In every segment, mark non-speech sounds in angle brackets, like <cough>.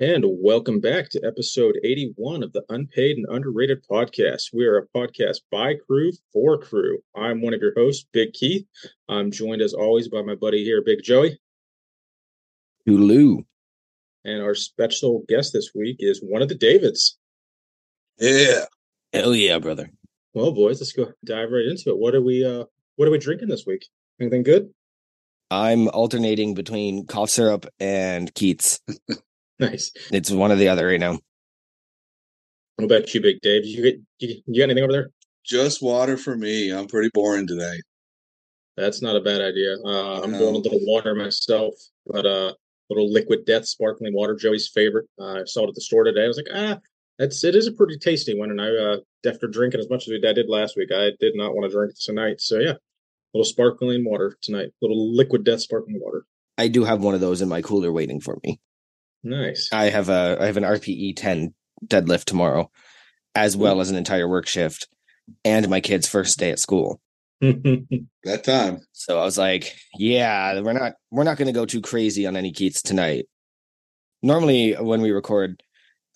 And welcome back to episode 81 of the Unpaid and Underrated podcast. We are a podcast by crew for crew. I'm one of your hosts, Big Keith. I'm joined as always by my buddy here, Big Joey. Hulu. And our special guest this week is one of the Davids. Yeah. Hell yeah, brother. Well, boys, let's go dive right into it. What are we uh what are we drinking this week? Anything good? I'm alternating between cough syrup and Keats. <laughs> Nice. It's one or the other right now. What about you, Big Dave? You get you, you got anything over there? Just water for me. I'm pretty boring today. That's not a bad idea. Uh, I'm No. going a little water myself, but uh, a little liquid death sparkling water, Joey's favorite. Uh, I saw it at the store today. I was like, ah, that's it is a pretty tasty one. And I, uh, after drinking as much as I did last week, I did not want to drink it tonight. So yeah, A little sparkling water tonight. A little liquid death sparkling water. I do have one of those in my cooler waiting for me. Nice. I have a I have an RPE 10 deadlift tomorrow, as well as an entire work shift and my kid's first day at school. <laughs> That time. So I was like, yeah, we're not we're not going to go too crazy on any Keats tonight. Normally when we record,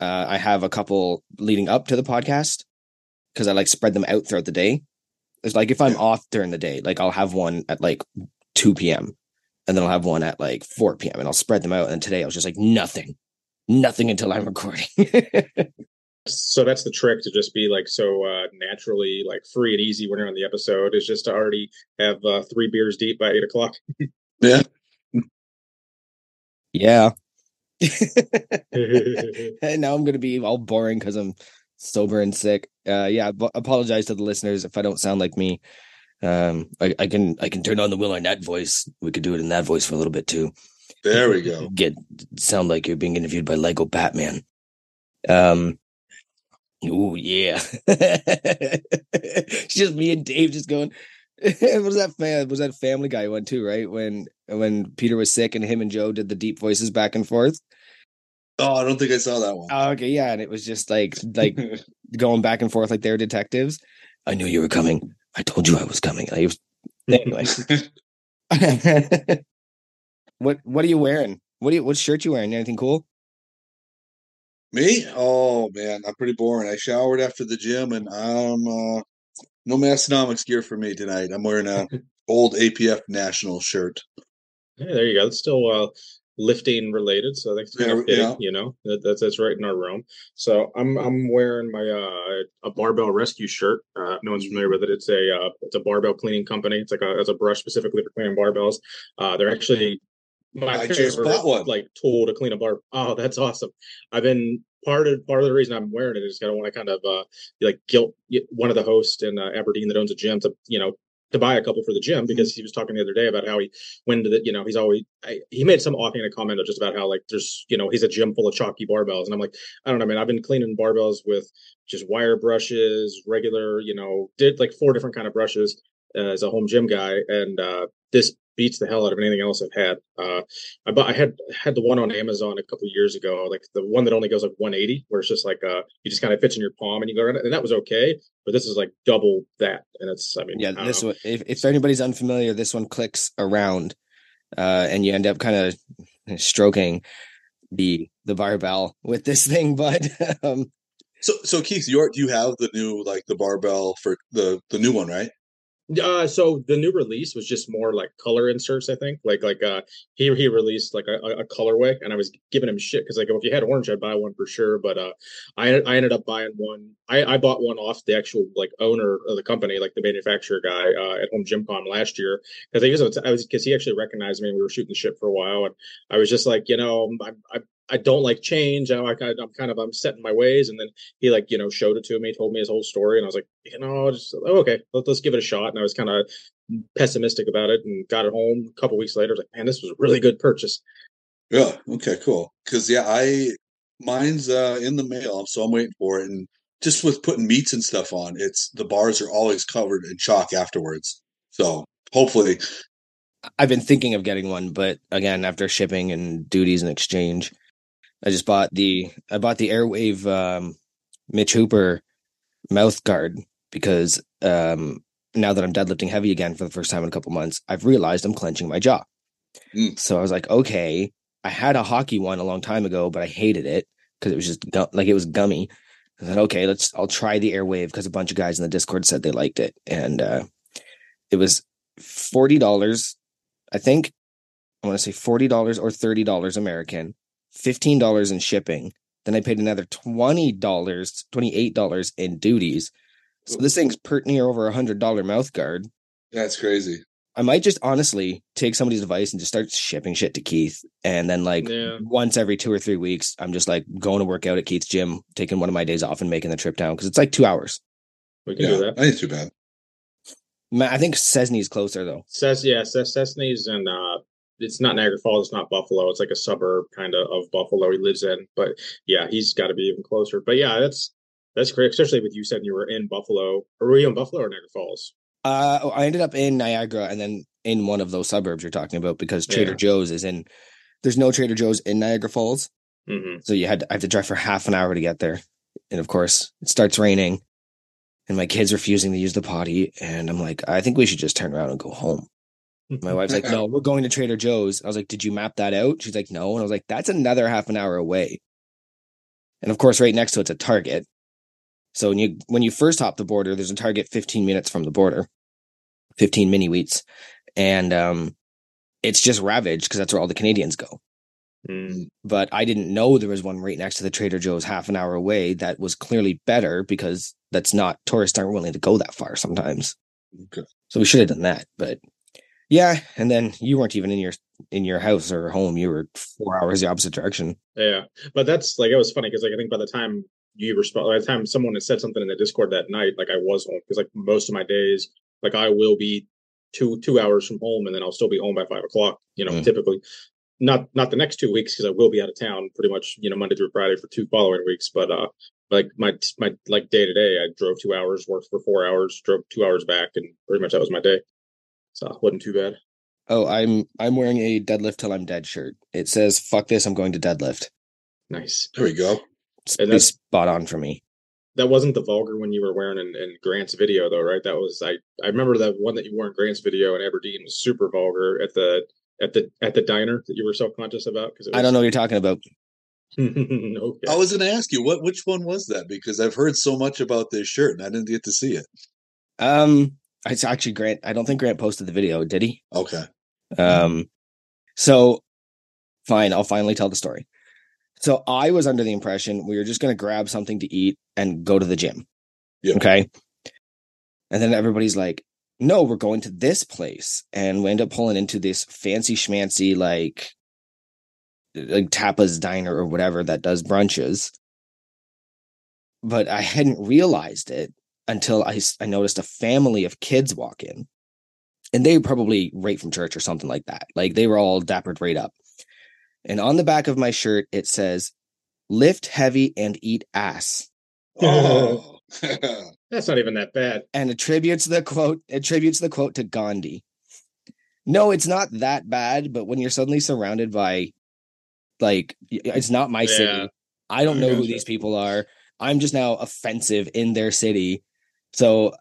uh, I have a couple leading up to the podcast because I like spread them out throughout the day. It's like if I'm off during the day, like I'll have one at like 2 p.m. and then I'll have one at like 4 p.m. and I'll spread them out. And today I was just like nothing, nothing until I'm recording. <laughs> so that's the trick to just be like so uh, naturally like free and easy when you're on the episode is just to already have uh, three beers deep by eight o'clock. <laughs> Yeah. yeah. and <laughs> now I'm gonna be all boring because I'm sober and sick. Uh, yeah, but apologize to the listeners if I don't sound like me. Um, I, I can I can turn on the Will Arnett voice. We could do it in that voice for a little bit too. There we <laughs> go. Get sound like you're being interviewed by Lego Batman. Um. Oh yeah, <laughs> it's just me and Dave just going. <laughs> was that fan? Was that Family Guy one too? Right when when Peter was sick and him and Joe did the deep voices back and forth. Oh, I don't think I saw that one. Oh, okay, yeah, and it was just like like going back and forth like they were detectives. I knew you were coming. I told you I was coming. Like, it was... Anyway, <laughs> what what are you wearing? What do you what shirt you wearing? Anything cool? Me? Oh man, I'm pretty boring. I showered after the gym and I'm uh no Massenomics gear for me tonight. I'm wearing a <laughs> old APF national shirt. Yeah, there you go. It's still uh, lifting related, so I think kind Yeah, of fitting. yeah. You know, that, that's that's right in our realm. So I'm I'm wearing my uh, a barbell rescue shirt. Uh, no one's familiar with it. It's a uh, it's a barbell cleaning company. It's like a it's a brush specifically for cleaning barbells. Uh, they're actually my I just favorite bought one. like tool to clean a bar. Oh, that's awesome. I've been part of part of the reason I'm wearing it is kind of want to kind of uh like guilt one of the hosts in uh, Aberdeen that owns a gym to you know to buy a couple for the gym because he was talking the other day about how he went to the you know he's always I, he made some offhand comment just about how like there's you know he's a gym full of chalky barbells. And I'm like I don't know man I've been cleaning barbells with just wire brushes regular you know did like four different kind of brushes uh, as a home gym guy. And uh this beats the hell out of anything else I've had uh I bought I had had the one on Amazon a couple years ago like the one that only goes like 180 where it's just like uh you just kind of fits in your palm and you go around it and that was okay but this is like double that and it's I mean Yeah, I this know. one. If if anybody's unfamiliar, this one clicks around, uh, and you end up kind of stroking the the barbell with this thing. <laughs> But um, So so Keith, you do you have the new like the barbell for the the new one, right? Uh, so the new release was just more like color inserts, I think. Like like uh he he released like a, a colorway, and I was giving him shit because like if you had orange, I'd buy one for sure. But uh, I I ended up buying one. I I bought one off the actual like owner of the company, like the manufacturer guy uh, at Home Gym Con last year because I was I was because he actually recognized me. and We were shooting shit for a while, and I was just like, you know, I I. I don't like change. I, like, I, I'm kind of I'm set in my ways, and then he like you know showed it to me, told me his whole story, and I was like, you know, just oh, okay, let, let's give it a shot. And I was kind of pessimistic about it and got it home a couple weeks later. I was like, man, this was a really good purchase. Yeah. Okay. Cool. Because yeah, I mine's uh in the mail, so I'm waiting for it. And just with putting meats and stuff on, it's the bars are always covered in chalk afterwards. So hopefully, I've been thinking of getting one, but again, after shipping and duties and exchange, I just bought the I bought the Airwave um, Mitch Hooper mouth guard because um, now that I'm deadlifting heavy again for the first time in a couple months, I've realized I'm clenching my jaw. Mm. So I was like, okay, I had a hockey one a long time ago, but I hated it because it was just gu- like it was gummy. I said, okay, let's I'll try the Airwave because a bunch of guys in the Discord said they liked it, and uh, it was forty dollars, I think. I want to say forty dollars or thirty dollars American, fifteen dollars in shipping. Then I paid another twenty dollars, twenty eight dollars in duties. So this thing's pert near over a hundred dollar mouth guard. That's crazy. I might just honestly take somebody's advice and just start shipping shit to Keith. And then like Yeah. once every two or three weeks, I'm just like going to work out at Keith's gym, taking one of my days off and making the trip down because it's like two hours. We can Yeah, do that. I ain't too bad. Ma- I think Cesny's closer though. Says yeah, says Cessny's and uh it's not Niagara Falls, it's not Buffalo. It's like a suburb kind of of Buffalo he lives in. But yeah, he's got to be even closer. But yeah, that's that's great, especially with you said you were in Buffalo. Or were you in Buffalo or Niagara Falls? Uh, I ended up in Niagara and then in one of those suburbs you're talking about because Trader Yeah. Joe's is in. There's no Trader Joe's in Niagara Falls, hmm so you had to, I have to drive for half an hour to get there, and of course it starts raining, and my kids refusing to use the potty, and I'm like, I think we should just turn around and go home. My wife's like, no, we're going to Trader Joe's. I was like, did you map that out? She's like, no. And I was like, that's another half an hour away. And of course, right next to it's a Target. So when you when you first hop the border, there's a Target 15 minutes from the border, 15 mini wheats, and um, it's just ravaged because that's where all the Canadians go. Mm. But I didn't know there was one right next to the Trader Joe's half an hour away that was clearly better because that's not tourists aren't willing to go that far sometimes. Okay. So we should have done that. But yeah, and then you weren't even in your in your house or home. You were four hours the opposite direction. Yeah, but that's like it was funny because like I think by the time you respond, by the time someone had said something in the Discord that night, like I was home because like most of my days, like I will be two two hours from home and then I'll still be home by five o'clock. You know, Mm. typically. Not not the next two weeks because I will be out of town pretty much. You know, Monday through Friday for two following weeks. But uh, like my my like day to day, I drove two hours, worked for four hours, drove two hours back, and pretty much that was my day. So wasn't too bad. Oh, I'm I'm wearing a deadlift till I'm dead shirt. It says "fuck this, I'm going to deadlift." Nice. There we go. It's And that's- spot on for me. that wasn't the vulgar one you were wearing in, in Grant's video though, right? That was I I remember that one that you wore in Grant's video in Aberdeen was super vulgar at the at the at the diner that you were self conscious about because I don't know what you're talking about. <laughs> okay. I was going to ask you what which one was that because I've heard so much about this shirt and I didn't get to see it. Um, it's actually Grant. I don't think Grant posted the video, did he? Okay. Um, so fine, I'll finally tell the story. So I was under the impression we were just going to grab something to eat and go to the gym. Yeah. Okay. And then everybody's like, no, we're going to this place. And we end up pulling into this fancy schmancy, like, like tapas diner or whatever that does brunches. But I hadn't realized it until I, I noticed a family of kids walk in and they probably right from church or something like that. Like they were all dappered right up. And on the back of my shirt, it says, lift heavy and eat ass. Oh. <laughs> That's not even that bad. And attributes the quote, attributes the quote to Gandhi. No, it's not that bad, but when you're suddenly surrounded by like it's not my Yeah. city. I don't know who these people are. I'm just now offensive in their city. So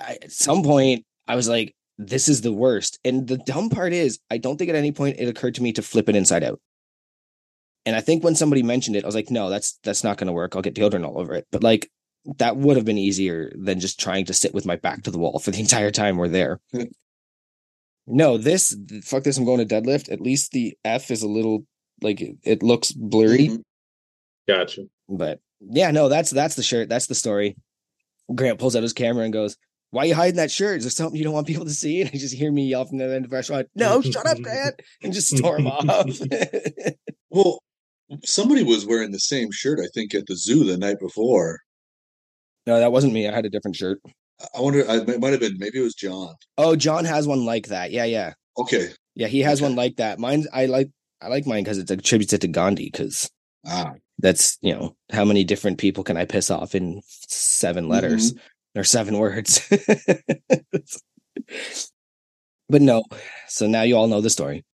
I, at some point I was like, this is the worst. And the dumb part is, I don't think at any point it occurred to me to flip it inside out. And I think when somebody mentioned it, I was like, no, that's that's not going to work. I'll get deodorant all over it. But like that would have been easier than just trying to sit with my back to the wall for the <laughs> entire time we're there. no, this fuck this. I'm going to deadlift. At least the F is a little like it, looks blurry. Mhm. Gotcha. But yeah, no, that's that's the shirt. That's the story. Grant pulls out his camera and goes, "Why are you hiding that shirt? Is there something you don't want people to see?" <laughs> And I just hear me yell from the end of the restaurant, "No, shut up, Grant!" and just storm <laughs> off. <laughs> Well, somebody was wearing the same shirt, I think, at the zoo the night before. no, that wasn't me. I had a different shirt. I wonder, I, it might have been, maybe it was John. Oh, John has one like that. Yeah, yeah, Okay. yeah. He has Okay. one like that. Mine, I like. I like mine because it attributes it to Gandhi. Because Ah, that's you know how many different people can I piss off in seven letters or seven words. <laughs> but no. So now you all know the story.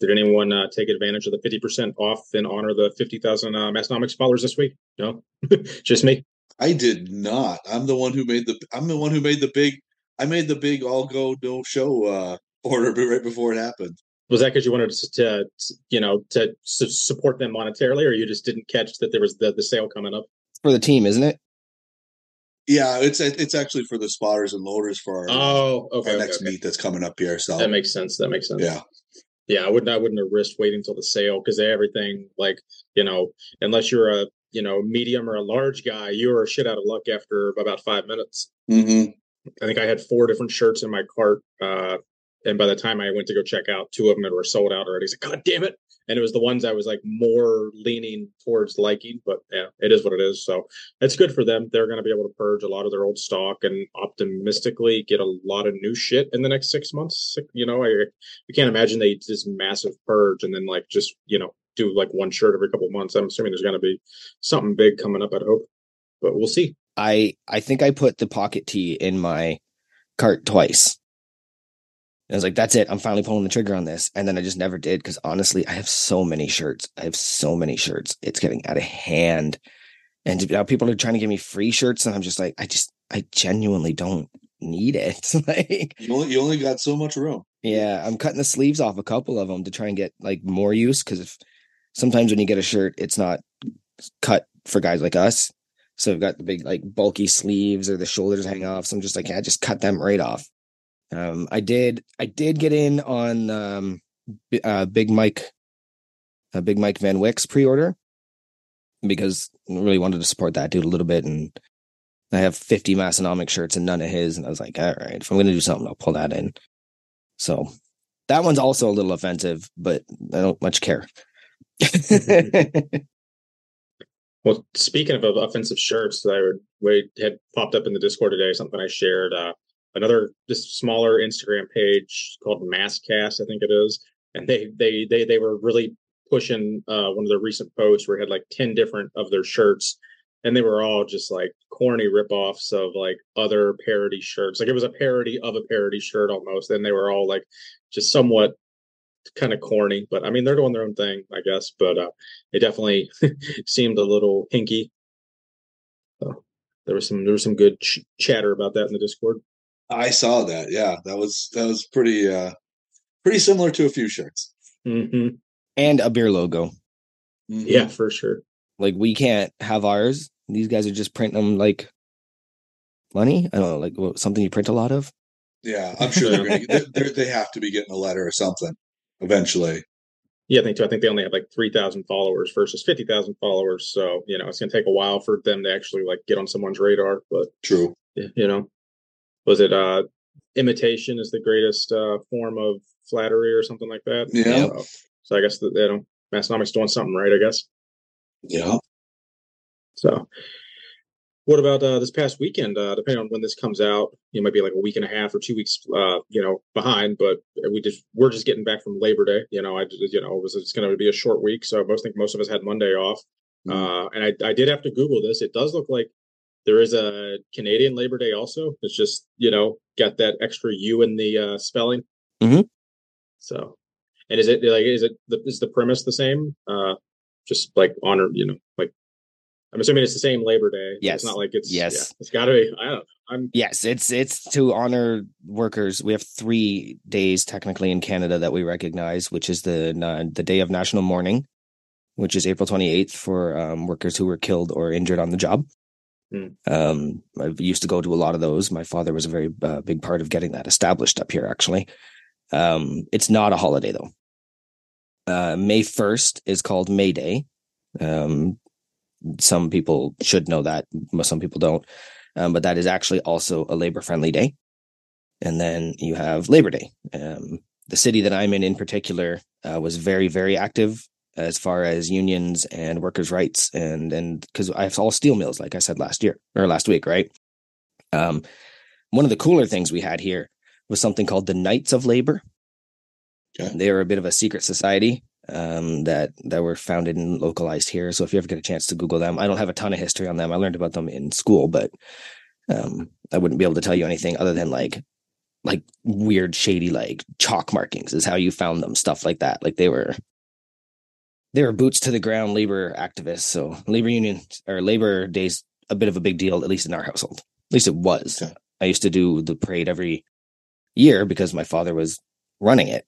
Did anyone uh, take advantage of the fifty percent off in honor of the fifty thousand uh, Massenomics followers this week? No, <laughs> just me. I did not. I'm the one who made the, I'm the one who made the big, I made the big all go no show uh order <laughs> right before it happened. Was that because you wanted to, to, you know, to support them monetarily, or you just didn't catch that there was the, the sale coming up for the team, isn't it? Yeah, it's it's actually for the spotters and loaders for our, oh, okay, our okay, next okay. meet that's coming up here. So That makes sense. That makes sense. yeah, yeah, I wouldn't I wouldn't have risked waiting until the sale because everything like you know unless you're a you know medium or a large guy, you're a shit out of luck after about five minutes. hmm I think I had four different shirts in my cart, uh, and by the time I went to go check out, two of them were sold out already. I was like, God damn it! And it was the ones I was like more leaning towards liking, but yeah, it is what it is. So it's good for them. They're going to be able to purge a lot of their old stock and optimistically get a lot of new shit in the next six months. You know, I, I can't imagine they this massive purge and then like just you know do like one shirt every couple months. I'm assuming there's going to be something big coming up. I'd hope, but we'll see. I I think I put the pocket tee in my cart twice. I was like, that's it. I'm finally pulling the trigger on this. And then I just never did because honestly, I have so many shirts. I have so many shirts. It's getting out of hand. And now people are trying to give me free shirts. And I'm just like, I just, I genuinely don't need it. <laughs> like, you only you only got so much room. yeah, I'm cutting the sleeves off a couple of them to try and get like more use. Cause if sometimes when you get a shirt, it's not cut for guys like us. So I've got the big like bulky sleeves or the shoulders hang off. So I'm just like, yeah, just cut them right off. Um, I did, I did get in on um, uh, Big Mike, uh, Big Mike Van Wick's pre-order because I really wanted to support that dude a little bit, and I have 50 Massenomic shirts and none of his, and I was like, all right, if I'm gonna do something, I'll pull that in. So that one's also a little offensive, but I don't much care. <laughs> Well, speaking of offensive shirts, that I would wait had popped up in the Discord today. Something I shared. Uh, another just smaller Instagram page called Masscast, I think it is, and they they they they were really pushing uh, one of their recent posts where it had like ten different of their shirts, and they were all just like corny ripoffs of like other parody shirts. Like it was a parody of a parody shirt almost, and they were all like just somewhat kind of corny, but I mean they're doing their own thing, I guess. But uh, it definitely <laughs> seemed a little hinky. So there was some there was some good ch- chatter about that in the Discord. I saw that. Yeah, that was that was pretty uh pretty similar to a few shirts. hmm and a beer logo. Mhm. Yeah, for sure. Like we can't have ours. These guys are just printing them like money. I don't know, like what, something you print a lot of. yeah. I'm sure they're gonna, <laughs> they're, they're, they have to be getting a letter or something eventually. Yeah, I think too. I think they only have like three thousand followers versus fifty thousand followers. So you know it's gonna take a while for them to actually like get on someone's radar. But True. you know, was it uh imitation is the greatest uh form of flattery or something like that? Yeah. So, so I guess that you know, Massenomic's doing something right. I guess. Yeah. So, what about uh, this past weekend? Uh, depending on when this comes out, it might be like a week and a half or two weeks, uh, you know, behind. But we just we're just getting back from Labor Day. You know, I just, you know it was it's going to be a short week, so I most think most of us had Monday off. Uh, and I I did have to Google this. It does look like there is a Canadian Labor Day also. It's just you know got that extra U in the uh, spelling. Mhm. So, and is it like is it the, is the premise the same? Uh, just like honor, you know, like I'm assuming it's the same Labor Day. Yes. It's not like it's Yes. yeah, it's got to be. I don't. know. I'm Yes, it's it's to honor workers. We have three days technically in Canada that we recognize, which is the uh, the day of national mourning, which is April 28th for um, workers who were killed or injured on the job. Hmm. Um, I used to go to a lot of those. My father was a very uh, big part of getting that established up here. Actually, um, it's not a holiday though. Uh, May 1st is called May Day. Um, some people should know that, some people don't. Um, but that is actually also a labor friendly day. And then you have Labor Day. Um, the city that I'm in, in particular, uh, was very, very active as far as unions and workers' rights, and and because I all steel mills, like I said last year or last week, right? Um, one of the cooler things we had here was something called the Knights of Labor. Okay. They were a bit of a secret society um, that that were founded and localized here. So if you ever get a chance to Google them, I don't have a ton of history on them. I learned about them in school, but um, I wouldn't be able to tell you anything other than like like weird, shady, like chalk markings is how you found them, stuff like that. Like they were they were boots to the ground labor activists. So labor union or labor days a bit of a big deal, at least in our household. At least it was. Okay. I used to do the parade every year because my father was running it.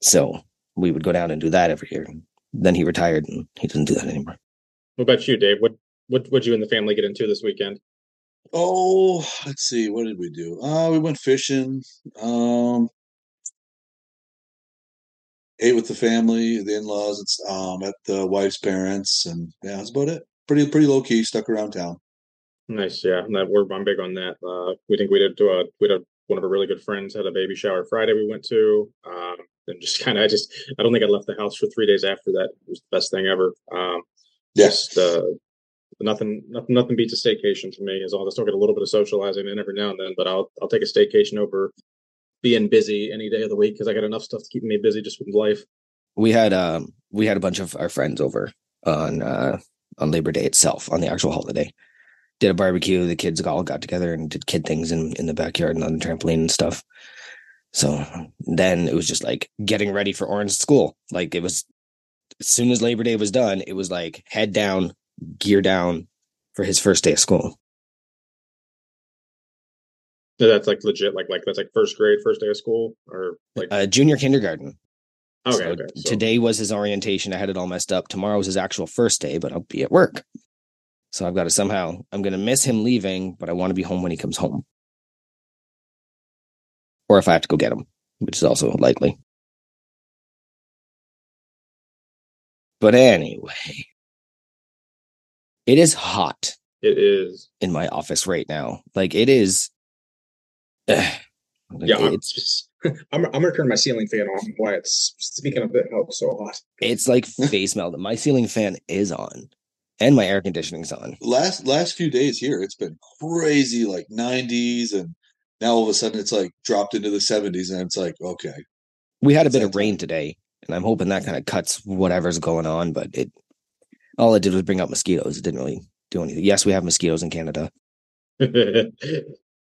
So we would go down and do that every year. Then he retired and he doesn't do that anymore. What about you, Dave? What what would you and the family get into this weekend? Oh, let's see. What did we do? Uh, we went fishing. Um, ate with the family, the in-laws. It's um at the wife's parents, and yeah, that's about it. Pretty pretty low key. Stuck around town. Nice, yeah. That we're I'm big on that. Uh, we think we did do a we did one of our really good friends had a baby shower Friday. We went to, um, and just <laughs> kind of I just I don't think I left the house for three days after that. It was the best thing ever. Um, Yes. just uh, nothing nothing nothing beats a staycation for me. As long as I still get a little bit of socializing in every now and then, but I'll I'll take a staycation over being busy any day of the week because I got enough stuff to keep me busy just with life. We had um we had a bunch of our friends over on uh on Labor Day itself, on the actual holiday. Did a barbecue. The kids all got together and did kid things in, in the backyard and on the trampoline and stuff. So then it was just like getting ready for Orange school. Like it was as soon as Labor Day was done, it was like head down, gear down for his first day of school. So that's like legit, like like that's like first grade, first day of school, or like Uh, junior kindergarten. okay, So okay. So, Today was his orientation. I had it all messed up. Tomorrow was his actual first day, but I'll be at work. So I've got to somehow, I'm going to miss him leaving, but I want to be home when he comes home. Or if I have to go get him, which is also likely. But anyway, it is hot it is. in my office right now. Like it is. Like, Yeah, I'm, it's just, <laughs> I'm I'm gonna turn my ceiling fan off. Why it's speaking of it, how it's so hot. it's like face melt. My ceiling fan is on, and my air conditioning's on. Last last few days here, it's been crazy, like 90s, and now all of a sudden it's like dropped into the 70s, and it's like okay, We had a bit of rain time. today, and I'm hoping that kind of cuts whatever's going on. But it, all it did was bring up mosquitoes. It didn't really do anything. Yes, we have mosquitoes in Canada. <laughs>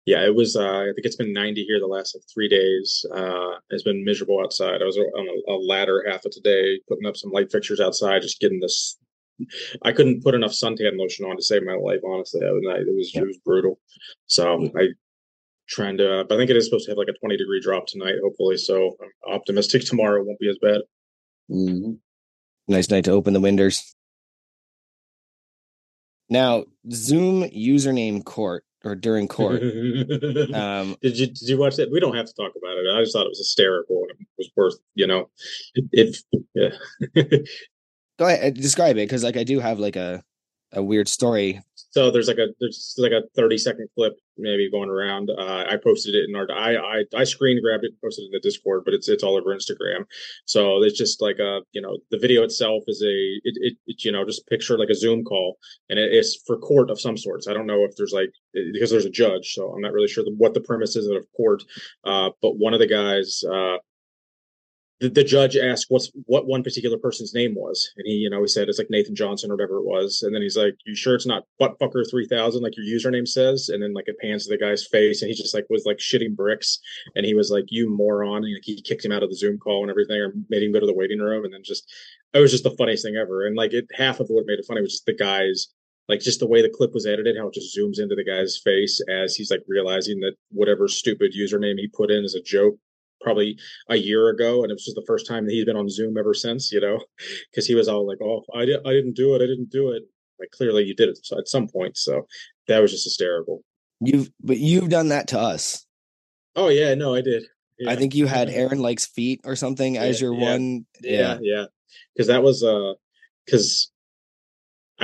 yeah, it was. Uh, I think it's been 90 here the last like three days. Uh, it's been miserable outside. I was on a, a ladder half of today, putting up some light fixtures outside, just getting this. I couldn't put enough suntan lotion on to save my life. Honestly, it was Yeah. it was brutal. So I trying to. Uh, but I think it is supposed to have like a 20 degree drop tonight, hopefully. So I'm optimistic <laughs> tomorrow won't be as bad. Mm-hmm. Nice night to open the windows. Now, Zoom username court or during court. <laughs> Um, Did you did you watch that? We don't have to talk about it. I just thought it was hysterical and it was worth, you know, if yeah. <laughs> go ahead, describe it because like I do have like a a weird story. So there's like a there's like a 30 second clip maybe going around. Uh, I posted it in our I I I screen grabbed it and posted it in the Discord, but it's it's all over Instagram. So it's just like a you know the video itself is a it, it, it you know just picture like a Zoom call and it is for court of some sorts. I don't know if there's like because there's a judge, so I'm not really sure what the premise is of court. Uh, but one of the guys, uh, the, the judge asked what's what one particular person's name was, and he you know he said it's like Nathan Johnson or whatever it was, and then he's like, "You sure it's not buttfucker three thousand like your username says?" And then like it pans to the guy's face, and he just like was like shitting bricks, and he was like, "You moron!" And like, he kicked him out of the Zoom call and everything, or made him go to the waiting room, and then just it was just the funniest thing ever. And like it, half of what made it funny was just the guys like just the way the clip was edited, how it just zooms into the guy's face as he's like realizing that whatever stupid username he put in is a joke probably a year ago, and it was just the first time that he's been on Zoom ever since, you know, <laughs> because he was all like, "Oh, I did, I didn't do it, I didn't do it." Like clearly you did it at some point, so that was just hysterical. You've but you've done that to us. Oh yeah, no, I did. I think you had Aaron likes feet or something as your yeah. one. yeah yeah because that was uh because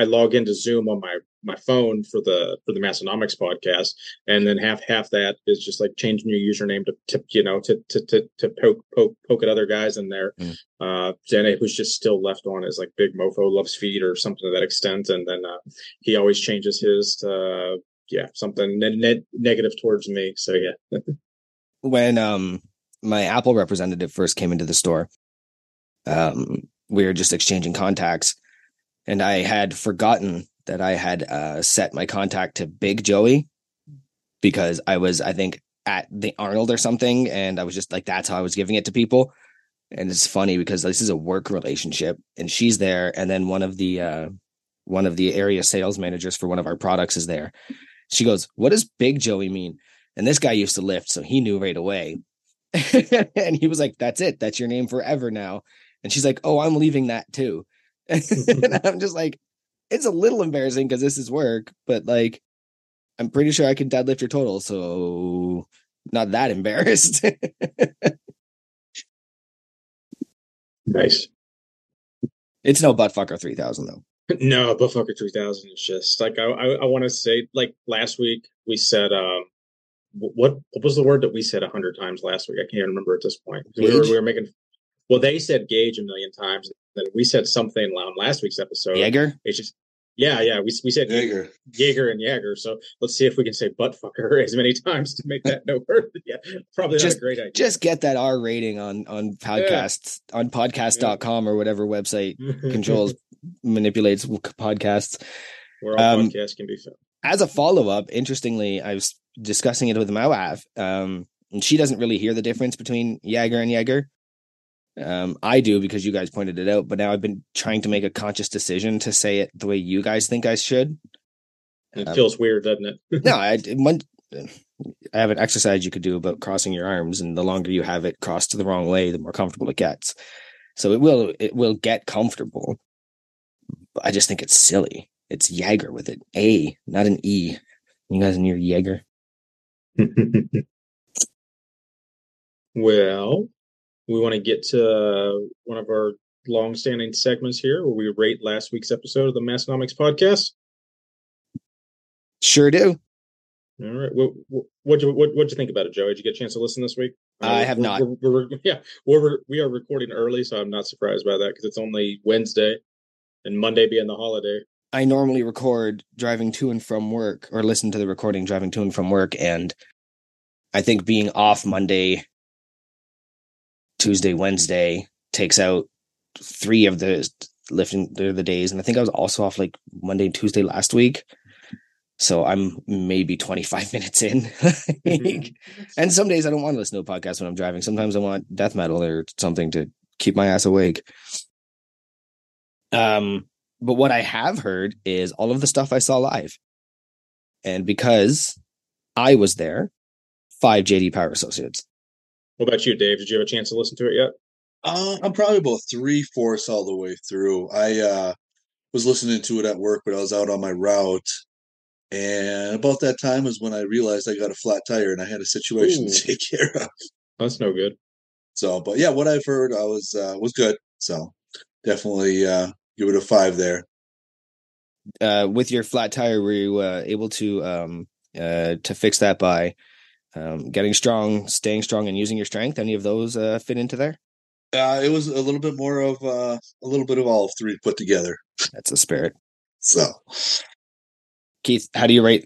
i log into zoom on my my phone for the for the massenomics podcast and then half half that is just like changing your username to, to you know to to to, to poke, poke poke at other guys in there Mm. uh Jenny who's just still left on is like big mofo loves feet or something to that extent and then uh he always changes his to uh, yeah something ne- ne- negative towards me so yeah <laughs> when um my Apple representative first came into the store, um, we were just exchanging contacts, and I had forgotten that I had uh, set my contact to Big Joey because I was, I think, at the Arnold or something, and I was just like, that's how I was giving it to people. And it's funny because this is a work relationship, and she's there, and then one of the uh, one of the area sales managers for one of our products is there. She goes, "What does Big Joey mean?" And this guy used to lift, so he knew right away. <laughs> and he was like, That's it. That's your name forever now. And she's like, Oh, I'm leaving that too. And <laughs> <laughs> I'm just like, It's a little embarrassing because this is work, but like, I'm pretty sure I can deadlift your total. So, not that <laughs> embarrassed. Nice. it's no butt fucker 3000 though. No, Buttfucker 3000 is just like I I, I want to say like last week we said um what what was the word that we said a hundred times last week? I can't even remember at this point. We were, we were making well they said gauge a million times. Then we said something on last week's episode. Jaeger? It's just yeah yeah we we said Jaeger. Jaeger and Jaeger. So let's see if we can say buttfucker <laughs> as many times to make that <laughs> no word. Yeah, probably not a great idea. Just get that R rating on on podcasts on podcast.com or whatever website <laughs> controls manipulates podcasts. where all um, podcasts can be found. As a follow up, interestingly, I was discussing it with my wife, um, and she doesn't really hear the difference between Jaeger and Jaeger. Um, I do because you guys pointed it out, but now I've been trying to make a conscious decision to say it the way you guys think I should. It um, feels weird, doesn't it? <laughs> no, I one, I have an exercise you could do about crossing your arms, and the longer you have it crossed the wrong way, the more comfortable it gets. So it will it will get comfortable. But I just think it's silly. It's Jaeger with an A, not an E. You guys in your Jaeger? <laughs> well, we want to get to uh, one of our long-standing segments here, where we rate last week's episode of the Massenomics podcast. Sure do. All right, what what you what what'd you think about it, Joe? Did you get a chance to listen this week? I have we're- not. We're, we're, we're- yeah, we're we are recording early, so I'm not surprised by that because it's only Wednesday, and Monday being the holiday. I normally record driving to and from work, or listen to the recording driving to and from work, and I think being off Monday, Tuesday, Wednesday takes out three of the lifting the, the days, and I think I was also off like Monday and Tuesday last week. So I'm maybe 25 <laughs> minutes in. <laughs> and some days I don't want to listen to a podcast when I'm driving. Sometimes I want death metal or something to keep my ass awake. Um, but what I have heard is all of the stuff I saw live. And because I was there, five JD Power Associates. What about you, Dave? Did you have a chance to listen to it yet? Uh, I'm probably about three fourths all the way through. I uh, was listening to it at work, but I was out on my route. And about that time was when I realized I got a flat tire and I had a situation Ooh. to take <laughs> care of. That's no good. So, but yeah, what I've heard, I was uh, was good. So, definitely uh, give it a five there. Uh, with your flat tire, were you uh, able to um, uh, to fix that by um, getting strong, staying strong, and using your strength? Any of those uh, fit into there? Uh, it was a little bit more of uh, a little bit of all three put together. That's the spirit. So, Keith, how do you rate?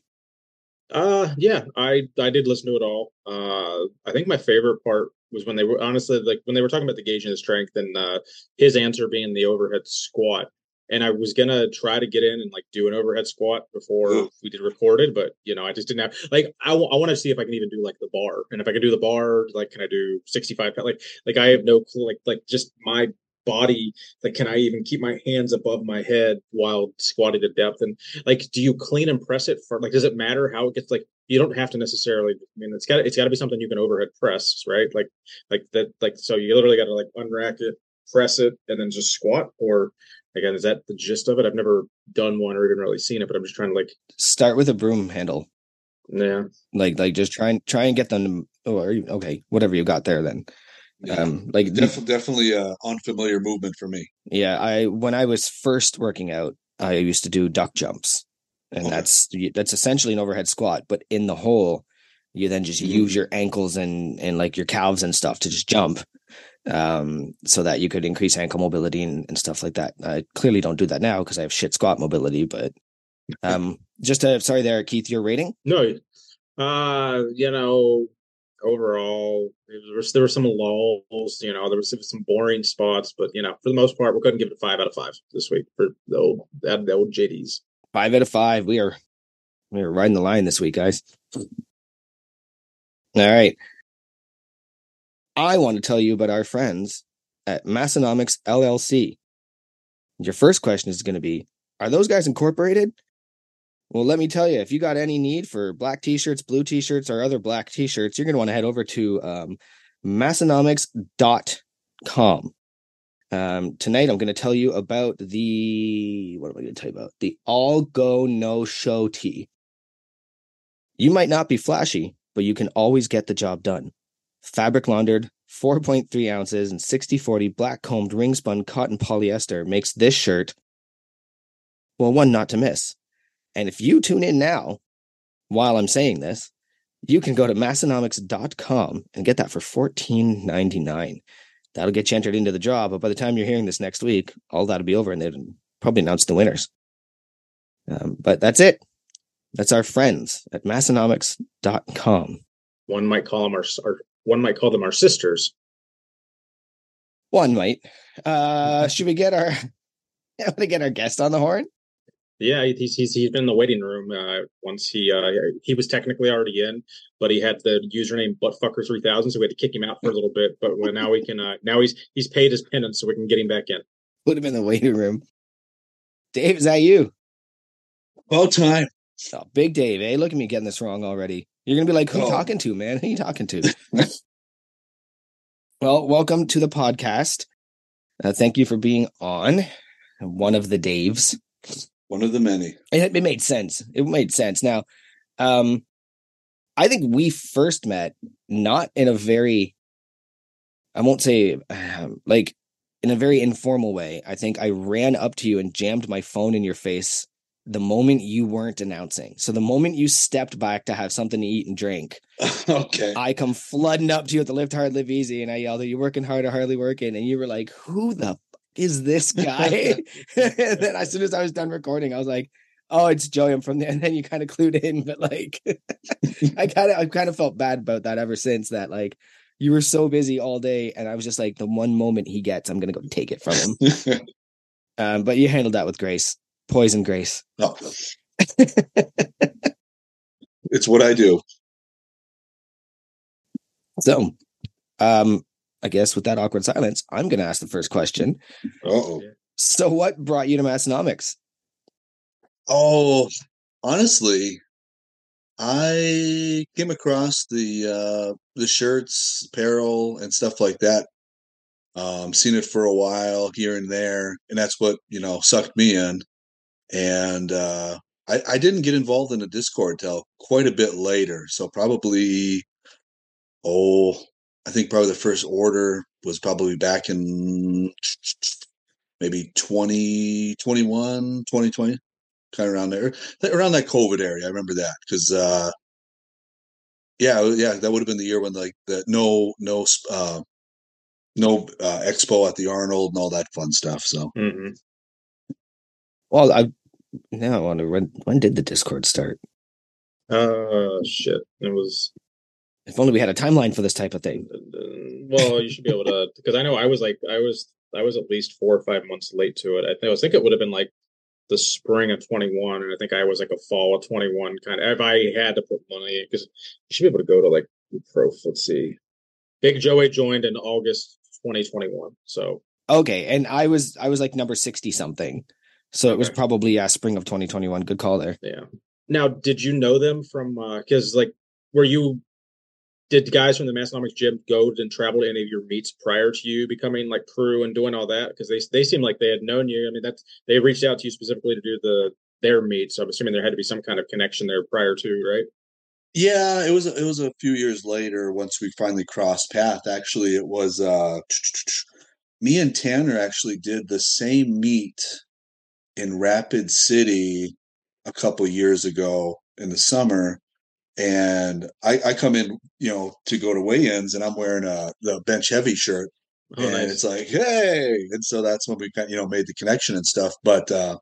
Uh yeah, I I did listen to it all. Uh I think my favorite part was when they were honestly like when they were talking about the gauge and the strength and uh his answer being the overhead squat. And I was gonna try to get in and like do an overhead squat before we did recorded, but you know I just didn't have like I, w- I want to see if I can even do like the bar, and if I can do the bar, like can I do sixty five? Like like I have no clue. Like like just my body like can i even keep my hands above my head while squatting to depth and like do you clean and press it for like does it matter how it gets like you don't have to necessarily i mean it's got it's got to be something you can overhead press right like like that like so you literally got to like unrack it press it and then just squat or again is that the gist of it i've never done one or even really seen it but i'm just trying to like Start with a broom handle. yeah Like like just try and try and get them. To, or okay, whatever you got there then. Um, like def- definitely a unfamiliar movement for me. Yeah, I when I was first working out, I used to do duck jumps, and Okay. that's that's essentially an overhead squat, but in the hole, you then just Mhm. use your ankles and and like your calves and stuff to just jump, um, so that you could increase ankle mobility and, and stuff like that. I clearly don't do that now because I have shit squat mobility, but <laughs> um, just to, sorry there, Keith, your rating. no uh you know overall there was there were some lulls you know there was some boring spots but you know for the most part we couldn't give it a five out of five this week for the old that the old jd's Five out of five. We are we are riding the line this week, guys. All right. I want to tell you about our friends at Massenomics LLC. Your first question is going to be Are those guys incorporated? Well, let me tell you, if you got any need for black t shirts, blue t shirts, or other black t shirts, you're going to want to head over to um, massenomics.com. Um, tonight, I'm going to tell you about the what am I going to tell you about? The All Go No Show tee. You might not be flashy, but you can always get the job done. Fabric laundered, 4.3 ounces, and 60 40 black combed ring spun cotton polyester makes this shirt, well, one not to miss. And if you tune in now, while I'm saying this, you can go to massenomics.com and get that for $14.99. That'll get you entered into the job. But by the time you're hearing this next week, all that'll be over and they'll probably announce the winners. Um, but that's it. That's our friends at massenomics.com. One might call them our, our one might call them our sisters. One might. Uh, <laughs> should we get our <laughs> want to get our guest on the horn? Yeah, he's he's he's been in the waiting room. Uh, once he uh, he was technically already in, but he had the username buttfucker three thousand, so we had to kick him out for a little bit. But when, now we can uh, now he's he's paid his penance, so we can get him back in. Put him in the waiting room. Dave, is that you? About time. Oh, big Dave, eh? Look at me getting this wrong already. You're gonna be like, who Oh. talking to, man? Who are you talking to? <laughs> well, welcome to the podcast. Uh, thank you for being on. One of the Daves. One of the many. It, it made sense. It made sense. Now, um, I think we first met not in a very, I won't say um, like in a very informal way. I think I ran up to you and jammed my phone in your face the moment you weren't announcing. So the moment you stepped back to have something to eat and drink, <laughs> okay. I come flooding up to you at the Lift Hard, Live Easy, and I yelled, "Are you working hard or hardly working?" And you were like, "Who the f- is this guy?" and <laughs> <laughs> then as soon as I was done recording, I was like, "Oh, it's Joey." I'm from there. And then you kind of clued in, but like, I kind of, I kind of felt bad about that ever since that. Like, you were so busy all day, and I was just like, the one moment he gets, I'm gonna go take it from him. um, but you handled that with grace, poison grace. No. it's what I do. So, um, I guess with that awkward silence, I'm gonna ask the first question. Oh. So, what brought you to Massenomics? Oh, honestly, I came across the uh the shirts, apparel, and stuff like that. Um, seen it for a while here and there, and that's what you know sucked me in. And uh, I, I didn't get involved in the Discord till quite a bit later, so probably oh, I think probably the first order was probably back in <sniffs> maybe 2021, 2020 kind of around there, around that COVID area. I remember that because, uh, yeah, yeah, that would have been the year when like the no, no, uh, no uh, expo at the Arnold and all that fun stuff. So hmm Well, I now I wonder when when did the Discord start? Uh, shit. It was If only we had a timeline for this type of thing. uh, well, you should be able to <laughs> because I know I was like I was I was at least four or five months late to it. I think I think it would have been like the spring of 21 and I think I was like a fall of 21 kind of if I had to put money because you should be able to go to like pro let's see. Big Joey joined in August 2021. So Okay, and I was I was like number sixty something, so it was probably yeah spring of 2021. Good call there. yeah. Now, did you know them from because like were you did guys from the Massenomics gym go and travel to any of your meets prior to you becoming like crew and doing all that? Because they they seem like they had known you. I mean, that's they reached out to you specifically to do the their meet. So I'm assuming there had to be some kind of connection there prior to, right? yeah, it was it was a few years later once we finally crossed path. Actually, it was uh, <tsk> me and Tanner actually did the same meet in Rapid City a couple years ago in the summer. And I, I come in, you know, to go to weigh-ins, and I'm wearing a the bench heavy shirt, Oh, and nice. it's like, hey, and so that's when we kind of, you know made the connection and stuff. But uh,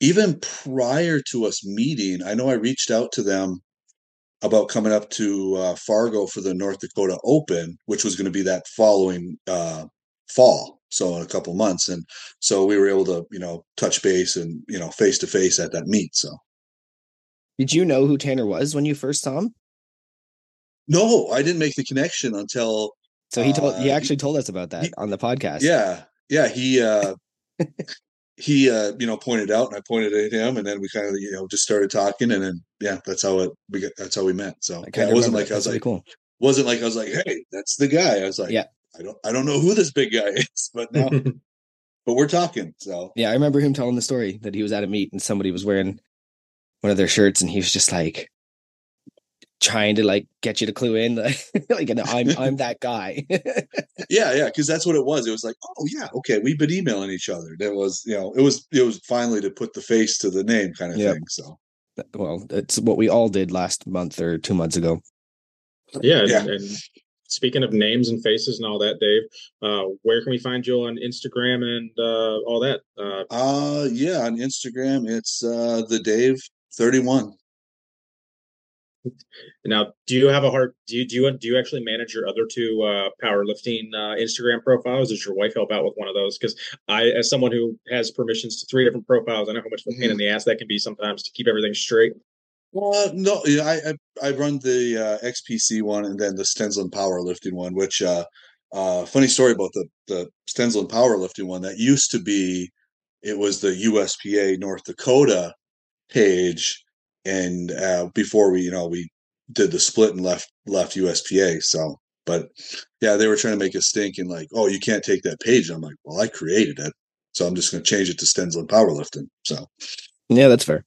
even prior to us meeting, I know I reached out to them about coming up to uh, Fargo for the North Dakota Open, which was going to be that following uh, fall, so in a couple months, and so we were able to you know touch base and you know face to face at that meet. So Did you know who Tanner was when you first saw him? no, I didn't make the connection until So he told Uh, he actually told us about that he- on the podcast. yeah, yeah, he. uh <laughs> He, uh, you know, pointed out, and I pointed at him, and then we kind of, you know, just started talking, and then, yeah, that's how it. We got, that's how we met. So yeah, it wasn't like. I was like, cool. wasn't like I was like, hey, that's the guy. I was like, Yeah. I don't I don't know who this big guy <laughs> is, but now <laughs> but we're talking. So Yeah, I remember him telling the story that he was at a meet and somebody was wearing one of their shirts and he was just like trying to like get you to clue in <laughs> like and I'm I'm that guy. yeah, yeah, because that's what it was. It was like, oh yeah, okay, we've been emailing each other. That was, you know, it was it was finally to put the face to the name kind of Yep. thing. So well, it's what we all did last month or 2 months ago. Yeah, and, and speaking of names and faces and all that, Dave, uh, where can we find you on Instagram and uh, all that? Uh, uh yeah, on Instagram it's uh the Dave 31. now, do you have a heart? Do you do you do you actually manage your other two uh, powerlifting uh, Instagram profiles? Does your wife help out with one of those? Because I, as someone who has permissions to three different profiles, I know how much of a pain in the ass that can be sometimes to keep everything straight. Well, no, yeah, I, I I run the uh, XPC one and then the Stensland powerlifting one. Which, uh, uh, funny story about the the Stensland powerlifting one. That used to be, it was the USPA North Dakota page, and uh, before we, you know, we did the split and left left USPA. So, but yeah, they were trying to make us think and like, oh, you can't take that page. I'm like, well, I created it, so I'm just going to change it to Stensland powerlifting. So, Yeah, that's fair.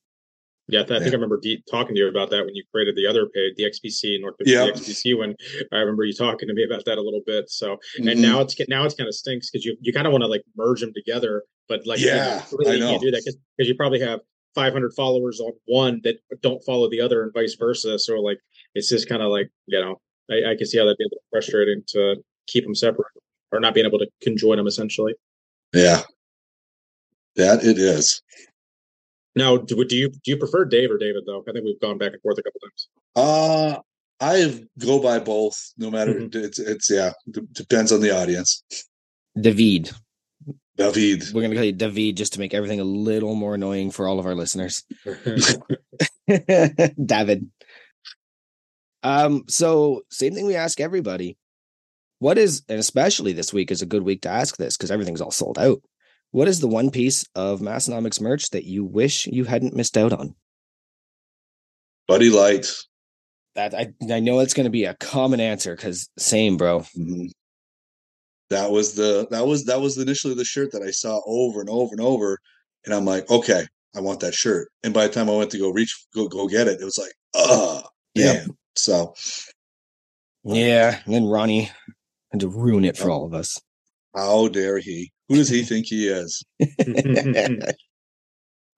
Yeah, I think Yeah. I remember de- talking to you about that when you created the other page, the XPC North Yeah. the XPC. When I remember you talking to me about that a little bit. So, and mhm. now it's now it's kind of stinks because you you kind of want to like merge them together, but like you Yeah, really you can't do that because you probably have 500 followers on one that don't follow the other, and vice versa. So like it's just kind of like you know I, I can see how that'd be a little frustrating to keep them separate or not being able to conjoin them essentially. yeah, that it is. Now, do, do you do you prefer Dave or David though? I think we've gone back and forth a couple times. Uh I go by both. No matter Mhm. it's it's yeah d- depends on the audience. David. David. We're going to call you David just to make everything a little more annoying for all of our listeners. <laughs> <laughs> David. Um, so same thing we ask everybody. What is, and especially this week is a good week to ask this because everything's all sold out. What is the one piece of Massenomics merch that you wish you hadn't missed out on? Buddy lights. That I I know it's going to be a common answer because same, bro. Mhm. That was the that was that was initially the shirt that I saw over and over and over, and I'm like, okay, I want that shirt. And by the time I went to go reach go go get it, it was like, uh Yeah. So Yeah, and then Ronnie had to ruin it for all of us. how dare he? Who does he think he is? <laughs> <laughs> I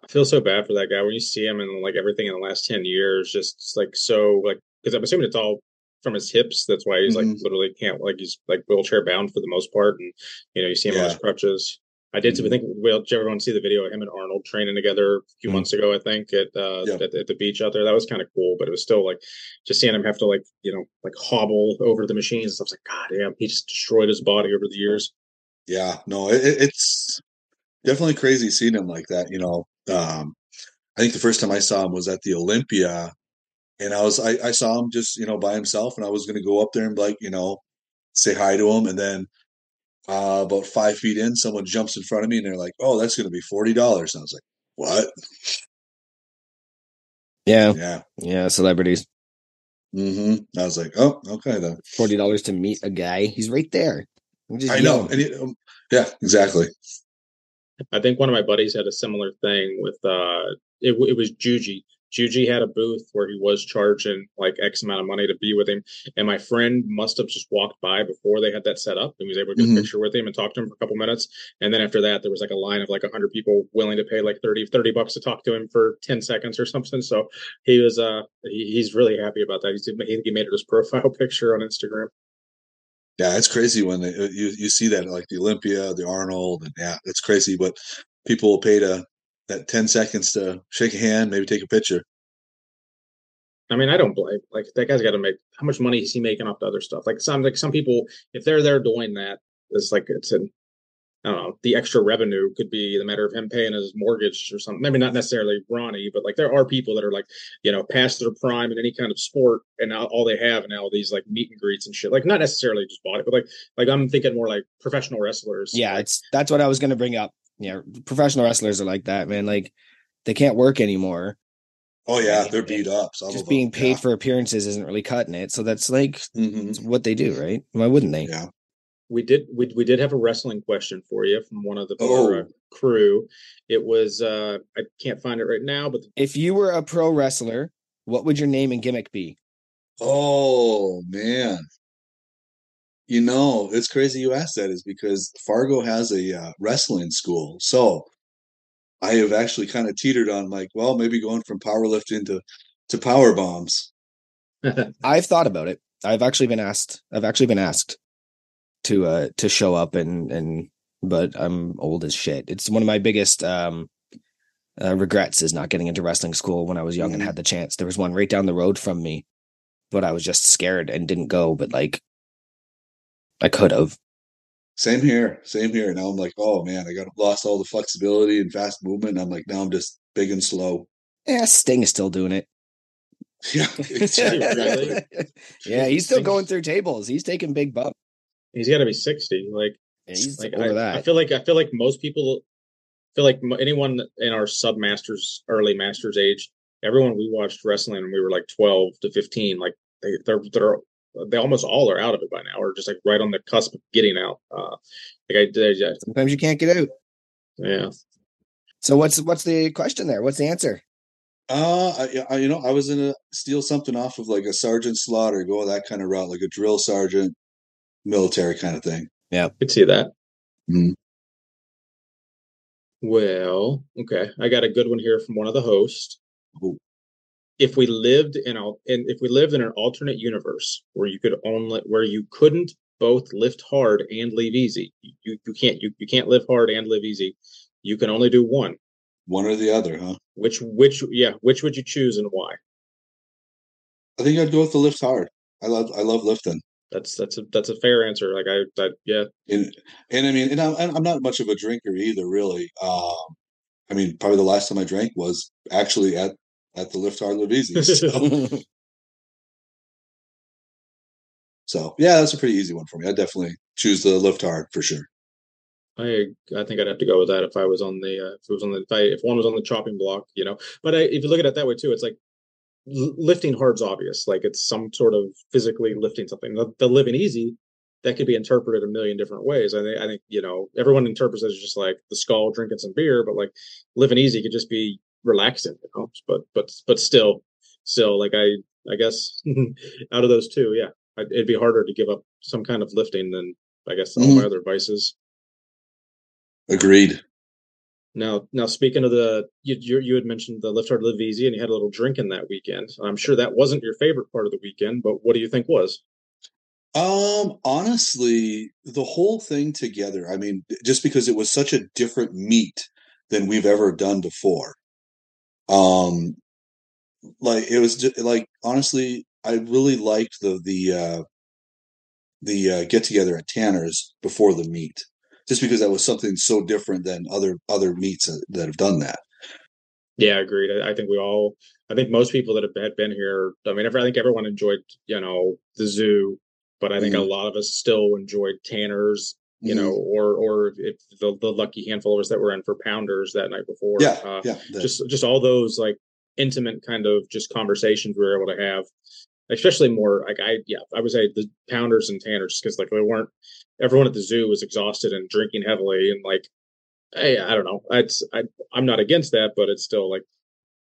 feel so bad for that guy when you see him and like everything in the last 10 years, just like so like because I'm assuming it's all from his hips. That's why he's Mhm. like literally can't like he's like wheelchair bound for the most part. And you know, you see him on his crutches. I did Mhm. I think well, did everyone see the video of him and Arnold training together a few Mhm. months ago, I think, at uh Yep. at, at the beach out there. That was kind of cool, but it was still like just seeing him have to like, you know, like hobble over the machines and stuff. I was like, God damn, he just destroyed his body over the years. Yeah, no, it, it- it's definitely crazy seeing him like that. You know, um, I think the first time I saw him was at the Olympia, and I was I, I saw him just you know by himself, and I was going to go up there and like you know say hi to him, and then uh, about five feet in, someone jumps in front of me, and they're like, "Oh, that's going to be forty dollars." And I was like, "What?" Yeah, Yeah. yeah, celebrities. hmm I was like, "Oh, okay then." Forty dollars to meet a guy. He's right there. Just I know, and it, um, yeah, exactly. I think one of my buddies had a similar thing with uh it, it was Juji. Juji had a booth where he was charging like X amount of money to be with him. And my friend must have just walked by before they had that set up and was able to get Mhm. a picture with him and talk to him for a couple minutes. And then after that, there was like a line of like 100 people willing to pay like 30, 30 bucks to talk to him for 10 seconds or something. So he was, uh, he, he's really happy about that. He's, he, he made it his profile <laughs> picture on Instagram. Yeah, it's crazy when they, uh, you you see that like the Olympia, the Arnold, and yeah, it's crazy. But people will pay to that ten seconds to shake a hand, maybe take a picture. I mean, I don't blame. Like that guy's got to make. How much money is he making off the other stuff? Like some, like some people, if they're there doing that, it's like it's an. I don't know. The extra revenue could be the matter of him paying his mortgage or something. Maybe not necessarily Ronnie, but like there are people that are like, you know, past their prime in any kind of sport, and now all they have now these like meet and greets and shit. Like not necessarily just bought it, but like like I'm thinking more like professional wrestlers. Yeah, Like, it's that's what I was going to bring up. Yeah, professional wrestlers are like that, man. Like they can't work anymore, Oh yeah, they're beat up. Some Just being them, paid for appearances isn't really cutting it. So that's like yeah. Mhm. it's what they do, right? Why wouldn't they? Yeah. We did we, we did have a wrestling question for you from one of the Oh. crew. It was uh I can't find it right now, but If you were a pro wrestler, what would your name and gimmick be? Oh man. You know, it's crazy you asked that is because Fargo has a uh, wrestling school. So I have actually kind of teetered on like, well, maybe going from powerlifting to to power bombs. <laughs> I've thought about it. I've actually been asked. I've actually been asked to uh to show up and and but I'm old as shit. It's one of my biggest um uh, regrets is not getting into wrestling school when I was young and Mhm. had the chance. There was one right down the road from me, but I was just scared and didn't go. But like, I could have. Same here, same here. Now I'm like, oh man, I got lost all the flexibility and fast movement. I'm like, now I'm just big and slow. Yeah, Sting is still doing it. <laughs> Yeah, <laughs> exactly. <laughs> Yeah, he's still Sting- going through tables. He's taking big bumps. He's got to be 60. Like He's like over I, that. I feel like I feel like most people feel like anyone in our sub masters early masters age, everyone we watched wrestling when we were like 12 to 15, like they they're they're they almost all are out of it by now, or just like right on the cusp of getting out. Uh, like I did, yeah, Sometimes you can't get out. yeah. So what's what's the question there? What's the answer? Uh, I, I, you know, I was gonna steal something off of like a sergeant slaughter, go that kind of route, like a drill sergeant, military kind of thing. Yeah, I could see that. Mhm. Well, okay, I got a good one here from one of the hosts. Ooh. If we lived in a, in if we lived in an alternate universe where you could only where you couldn't both lift hard and leave easy, you you can't you, you can't live hard and live easy. You can only do one. One or the other, huh? Which which yeah, which would you choose and why? I think I'd go with the lift hard. I love, I love lifting. That's that's a that's a fair answer. Like I that yeah, And and I mean, and I'm I'm not much of a drinker either, really. Um, I mean, probably the last time I drank was actually at at the Lift Hard Live Easy. <laughs> So, so yeah, that's a pretty easy one for me. I definitely choose the Lift Hard for sure. I I think I'd have to go with that if I was on the uh, if it was on the if, I, if one was on the chopping block, you know. But I, if you look at it that way too, it's like lifting hard's obvious, like it's some sort of physically lifting something. The, the living easy that could be interpreted a million different ways. I think I think you know everyone interprets it as just like the skull drinking some beer, but like living easy could just be relaxing, you know. But but but still still like I I guess <laughs> out of those two, yeah, I'd- it'd be harder to give up some kind of lifting than I guess all my mm-hmm. other vices. Agreed. Now, now speaking of the, you, you had mentioned the lift hard, live easy, and you had a little drinking that weekend. I'm sure that wasn't your favorite part of the weekend, but what do you think was? Um, honestly, the whole thing together, I mean, just because it was such a different meet than we've ever done before. Um, like it was just, like honestly, I really liked the the uh the uh, get together at Tanner's before the meet, just because that was something so different than other other meets that, that have done that. Yeah, agreed. I, I think we all, I think most people that have had been here, I mean, I think everyone enjoyed, you know, the zoo, but I think a Mhm. lot of us still enjoyed Tanner's, you Mhm. know, or or if the the lucky handful of us that were in for Pounders that night before, yeah, uh, yeah, that- just just all those like intimate kind of just conversations we were able to have especially more like i yeah i would say the pounders and tanners because like they weren't everyone at the zoo was exhausted and drinking heavily and like hey i don't know it's I, i'm not against that but it's still like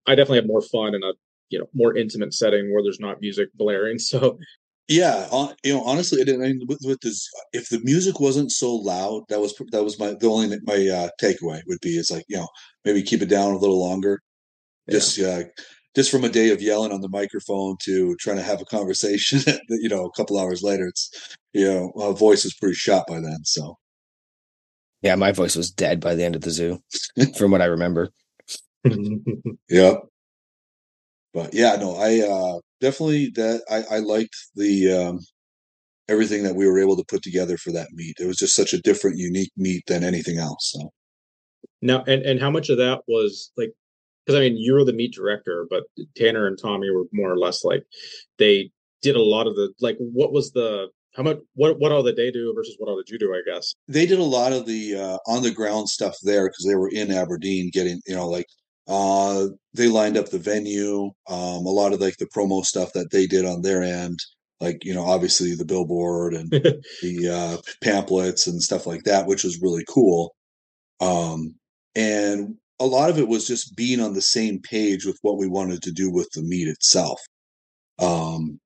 i definitely have more fun in a you know more intimate setting where there's not music blaring <laughs> so Yeah, you know, honestly, I didn't. I mean, with, with this, if the music wasn't so loud, that was that was my the only my uh, takeaway would be is like you know maybe keep it down a little longer, Yeah. just uh, just from a day of yelling on the microphone to trying to have a conversation. <laughs> you know, a couple hours later, it's you know my voice is pretty shot by then. So Yeah, my voice was dead by the end of the zoo, <laughs> from what I remember. <laughs> yeah, but yeah, no, I uh, definitely that I I liked the um, everything that we were able to put together for that meet. It was just such a different, unique meet than anything else. So. now and and how much of that was like because i mean you were the meat director but tanner and tommy were more or less like they did a lot of the like what was the how much what what all did they do versus what all did you do i guess they did a lot of the uh, on the ground stuff there because they were in Aberdeen getting you know like Uh, they lined up the venue, um, a lot of like the promo stuff that they did on their end, like you know, obviously the billboard and <laughs> the uh, pamphlets and stuff like that, which was really cool. Um, and a lot of it was just being on the same page with what we wanted to do with the meet itself. Um,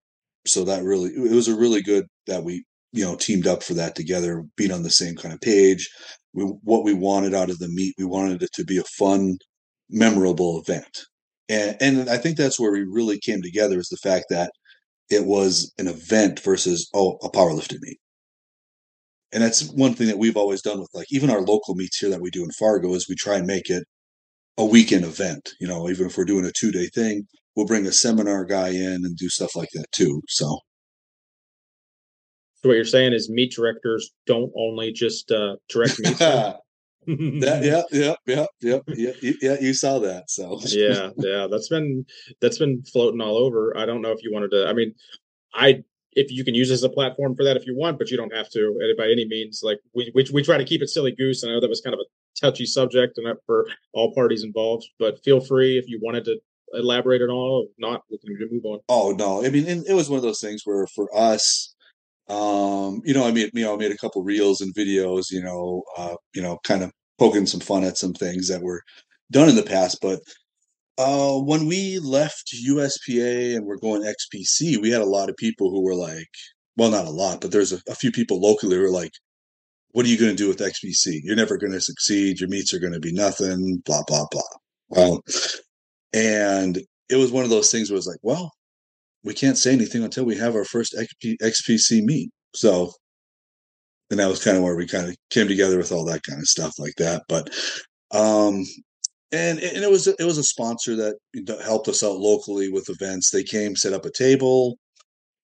so that really, it was a really good that we, you know, teamed up for that together, being on the same kind of page. We, what we wanted out of the meet, we wanted it to be a fun, memorable event. And, and I think that's where we really came together is the fact that it was an event versus, oh, a powerlifting meet and that's one thing that we've always done with like even our local meets here that we do in Fargo is we try and make it a weekend event. You know, even if we're doing a two day thing, we'll bring a seminar guy in and do stuff like that too. So. So what you're saying is meet directors don't only just uh, direct <laughs> meets. that, <laughs> yeah, yeah, yeah, yeah, yeah, yeah. You saw that, so yeah, yeah. That's been that's been floating all over. I don't know if you wanted to. I mean, I if you can use as a platform for that if you want, but you don't have to by any means. Like we, we, we try to keep it silly goose. And I know that was kind of a touchy subject and for all parties involved, but feel free if you wanted to elaborate at all. If not, we can move on. Oh no, I mean, it was one of those things where for us, um, you know, I mean, you know, I made a couple reels and videos, you know, uh, you know, kind of poking some fun at some things that were done in the past, but uh, when we left USPA and we're going XPC, we had a lot of people who were like, well, not a lot, but there's a, a few people locally who were like, what are you going to do with XPC? You're never going to succeed. Your meets are going to be nothing, blah, blah, blah. Um, and it was one of those things where it was like, well, we can't say anything until we have our first XP, XPC meet. So, and that was kind of where we kind of came together with all that kind of stuff like that. But um, and and it was it was a sponsor that helped us out locally with events. They came, set up a table,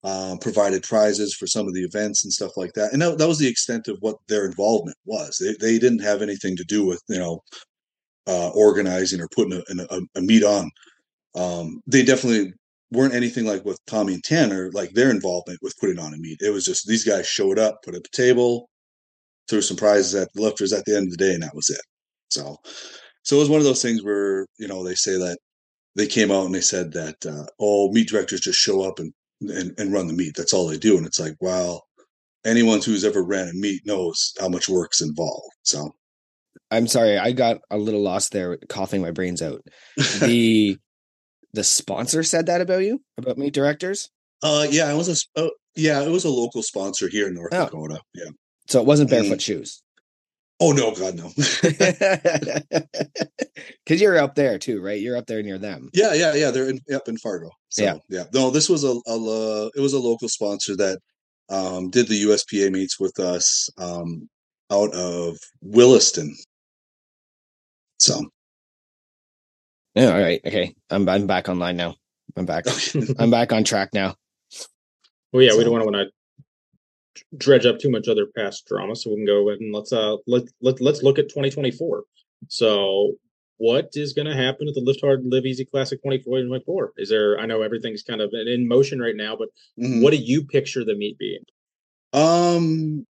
um, provided prizes for some of the events and stuff like that. And that, that was the extent of what their involvement was. They they didn't have anything to do with you know uh, organizing or putting a, a, a meet on. Um, they definitely weren't anything like with Tommy and Tanner, like their involvement with putting on a meet. It was just these guys showed up, put up a table, threw some prizes at the lifters at the end of the day, and that was it. So so it was one of those things where you know they say that they came out and they said that uh, all meet directors just show up and, and and run the meet. That's all they do, and it's like, well, anyone who's ever ran a meet knows how much work's involved. So, I'm sorry, I got a little lost there, coughing my brains out. The <laughs> the sponsor said that about you about meet directors. Uh, yeah, it was a uh, yeah, it was a local sponsor here in North oh. Dakota. Yeah, so it wasn't barefoot mm. shoes. Oh no, God no. <laughs> Because you're up there too, right? You're up there near them. Yeah, yeah, yeah. They're in, up in Fargo. So, yeah, yeah. No, this was a, a it was a local sponsor that um, did the USPA meets with us um, out of Williston. So. Yeah. All right. Okay. I'm I'm back online now. I'm back. I'm back on track now. Well, yeah, so, we don't want to dredge up too much other past drama, so we can go ahead and let's uh let let let's look at 2024. So what is going to happen at the Lift Hard Live Easy Classic 2024? Is there? I know everything's kind of in motion right now, but mm-hmm. what do you picture the meet being? Um,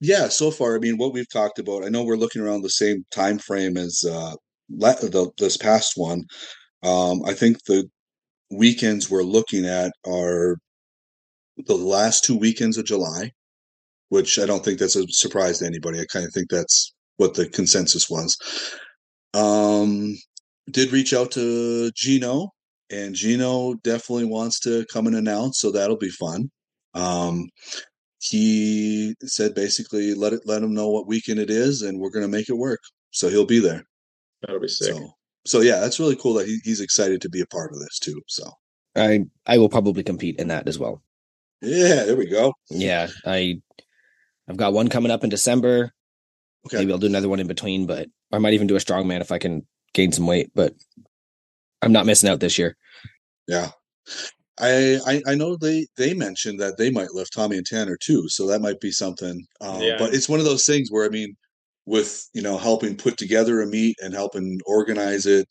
yeah. So far, I mean, what we've talked about. I know we're looking around the same time frame as uh the, this past one. Um, I think the weekends we're looking at are the last two weekends of July, which I don't think that's a surprise to anybody. I kind of think that's what the consensus was. Um, did reach out to Gino, and Gino definitely wants to come and announce, so that'll be fun. Um, he said basically let it let him know what weekend it is, and we're going to make it work. So he'll be there. That'll be sick. So, so yeah, that's really cool that he, he's excited to be a part of this too. So I I will probably compete in that as well. Yeah, there we go. Yeah, I I've got one coming up in December. Okay. Maybe I'll do another one in between, but I might even do a strongman if I can gain some weight. But I'm not missing out this year. Yeah, I, I I, know they they mentioned that they might lift Tommy and Tanner too, so that might be something. Um, yeah. But it's one of those things where I mean, with you know helping put together a meet and helping organize it,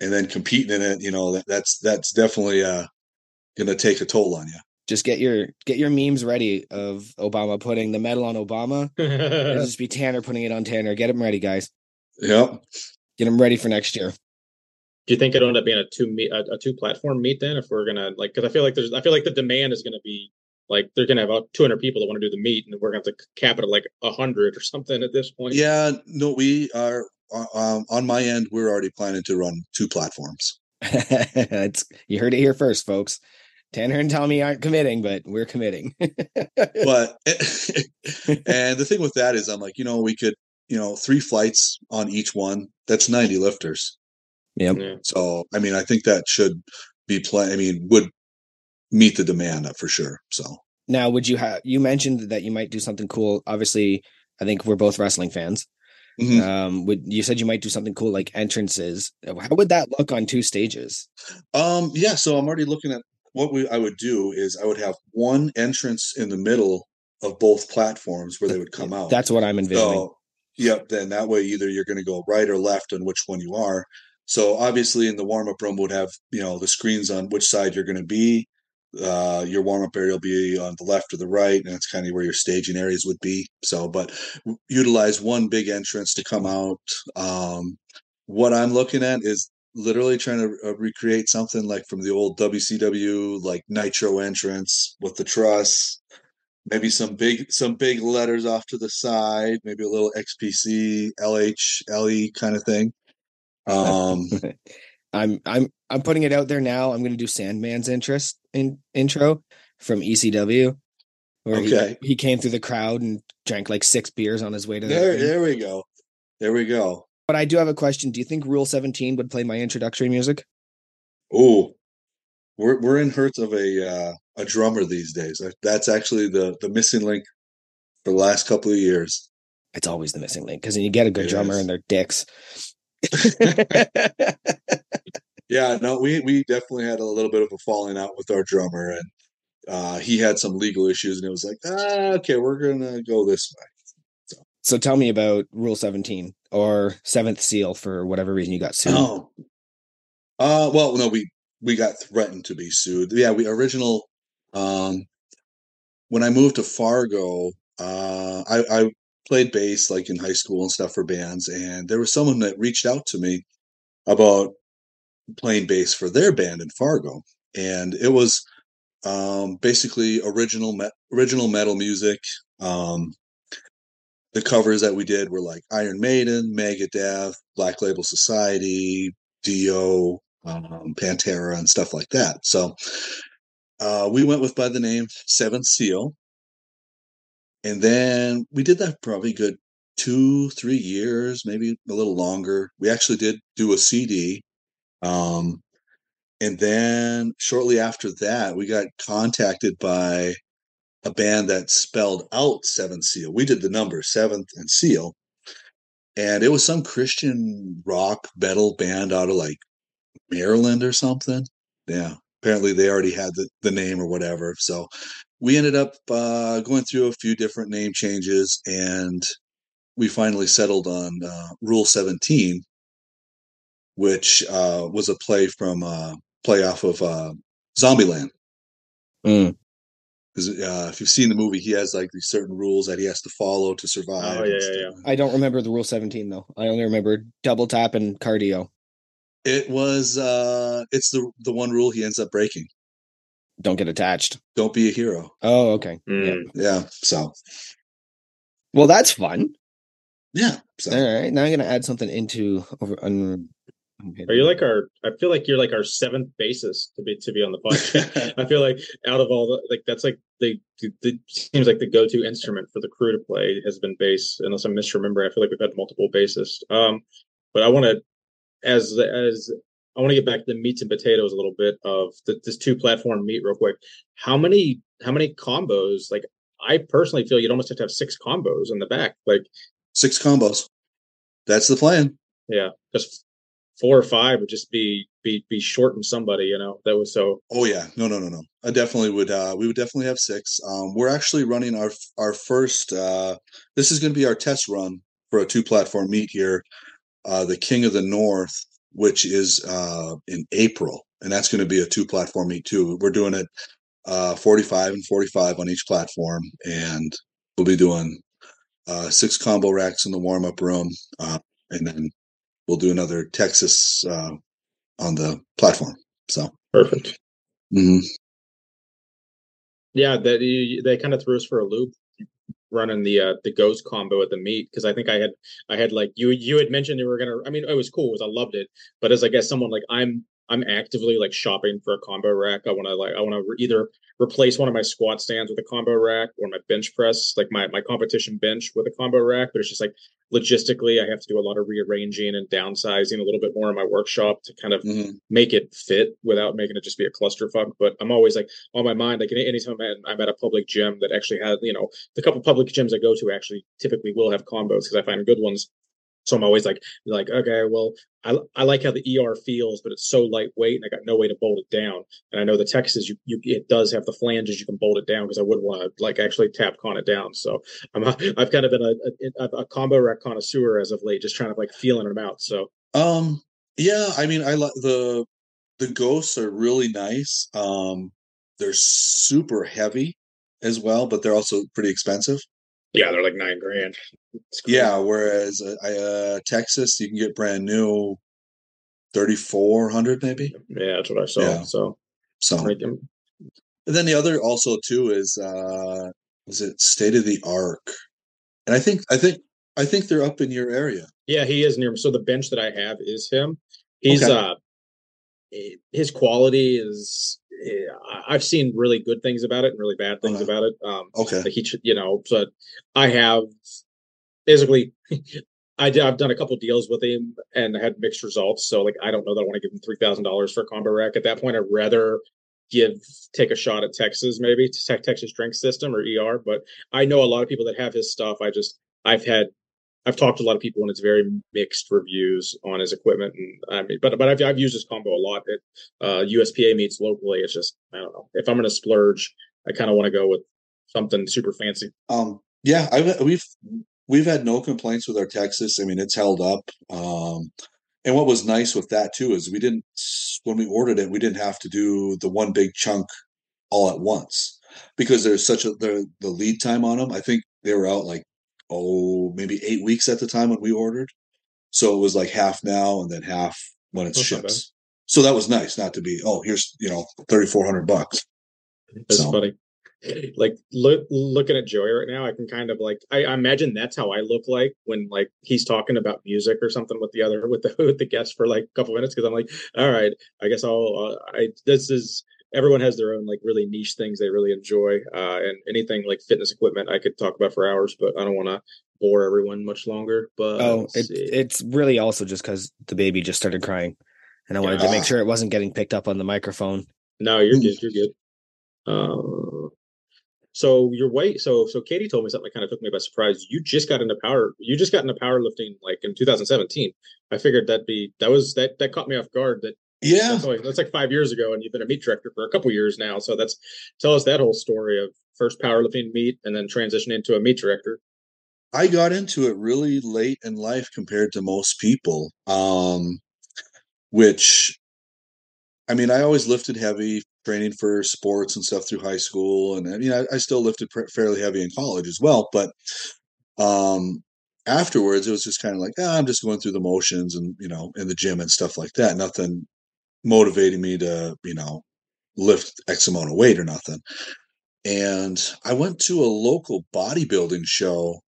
and then competing in it, you know that, that's that's definitely uh, going to take a toll on you just get your get your memes ready of Obama putting the medal on Obama. <laughs> It'll just be Tanner putting it on Tanner. Get him ready, guys. Yep. Get him ready for next year. do you think it'll end up being a two meet a, a two platform meet then if we're gonna like because I feel like there's I feel like the demand is gonna be like they're gonna have about 200 people that want to do the meet and we're gonna have to cap it at like 100 or something at this point Yeah, no, we are uh, um, on my end. We're already planning to run two platforms. <laughs> it's you heard it here first, folks. Tanner and Tommy aren't committing, but we're committing. <laughs> But <laughs> and the thing with that is, I'm like, you know, we could, you know, three flights on each one. That's 90 lifters. yep. yeah. So, I mean, I think that should be play. I mean, would meet the demand for sure. So, Now, would you have you mentioned that you might do something cool? Obviously, I think we're both wrestling fans. mhm. Um, would you said you might do something cool like entrances? How would that look on two stages? um, yeah. So I'm already looking at what we I would do is I would have one entrance in the middle of both platforms where they would come out. That's what I'm envisioning. So, yep. Then that way, either you're going to go right or left on which one you are. So obviously, in the warm up room would have you know the screens on which side you're going to be. Uh, your warm up area will be on the left or the right, and that's kind of where your staging areas would be. So, but utilize one big entrance to come out. Um, what I'm looking at is literally trying to uh, recreate something like from the old WCW like Nitro entrance with the truss maybe some big some big letters off to the side, maybe a little XPC, LH, LE kind of thing. Um, <laughs> I'm I'm I'm putting it out there now. I'm going to do Sandman's interest in intro from ECW, where Okay. he, he came through the crowd and drank like six beers on his way to. the there, there we go. There we go. But I do have a question. Do you think Rule 17 would play my introductory music? Oh, we're we're in hurts of a uh, a drummer these days. That's actually the the missing link for the last couple of years. It's always the missing link because you get a good It drummer is. and they're dicks. <laughs> Yeah, no, we we definitely had a little bit of a falling out with our drummer, and uh, he had some legal issues, and it was like, ah, okay, we're gonna go this way. So tell me about Rule 17 or Seventh Seal for whatever reason you got sued. Oh, uh, well, no, we we got threatened to be sued. Yeah, we original. Um, when I moved to Fargo, uh, I, I played bass like in high school and stuff for bands, and there was someone that reached out to me about playing bass for their band in Fargo, and it was um, basically original me- original metal music. Um, the covers that we did were like Iron Maiden, Megadeth, Black Label Society, Dio, um, Pantera, and stuff like that. So uh, we went with by the name Seventh Seal, and then we did that probably good two, three years, maybe a little longer. We actually did do a CD. Um, and then shortly after that, we got contacted by a band that spelled out Seventh Seal. We did the number seventh and seal. And it was some Christian rock metal band out of like Maryland or something. Yeah. Apparently they already had the, the name or whatever. So we ended up uh, going through a few different name changes and we finally settled on uh, Rule 17, which uh, was a play from uh, play off of uh, Zombieland. Mm. Because uh, if you've seen the movie, he has like these certain rules that he has to follow to survive. Oh, and yeah, yeah, I don't remember the Rule 17 though. I only remember double tap and cardio. It was uh it's the the one rule he ends up breaking. Don't get attached. Don't be a hero. Oh, okay. Yeah. Mm. Yeah. So Well, that's fun. yeah. So All right. Now I'm going to add something into over. Un, Are you like our? I feel like you're like our seventh bassist to be to be on the podcast. <laughs> I feel like out of all the like that's like the, the, the seems like the go to instrument for the crew to play has been bass. Unless I'm misremembering, I feel like we've had multiple bassists. Um, but I want to as as I want to get back to the meats and potatoes a little bit of the, this two platform meet real quick. How many how many combos? Like I personally feel you'd almost have to have six combos in the back. Like six combos. That's the plan. yeah, just four or five would just be be be shorting somebody. You know that was so. Oh yeah. No, no, no, no. I definitely would uh we would definitely have six. Um we're actually running our our first uh this is gonna be our test run for a two platform meet here. Uh the King of the North, which is uh in April. And that's gonna be a two platform meet too. We're doing it uh 45 and 45 on each platform and we'll be doing uh six combo racks in the warm up room. Uh and then we'll do another Texas uh on the platform. So Perfect. mhm. Yeah, that you- they kind of threw us for a loop running the uh the ghost combo at the meet because I think I had I had like you you had mentioned you were gonna I mean it was cool, it was, I loved it, but as I guess someone like I'm I'm actively like shopping for a combo rack. I want to like I want to re- either replace one of my squat stands with a combo rack or my bench press, like my my competition bench with a combo rack. But it's just like logistically, I have to do a lot of rearranging and downsizing a little bit more in my workshop to kind of Mhm. make it fit without making it just be a clusterfuck. But I'm always like on my mind, like any- anytime I'm I'm at a public gym that actually has, you know, the couple public gyms I go to actually typically will have combos because I find good ones. So I'm always like, like, okay, well, I, I like how the ER feels, but it's so lightweight and I got no way to bolt it down. And I know the Texas, you, you it does have the flanges you can bolt it down because I wouldn't want to like actually Tapcon it down. So I'm a, I've kind of been a, a, a combo rack connoisseur as of late, just trying to like feeling them out. So Um, yeah, I mean, I like the the ghosts are really nice. Um, they're super heavy as well, but they're also pretty expensive. Yeah, they're like nine grand. Yeah, whereas uh, I, uh, Texas, you can get brand new thirty four hundred maybe. yeah, that's what I saw. Yeah. So So, and then the other also too is uh, was it State of the Arc, and I think I think I think they're up in your area. Yeah, he is near. So the bench that I have is him. He's Okay. uh, eh, his quality is. I've seen really good things about it and really bad things Okay. about it. Um, Okay. like he, you know, but I have basically. <laughs> I did, I've done a couple deals with him and had mixed results. So like, I don't know that I want to give him three thousand dollars for a combo rack. At that point, I'd rather give take a shot at Texas, maybe Texas Strength System or ER. But I know a lot of people that have his stuff. I just I've had I've talked to a lot of people and it's very mixed reviews on his equipment. And I mean, but but I've I've used this combo a lot at uh, USPA meets locally. It's just I don't know if I'm going to splurge, I kind of want to go with something super fancy. Um, yeah, I've we've we've had no complaints with our Texas. I mean, it's held up. Um, and what was nice with that too is we didn't when we ordered it, we didn't have to do the one big chunk all at once because there's such a the the lead time on them. I think they were out like oh maybe eight weeks at the time when we ordered, so it was like half now and then half when it That's ships. So that was nice, not to be oh here's you know thirty four hundred bucks. That's So- funny. Like look looking at Joey right now, I can kind of like I, I imagine that's how I look like when like he's talking about music or something with the other with the <laughs> with the guest for like a couple minutes because I'm like, all right, I guess I'll uh, I this is everyone has their own like really niche things they really enjoy uh and anything like fitness equipment I could talk about for hours, but I don't want to bore everyone much longer. But Oh, it, it's really also just because the baby just started crying, and I wanted to Ah. make sure it wasn't getting picked up on the microphone. No, you're good. You're good. Uh, so your weight. So so Katie told me something that kind of took me by surprise. You just got into power. You just got into powerlifting like in 2017. I figured that'd be that was that that caught me off guard. That Yeah, that's, only, that's like five years ago, and you've been a meat director for a couple years now. So that's tell us that whole story of first powerlifting meat and then transition into a meat director. I got into it really late in life compared to most people. Um, which, I mean, I always lifted heavy, training for sports and stuff through high school, and I mean, I, I still lifted pr- fairly heavy in college as well. But um, afterwards, it was just kind of like, ah, I'm just going through the motions, and you know, in the gym and stuff like that. Nothing motivating me to, you know, lift X amount of weight or nothing. And I went to a local bodybuilding show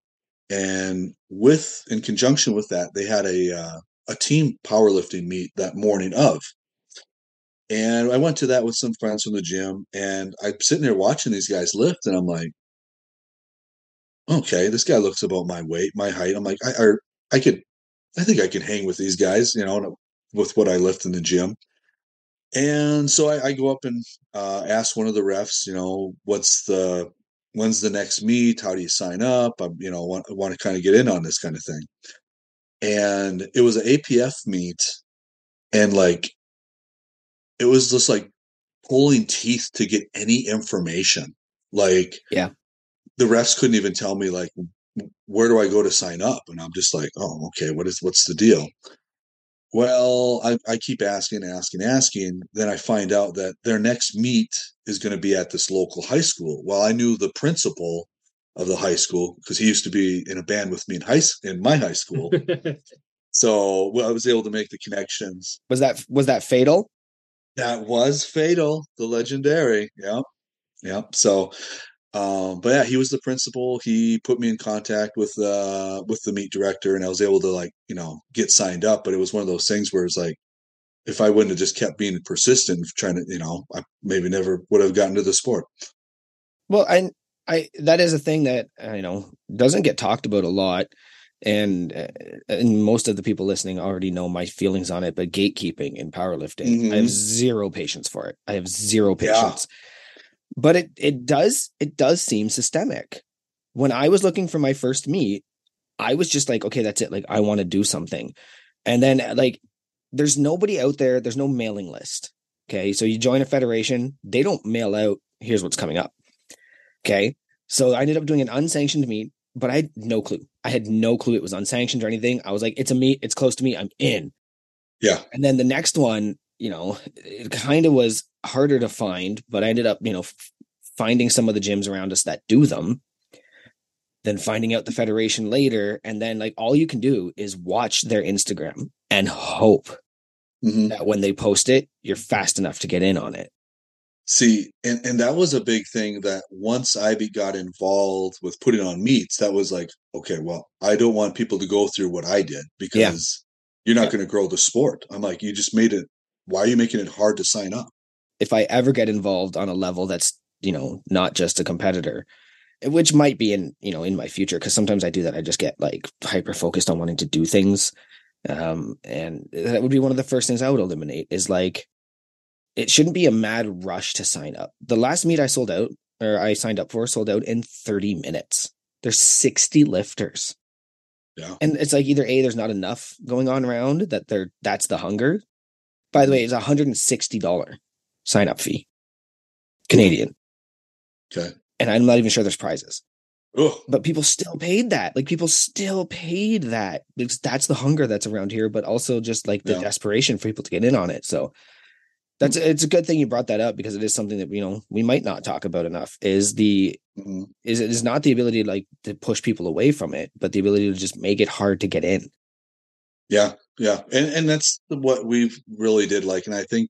and with in conjunction with that they had a uh, a team powerlifting meet that morning of. And i went to that with some friends from the gym and i'm sitting there watching these guys lift and i'm like okay this guy looks about my weight my height. I'm like i I, I could i think i can hang with these guys you know with what i lift in the gym and so i, I go up and uh, ask one of the refs you know what's the when's the next meet? How do you sign up? I, you know, want, want to kind of get in on this kind of thing. And it was an APF meet, and like, it was just like pulling teeth to get any information. Like, Yeah. the refs couldn't even tell me like, where do I go to sign up? And I'm just like, oh, okay, what is what's the deal? Well, I, I keep asking, asking, asking. Then I find out that their next meet is going to be at this local high school. Well, I knew the principal of the high school because he used to be in a band with me in high s- in my high school. <laughs> So well, I was able to make the connections. Was that was that fatal? That was fatal, the legendary. Yep. Yep. So um, but yeah, he was the principal. He put me in contact with uh with the meat director and I was able to like, you know, get signed up. But it was one of those things where it's like if I wouldn't have just kept being persistent trying to, you know, I maybe never would have gotten to the sport. Well, I I that is a thing that uh, you know doesn't get talked about a lot, and uh, and most of the people listening already know my feelings on it. But gatekeeping in powerlifting, mm-hmm. I have zero patience for it. I have zero patience. Yeah. But it it does it does seem systemic. When I was looking for my first meet, I was just like, okay, that's it. Like I want to do something, and then uh, like there's nobody out there. There's no mailing list. Okay, so you join a federation, they don't mail out. Here's what's coming up Okay. So I ended up doing an unsanctioned meet, but I had no clue. I had no clue it was unsanctioned or anything. I was like, it's a meet, it's close to me, I'm in. Yeah. And then the next one, you know, it kind of was harder to find, but I ended up, you know, f- finding some of the gyms around us that do them. Then finding out the federation later. And then, like, all you can do is watch their Instagram and hope mm-hmm. that when they post it, you're fast enough to get in on it. See, and, and that was a big thing that once Ivy got involved with putting on meets, that was like, okay, well, I don't want people to go through what I did because yeah. you're not going to grow the sport. I'm like, you just made it. Why are you making it hard to sign up? If I ever get involved on a level that's, you know, not just a competitor, which might be in, you know, in my future, because sometimes I do that. I just get like hyper focused on wanting to do things. Um, and that would be one of the first things I would eliminate is like, it shouldn't be a mad rush to sign up. The last meet I sold out or I signed up for sold out in 30 minutes. There's 60 lifters. Yeah. And it's like either A, there's not enough going on around that there that's the hunger. By the way, it's a hundred and sixty dollar sign up fee. Canadian. Okay. And I'm not even sure there's prizes. Ugh. But people still paid that. Like people still paid that because that's the hunger that's around here, but also just like the yeah. desperation for people to get in on it. So that's it's a good thing you brought that up because it is something that you know we might not talk about enough is the mm-hmm. is it is not the ability to like to push people away from it but the ability to just make it hard to get in yeah yeah and and that's what we really did like and i think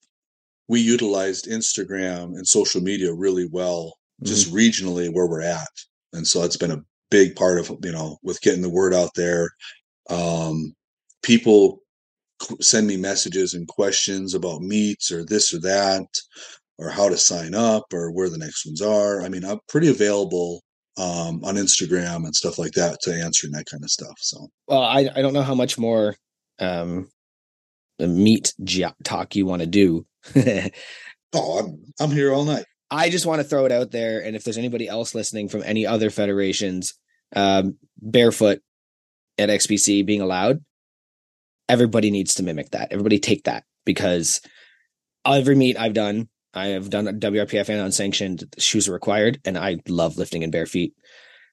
we utilized instagram and social media really well just mm-hmm. regionally where we're at and so it's been a big part of you know with getting the word out there um people send me messages and questions about meets or this or that or how to sign up or where the next ones are. I mean, I'm pretty available um, on Instagram and stuff like that to answering that kind of stuff. So, well, I, I don't know how much more um, meet talk you want to do. <laughs> oh, I'm, I'm here all night. I just want to throw it out there. And if there's anybody else listening from any other federations, um, barefoot at XPC being allowed, everybody needs to mimic that. Everybody take that because every meet I've done, I have done WRPF and unsanctioned shoes are required, and I love lifting in bare feet.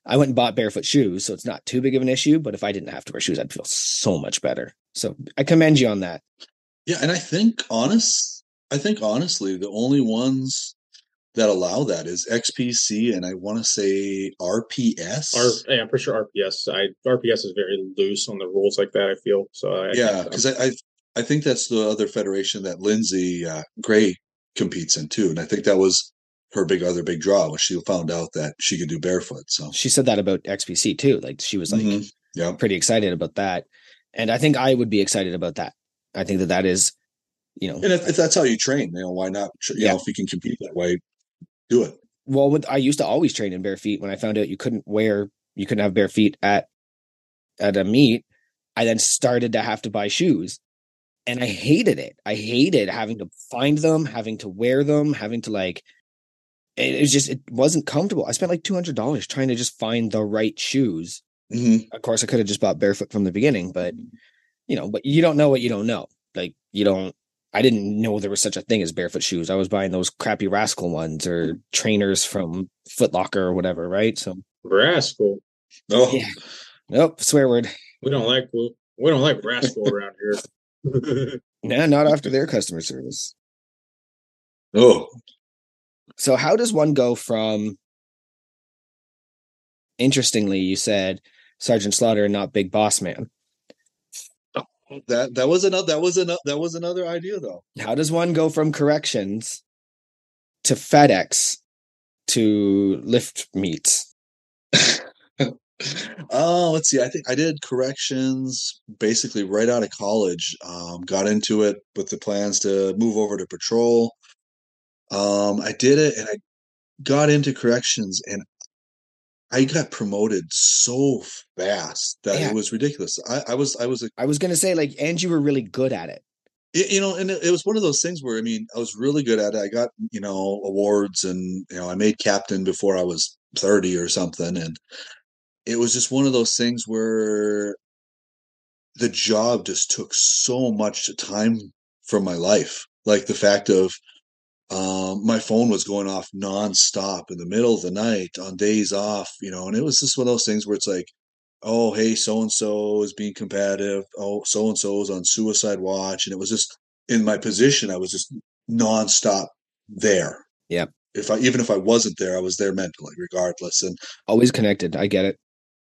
I went and bought barefoot shoes, so it's not too big of an issue. But if I didn't have to wear shoes, I'd feel so much better. So I commend you on that. Yeah, and I think honest, I think honestly, the only ones that allow that is XPC and I want to say RPS. R, yeah, I'm pretty sure RPS. I RPS is very loose on the rules like that. I feel so. I, yeah, because I, I, I think that's the other federation that Lindsay uh, Gray competes in too, and I think that was her big other big draw when she found out that she could do barefoot. So she said that about XPC too. Like she was like, mm-hmm. yeah, pretty excited about that, and I think I would be excited about that. I think that that is you know, and if, if, that's how you train, you know, why not? You yeah. know, if you can compete that way, do it. Well, with, I used to always train in bare feet. When I found out you couldn't wear, you couldn't have bare feet at at a meet, I then started to have to buy shoes, and I hated it. I hated having to find them, having to wear them, having to like. It, it was just it wasn't comfortable. I spent like two hundred dollars trying to just find the right shoes. Mm-hmm. Of course, I could have just bought barefoot from the beginning, but you know, but you don't know what you don't know. Like you don't I didn't know there was such a thing as barefoot shoes. I was buying those crappy rascal ones or trainers from Footlocker or whatever, right? So rascal. Oh, yeah. Nope, swear word. We don't like we don't like rascal around here. <laughs> nah, not after their customer service. Oh. So how does one go from interestingly, you said Sergeant Slaughter and not Big Boss Man. that that was another that was another that was another idea though. How does one go from corrections to FedEx to lift meats? <laughs> oh, let's see. I think I did corrections basically right out of college. Um, got into it with the plans to move over to patrol. Um, I did it and I got into corrections and I got promoted so fast that Yeah. it was ridiculous. I, I was I was a I was gonna say like, and you were really good at it. Y- you know and it, it was one of those things where i mean i was really good at it i got you know awards and you know i made captain before i was 30 or something and it was just one of those things where the job just took so much time from my life like the fact of um, my phone was going off nonstop in the middle of the night on days off you know and it was just one of those things where it's like oh hey so and so is being combative oh so and so is on suicide watch and it was just in my position i was just nonstop there Yeah. if i even if i wasn't there i was there mentally regardless and Always connected. I get it.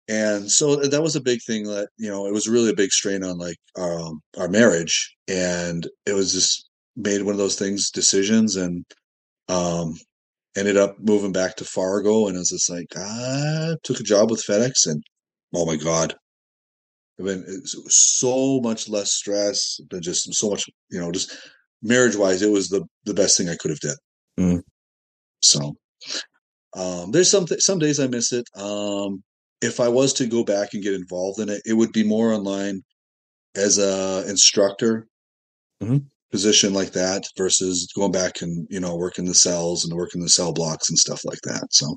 and so that was a big thing that you know it was really a big strain on like um, our marriage and it was just made one of those things decisions and um ended up moving back to fargo and it was just like i took a job with fedex and oh my god I mean, it's so much less stress, but just so much, you know, just marriage wise, it was the the best thing I could have did. Mm. So, um, there's some th- some days I miss it. Um, if I was to go back and get involved in it, it would be more online as a instructor Mhm. Position like that versus going back and you know working the cells and working the cell blocks and stuff like that. So,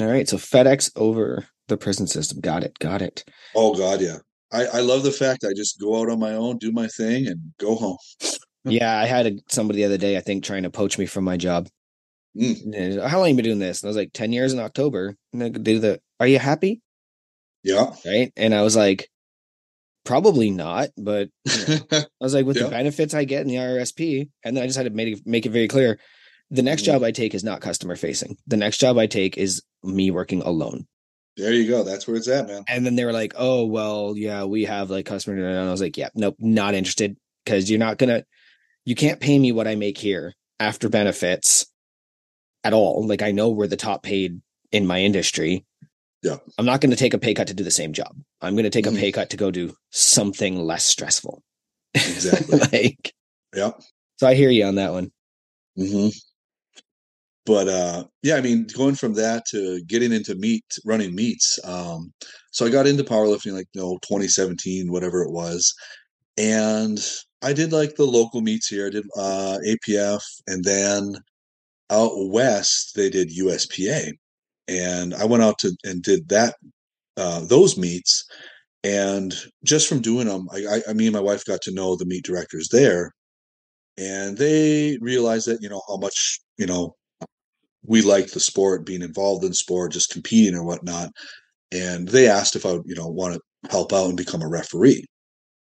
All right. So FedEx over the prison system. Got it. Got it. oh god, yeah. I, I love the fact I just go out on my own, do my thing, and go home. <laughs> Yeah, I had a, somebody the other day, I think, trying to poach me from my job. Mm. How long you been doing this? And I was like, 10 years in October. And they do the, are you happy? Yeah. Right. And I was like, probably not. But you know, <laughs> I was like, with Yeah. the benefits I get in the RRSP, and then I just had to make it, make it very clear. The next Mhm. job I take is not customer facing. The next job I take is me working alone. there you go. That's where it's at, man. And then they were like, "Oh, well, yeah, we have like customer." And I was like, "Yeah, nope, not interested because you're not gonna, you can't pay me what I make here after benefits at all. Like I know we're the top paid in my industry. Yeah. I'm not going to take a pay cut to do the same job. I'm going to take Mhm. a pay cut to go do something less stressful. Exactly. <laughs> like, Yep. so I hear you on that one. hmm But uh, yeah, I mean, going from that to getting into meet, running meets. Um, so I got into powerlifting like you know 2017, whatever it was, and I did like the local meets here. I did uh, APF, and then out west they did USPA, and I went out to and did that uh, those meets. And just from doing them, I, I, me and my wife got to know the meet directors there, and they realized that you know how much you know we liked the sport, being involved in sport, just competing or whatnot. And they asked if I would, you know, want to help out and become a referee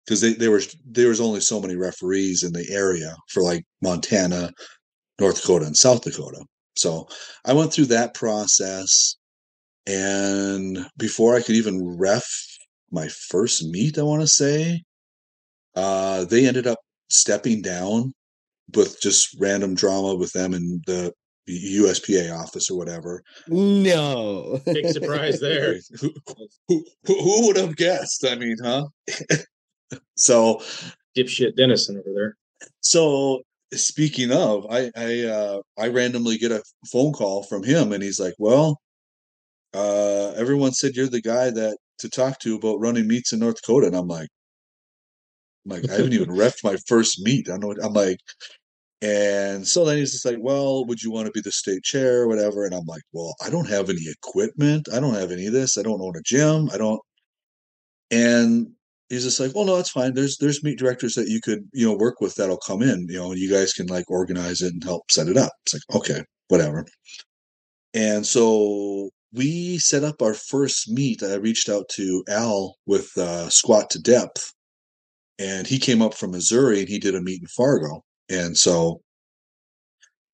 because they, there was there was only so many referees in the area for like Montana, North Dakota, and South Dakota. So I went through that process, and before I could even ref my first meet, I want to say, uh, they ended up stepping down with just random drama with them and the USPA office or whatever. No, Big surprise there. <laughs> who, who, who would have guessed? I mean, huh? <laughs> so, Dipshit Dennison over there. so speaking of, I I uh, I randomly get a phone call from him, and he's like, "Well, uh, everyone said you're the guy that to talk to about running meets in North Dakota," and I'm like, I'm like I haven't even <laughs> refed my first meet. I don't know. What, I'm like, and so then he's just like, "Well, would you want to be the state chair or whatever?" And I'm like, "Well, I don't have any equipment. I don't have any of this. I don't own a gym. I don't." And he's just like, "Well, no, that's fine. There's there's meet directors that you could you know work with that'll come in. You know, and you guys can like organize it and help set it up." It's like, okay, whatever. And so we set up our first meet. I reached out to Al with uh, Squat to Depth, and he came up from Missouri and he did a meet in Fargo. And so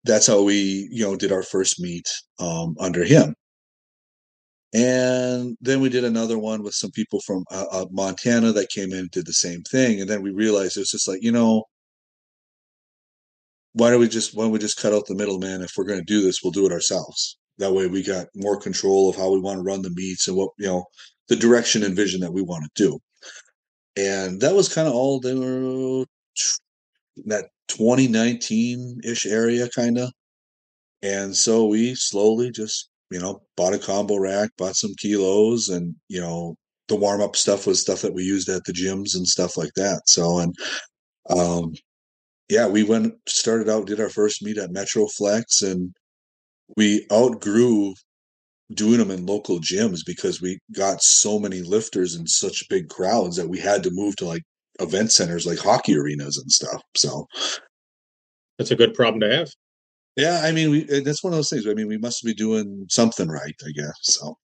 that's how we, you know, did our first meet um, under him. And then we did another one with some people from uh, uh, Montana that came in and did the same thing. And then we realized it was just like, you know, why don't we just why don't we just cut out the middleman? If we're going to do this, we'll do it ourselves. That way, we got more control of how we want to run the meets and what you know the direction and vision that we want to do. And that was kind of all the that 2019 ish area, kind of. And so we slowly just you know bought a combo rack, bought some kilos, and you know the warm up stuff was stuff that we used at the gyms and stuff like that. So and um yeah, we went started out did our first meet at Metroflex and we outgrew doing them in local gyms because we got so many lifters and such big crowds that we had to move to like event centers like hockey arenas and stuff. So that's a good problem to have. Yeah, I mean, we that's one of those things. I mean, we must be doing something right, I guess. So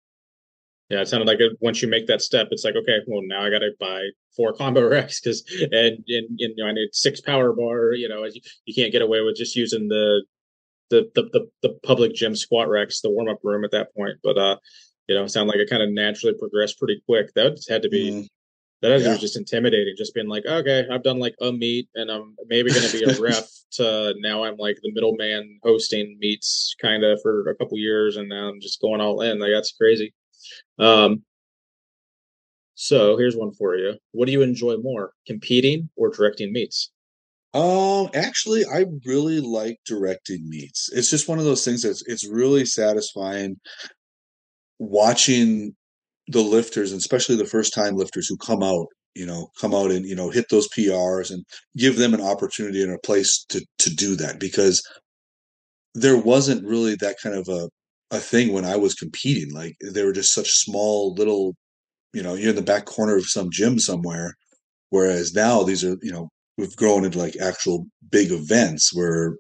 yeah, it sounded like it, once you make that step, it's like okay, well now I got to buy four combo <laughs> racks because and, and and you know I need six power bar. You know, you, you can't get away with just using the the the the, the public gym squat racks, the warm up room at that point. But uh, you know, sound like it kind of naturally progressed pretty quick. That had to be. Mm. That yeah. was just intimidating. Just being like, okay, I've done like a meet, and I'm maybe going to be a <laughs> ref. To now, I'm like the middleman hosting meets, kind of for a couple years, and now I'm just going all in. Like that's crazy. Um, so here's one for you. What do you enjoy more, competing or directing meets? Um, actually, I really like directing meets. It's just one of those things that's it's really satisfying watching the lifters, and especially the first time lifters who come out, you know, come out and you know hit those PRs and give them an opportunity and a place to to do that because there wasn't really that kind of a a thing when I was competing. Like they were just such small little, you know, you're in the back corner of some gym somewhere. Whereas now these are, you know, we've grown into like actual big events where,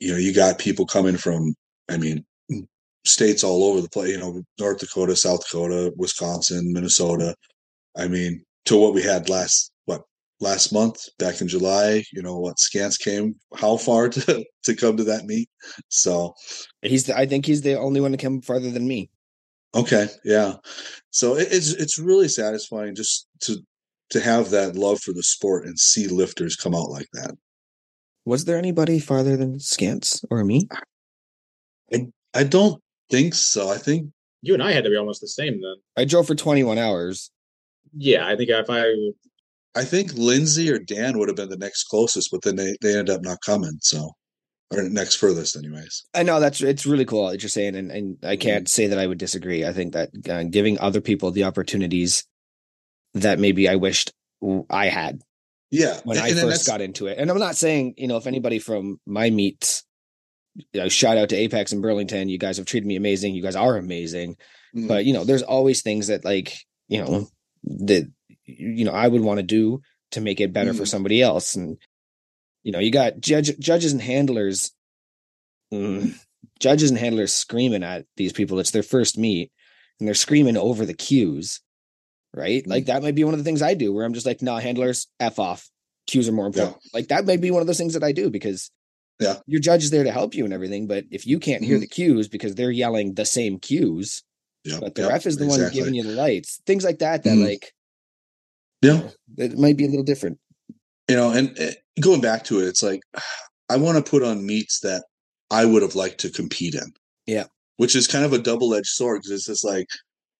you know, you got people coming from, I mean, states all over the place, you know, North Dakota, South Dakota, Wisconsin, Minnesota. I mean, to what we had last what last month back in July. You know what scans came how far <laughs> to to come to that meet. So he's the, I think he's the only one to come farther than me. Okay, yeah. So it, it's it's really satisfying just to to have that love for the sport and see lifters come out like that. Was there anybody farther than Scants or me? I I don't think so. I think you and I had to be almost the same then. I drove for 21 hours. Yeah, I think if I I think Lindsay or Dan would have been the next closest, but then they, they end up not coming. So, or next furthest, anyways. I know that's it's really cool what you're saying, and, and I can't mm-hmm. say that I would disagree. I think that uh, giving other people the opportunities that maybe I wished I had. Yeah, when and, I and first got into it, and I'm not saying you know if anybody from my meets, you know, shout out to Apex and Burlington. You guys have treated me amazing. You guys are amazing, mm-hmm. but you know, there's always things that like you know that you know I would want to do to make it better mm. for somebody else. And you know, you got judge, judges and handlers, mm, judges and handlers screaming at these people. It's their first meet, and they're screaming over the cues, right? Mm. Like that might be one of the things I do, where I'm just like, nah, handlers, f off. Cues are more important." Yeah. Like that might be one of those things that I do because yeah, your judge is there to help you and everything. But if you can't hear mm. the cues because they're yelling the same cues, Yep, but the yep, ref is the exactly. one giving you the lights. Things like that that mm like yeah, it might be a little different. You know, and uh, going back to it, it's like I want to put on meets that I would have liked to compete in. Yeah, which is kind of a double edged sword because it's just like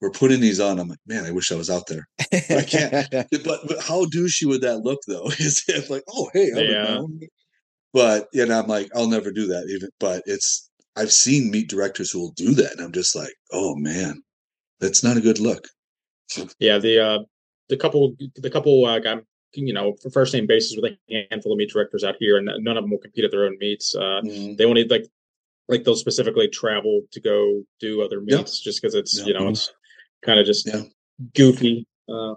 we're putting these on. I'm like, man, I wish I was out there. But I can't. <laughs> but, but how douchey would that look though? <laughs> Is if like, oh hey, I'm yeah. But you know, I'm like, I'll never do that. Even, but it's I've seen meet directors who will do that, and I'm just like, oh man, that's not a good look. Yeah, the uh, the couple the couple uh, got you know for first name basis with a handful of meet directors out here, and none of them will compete at their own meets. Uh, mm-hmm. They only like like they'll specifically travel to go do other meets just because it's you know it's kind of just yeah. goofy. Uh,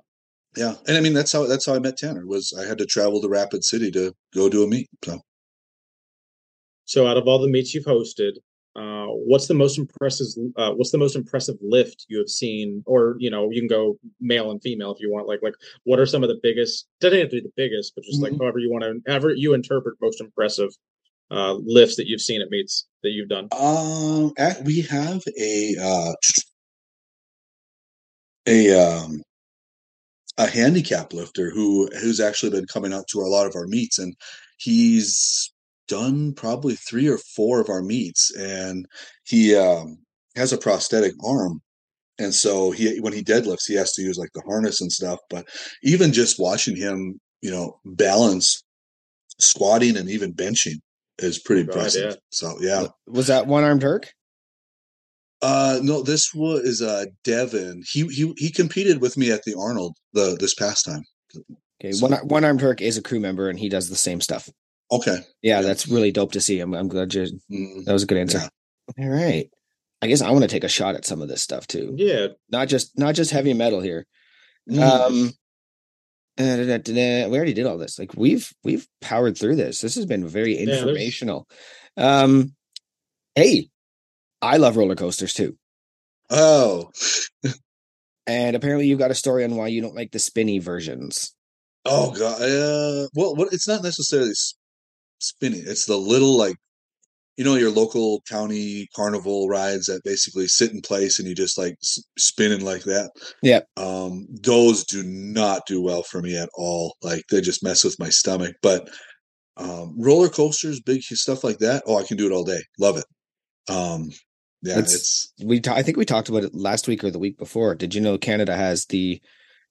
yeah, and I mean that's how that's how I met Tanner. Was I had to travel to Rapid City to go do a meet. So, so out of all the meets you've hosted, uh, what's the most impressive? Uh, what's the most impressive lift you have seen? Or you know, you can go male and female if you want. Like, like what are some of the biggest? Doesn't have to be the biggest, but just mm-hmm. like however you want to, however you interpret most impressive. uh, lifts that you've seen at meets that you've done? Um, at, we have a uh, a um, a handicap lifter who who's actually been coming out to a lot of our meets, and he's done probably three or four of our meets, and he um, has a prosthetic arm. And so he, when he deadlifts, he has to use like the harness and stuff. But even just watching him, you know, balance, squatting, and even benching is pretty Right, impressive. yeah. So yeah, Was that one armed Turk? uh, no, this was uh Devin. He he he competed with me at the Arnold the this past time. Okay, So- one one armed Turk is a crew member and he does the same stuff. Okay. Yeah, Yeah. that's really dope to see. I'm I'm glad you Mm, that was a good answer. Yeah. All right. I guess I want to take a shot at some of this stuff too. Yeah, Not just not just heavy metal here. mm. Um da, da, da, da. we already did all this. Like we've we've powered through this. This has been very there's- informational. um hey, I love roller coasters too. oh, <laughs> And apparently you've got a story on why you don't like the spinny versions. oh god. Uh, well, what? It's not necessarily s- spinning. It's the little like, you know, your local county carnival rides that basically sit in place and you just like spinning like that. Yep. Um, those do not do well for me at all. Like they just mess with my stomach. But um, roller coasters, big stuff like that. Oh, I can do it all day. Love it. Um, yeah, It's- it's we ta- I think we talked about it last week or the week before. Did you know Canada has the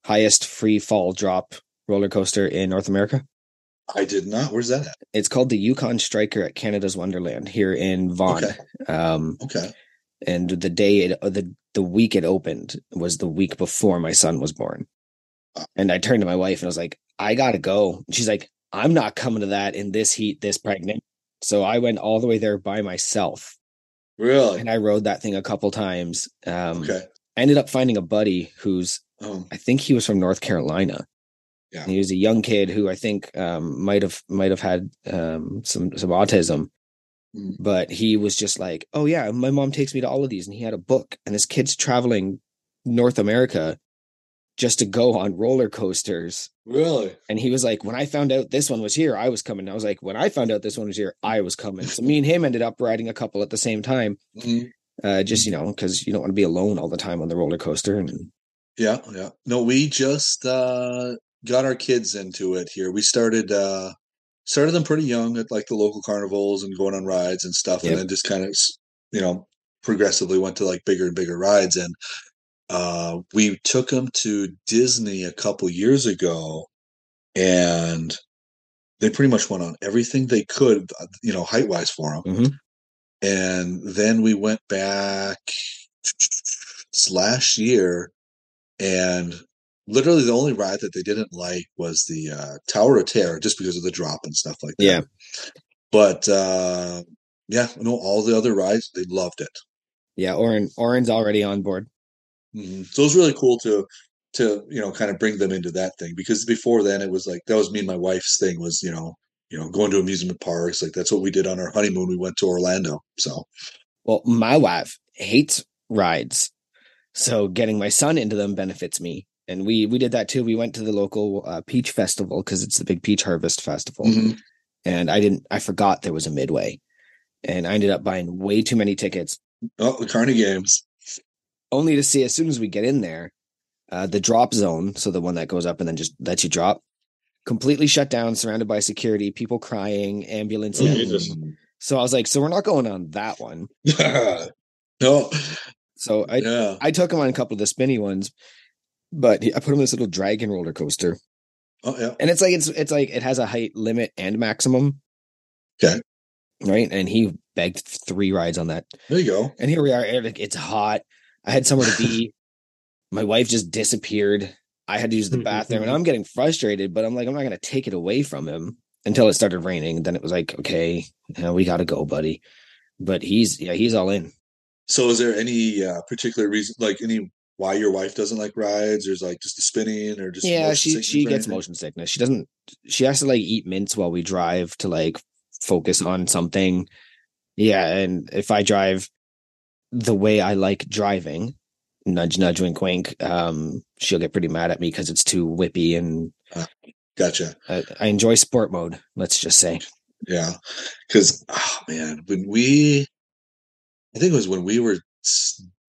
highest free fall drop roller coaster in North America? I did not. Where's that at? It's called the Yukon Striker at Canada's Wonderland here in Vaughan. Okay. Um, Okay. and the day it the the week it opened was the week before my son was born. Wow. And I turned to my wife and I was like, "I gotta go." And she's like, "I'm not coming to that in this heat, this pregnant." So I went all the way there by myself, Really? and I rode that thing a couple times. Um, Okay. I ended up finding a buddy who's Um, I think he was from North Carolina. Yeah. He was a young kid who I think um, might have might have had um, some some autism, Mm. but he was just like, "Oh yeah, my mom takes me to all of these," and he had a book, and this kid's traveling North America just to go on roller coasters. really? And he was like, "When I found out this one was here, I was coming." I was like, "When I found out this one was here, I was coming." So me and him ended up riding a couple at the same time, Mhm. uh, just you know, because you don't want to be alone all the time on the roller coaster. And Yeah, yeah. No, we just uh got our kids into it here. We started uh started them pretty young at like the local carnivals and going on rides and stuff Yep. and then just kind of you know progressively went to like bigger and bigger rides and uh we took them to Disney a couple years ago and they pretty much went on everything they could uh, you know height wise for them Mhm. and then we went back last year and literally the only ride that they didn't like was the uh, Tower of Terror just because of the drop and stuff like that. Yeah. But uh yeah, no, all the other rides they loved it. yeah, Oren Oren's already on board. Mhm. So it was really cool to to you know kind of bring them into that thing because before then it was like that was me and my wife's thing was you know you know going to amusement parks like that's what we did on our honeymoon we went to Orlando so Well, my wife hates rides, so getting my son into them benefits me. And we we did that too. We went to the local uh, peach festival because it's the big peach harvest festival, Mhm. and I didn't. I forgot there was a midway, and I ended up buying way too many tickets, oh the Carney games only to see as soon as we get in there, uh, the drop zone, so the one that goes up and then just lets you drop, completely shut down, surrounded by security, people crying, ambulance. Oh. So I was like, so we're not going on that one. <laughs> no So I yeah I took him on a couple of the spinny ones, but I put him on this little dragon roller coaster, oh yeah and it's like it's it's like it has a height limit and maximum. Okay. Right, and he begged three rides on that, there you go and here we are. Like it's hot. I had somewhere to be. <laughs> My wife just disappeared. I had to use the bathroom, and I'm getting frustrated. But I'm like, I'm not going to take it away from him until it started raining. Then it was like, okay, uh, we got to go, buddy. But he's yeah, he's all in. so is there any uh, particular reason like any why your wife doesn't like rides or is like just the spinning or just yeah she she gets motion sickness. She doesn't she has to like eat mints while we drive to like focus on something. Yeah and if i drive the way i like driving nudge nudge wink wink um she'll get pretty mad at me because it's too whippy and gotcha. I, I enjoy sport mode let's just say. Yeah, because oh man, when we, I think it was when we were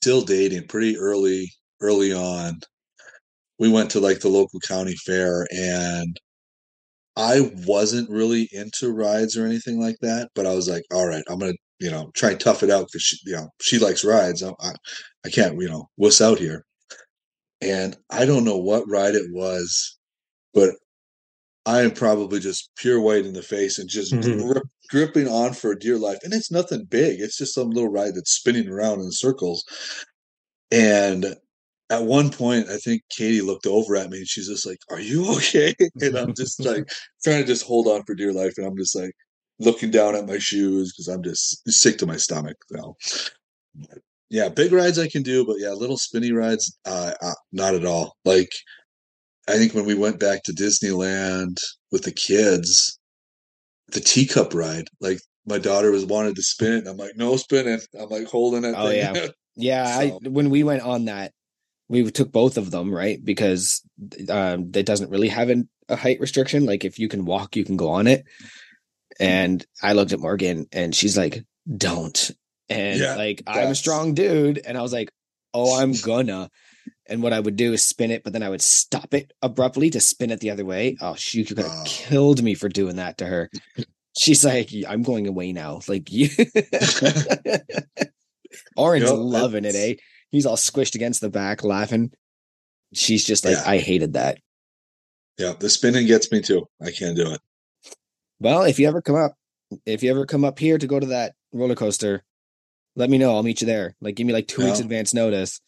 still dating, pretty early, early on. We went to like the local county fair, and I wasn't really into rides or anything like that. But I was like, all right, I'm gonna, you know, try and tough it out because she, you know, she likes rides. I, I, I can't, you know, wuss out here. And I don't know what ride it was, but I am probably just pure white in the face and just Mhm. grip, gripping on for dear life. And it's nothing big. It's just some little ride that's spinning around in circles. And at one point, I think Katie looked over at me and she's just like, Are you okay? <laughs> And I'm just like <laughs> trying to just hold on for dear life. And I'm just like looking down at my shoes because I'm just sick to my stomach now. Yeah, big rides I can do, but yeah, little spinny rides, uh, uh, not at all. Like, I think when we went back to Disneyland with the kids, the teacup ride, like my daughter was wanted to spin it. I'm like, no spinning. I'm like holding it. Oh, yeah. <laughs> Yeah, So- I when we went on that, we took both of them, right? Because um it doesn't really have an, a height restriction. Like if you can walk, you can go on it. And I looked at Morgan and she's like, "Don't." And Yeah, like I'm a strong dude and I was like, "Oh, I'm gonna." And what I would do is spin it, but then I would stop it abruptly to spin it the other way. Oh, she could have Oh. killed me for doing that to her. <laughs> She's like, I'm going away now. Like you <laughs> Orange Yep, loving it, eh? He's all squished against the back, laughing. She's just like, Yeah. I hated that. yeah, the spinning gets me too. I can't do it. Well, if you ever come up, if you ever come up here to go to that roller coaster, let me know. I'll meet you there. Like, give me like two weeks advance notice.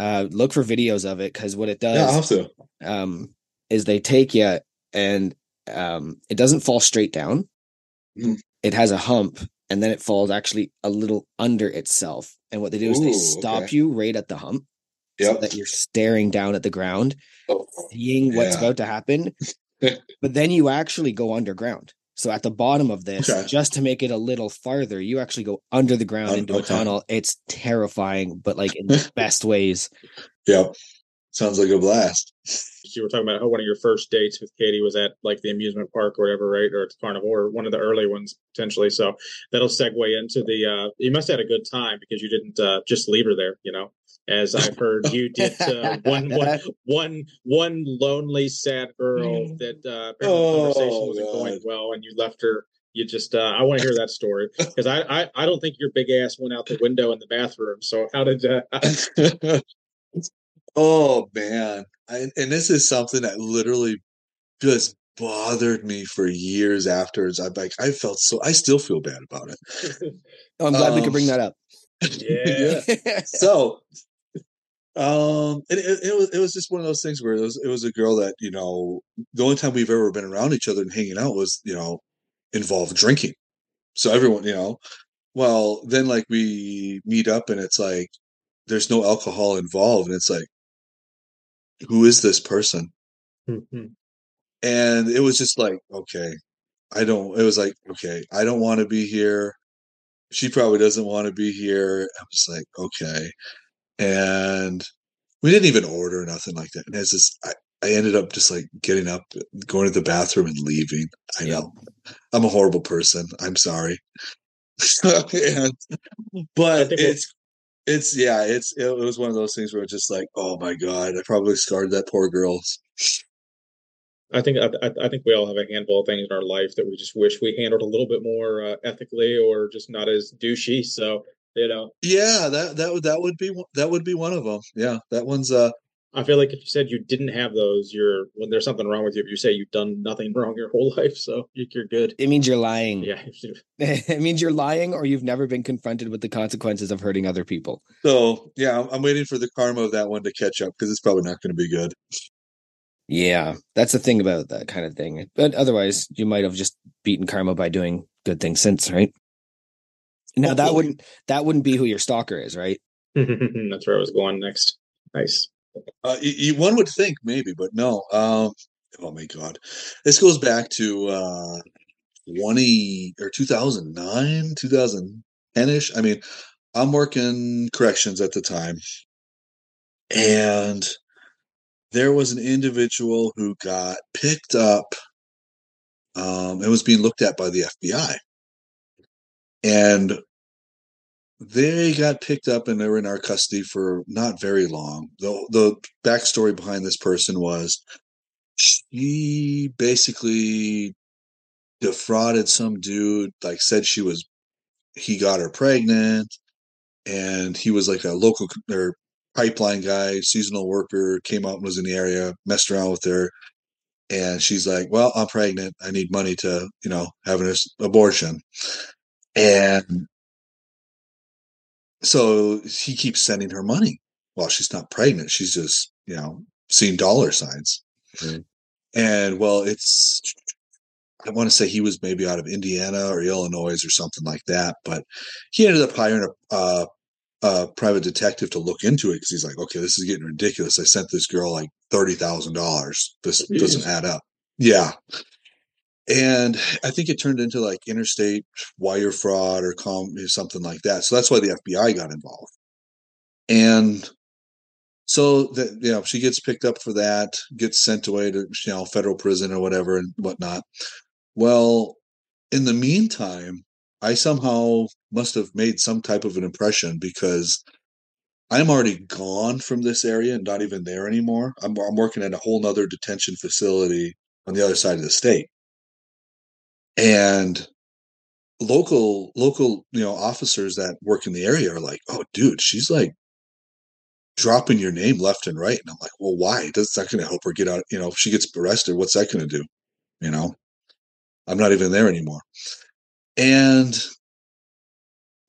Uh, look for videos of it because what it does have to. um, is they take you and um, it doesn't fall straight down. Mhm. It has a hump and then it falls actually a little under itself. And what they do is they stop okay. you right at the hump so that you're staring down at the ground, Oh, seeing what's Yeah. about to happen. <laughs> but then you actually go underground. So at the bottom of this, Okay. just to make it a little farther, you actually go under the ground Un- into a tunnel. It's terrifying, but like in the <laughs> best ways. Yep. Sounds like a blast. you were talking about how one of your first dates with Katie was at like the amusement park or whatever, right? Or it's carnival or one of the early ones potentially. So that'll segue into the uh you must have had a good time because you didn't uh just leave her there, you know. As I've heard you did uh, one one <laughs> one one lonely sad girl that uh apparently the Oh, conversation wasn't going well and you left her you just uh I want to hear that story <laughs> because I, I I don't think your big ass went out the window in the bathroom. So how did uh <laughs> oh man. I, and this is something that literally just bothered me for years afterwards. I'm like, I felt so I still feel bad about it. Oh, I'm glad we could Um, bring that up. Yeah. so um it, it, it was it was just one of those things where it was it was a girl that you know the only time we've ever been around each other and hanging out was you know involved drinking. So everyone you know well then like we meet up and it's like there's no alcohol involved and it's like who is this person? And it was just like okay i don't it was like okay i don't want to be here. She probably doesn't want to be here. I was like okay and we didn't even order nothing like that and it's just i I ended up just like getting up, going to the bathroom, and leaving. I Yep. know I'm a horrible person. I'm sorry, <laughs> and, but it's it's yeah, it's it was one of those things where it's just like, oh my god, I probably scarred that poor girl. I think I, I- I think we all have a handful of things in our life that we just wish we handled a little bit more uh, ethically or just not as douchey. So you know, Yeah, that that would that would be one- that would be one of them. Yeah, that one's uh I feel like if you said you didn't have those, you're when there's something wrong with you. If you say you've done nothing <laughs> wrong your whole life, so you- you're good. It means you're lying. Yeah, <laughs> it means you're lying or you've never been confronted with the consequences of hurting other people. so yeah, I'm, I'm waiting for the karma of that one to catch up because it's probably not going to be good. Yeah, that's the thing about that kind of thing. But otherwise, you might have just beaten karma by doing good things since, right? Now that wouldn't that wouldn't be who your stalker is, right? <laughs> that's where I was going next. Nice. Uh, y- y- one would think maybe, but no. Um, oh my god, this goes back to uh, twenty or two thousand nine, two thousand ten ish. I mean, I'm working corrections at the time, and there was an individual who got picked up um, and was being looked at by the FBI. And they got picked up and they were in our custody for not very long. The the backstory behind this person was she basically defrauded some dude, like said she was he got her pregnant and he was like a local or pipeline guy, seasonal worker, came out and was in the area, messed around with her. And she's like, Well, I'm pregnant. I need money to, you know, have an abortion. And so he keeps sending her money while she's not pregnant. She's just, you know, seeing dollar signs. Mm-hmm. And well, it's, I want to say he was maybe out of Indiana or Illinois or something like that. But he ended up hiring a, uh, a private detective to look into it because he's like, okay, this is getting ridiculous. I sent this girl like $30,000. This doesn't add up. Yeah. And I think it turned into like interstate wire fraud or com- something like that. So that's why the FBI got involved. And so that you know, she gets picked up for that, gets sent away to you know federal prison or whatever and whatnot. Well, in the meantime, I somehow must have made some type of an impression because I'm already gone from this area and not even there anymore. I'm, I'm working at a whole nother detention facility on the other side of the state and local local you know officers that work in the area are like oh dude she's like dropping your name left and right. And i'm like well why? That's not going to help her get out you know if she gets arrested what's that going to do? You know? I'm not even there anymore. And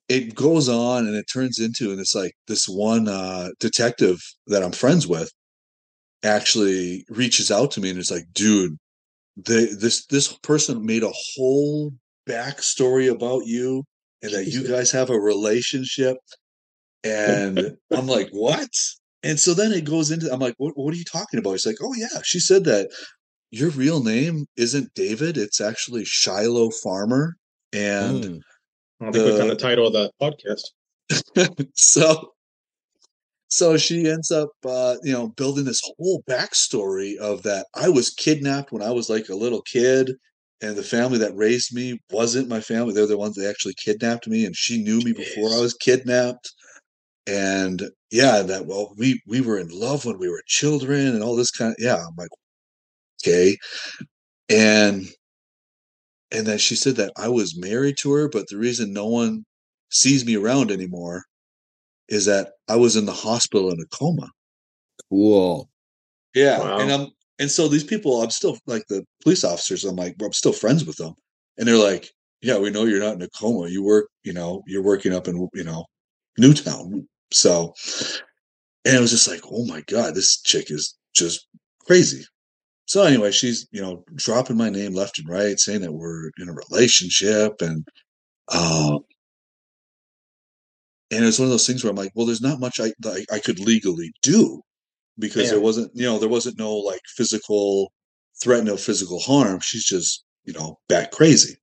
it goes on and it turns into and it's like this one uh detective that i'm friends with actually reaches out to me and it's like dude they this this person made a whole backstory about you and that you guys have a relationship and <laughs> i'm like what? And so then it goes into i'm like what, what are you talking about? He's like oh yeah she said that your real name isn't david it's actually shylo farmer and mm. i think the, we the title of the podcast. <laughs> So so she ends up uh, you know building this whole backstory of that i was kidnapped when i was like a little kid and the family that raised me wasn't my family. They're the ones that actually kidnapped me and she knew me before i was kidnapped. And yeah that well we we were in love when we were children and all this kind of yeah i'm like okay. And and then she said that i was married to her but the reason no one sees me around anymore is that I was in the hospital in a coma. Cool. Yeah. Wow. And I'm and so these people, I'm still like the police officers, I'm like, well, I'm still friends with them. And they're like, Yeah, we know you're not in a coma. You work, you know, you're working up in, you know, Newtown. So and it was just like, oh my God, this chick is just crazy. So anyway, she's, you know, dropping my name left and right, saying that we're in a relationship and um and it's one of those things where I'm like, well, there's not much I I, I could legally do because yeah. there wasn't, you know, there wasn't no like physical threat, no physical harm. She's just, you know, back crazy.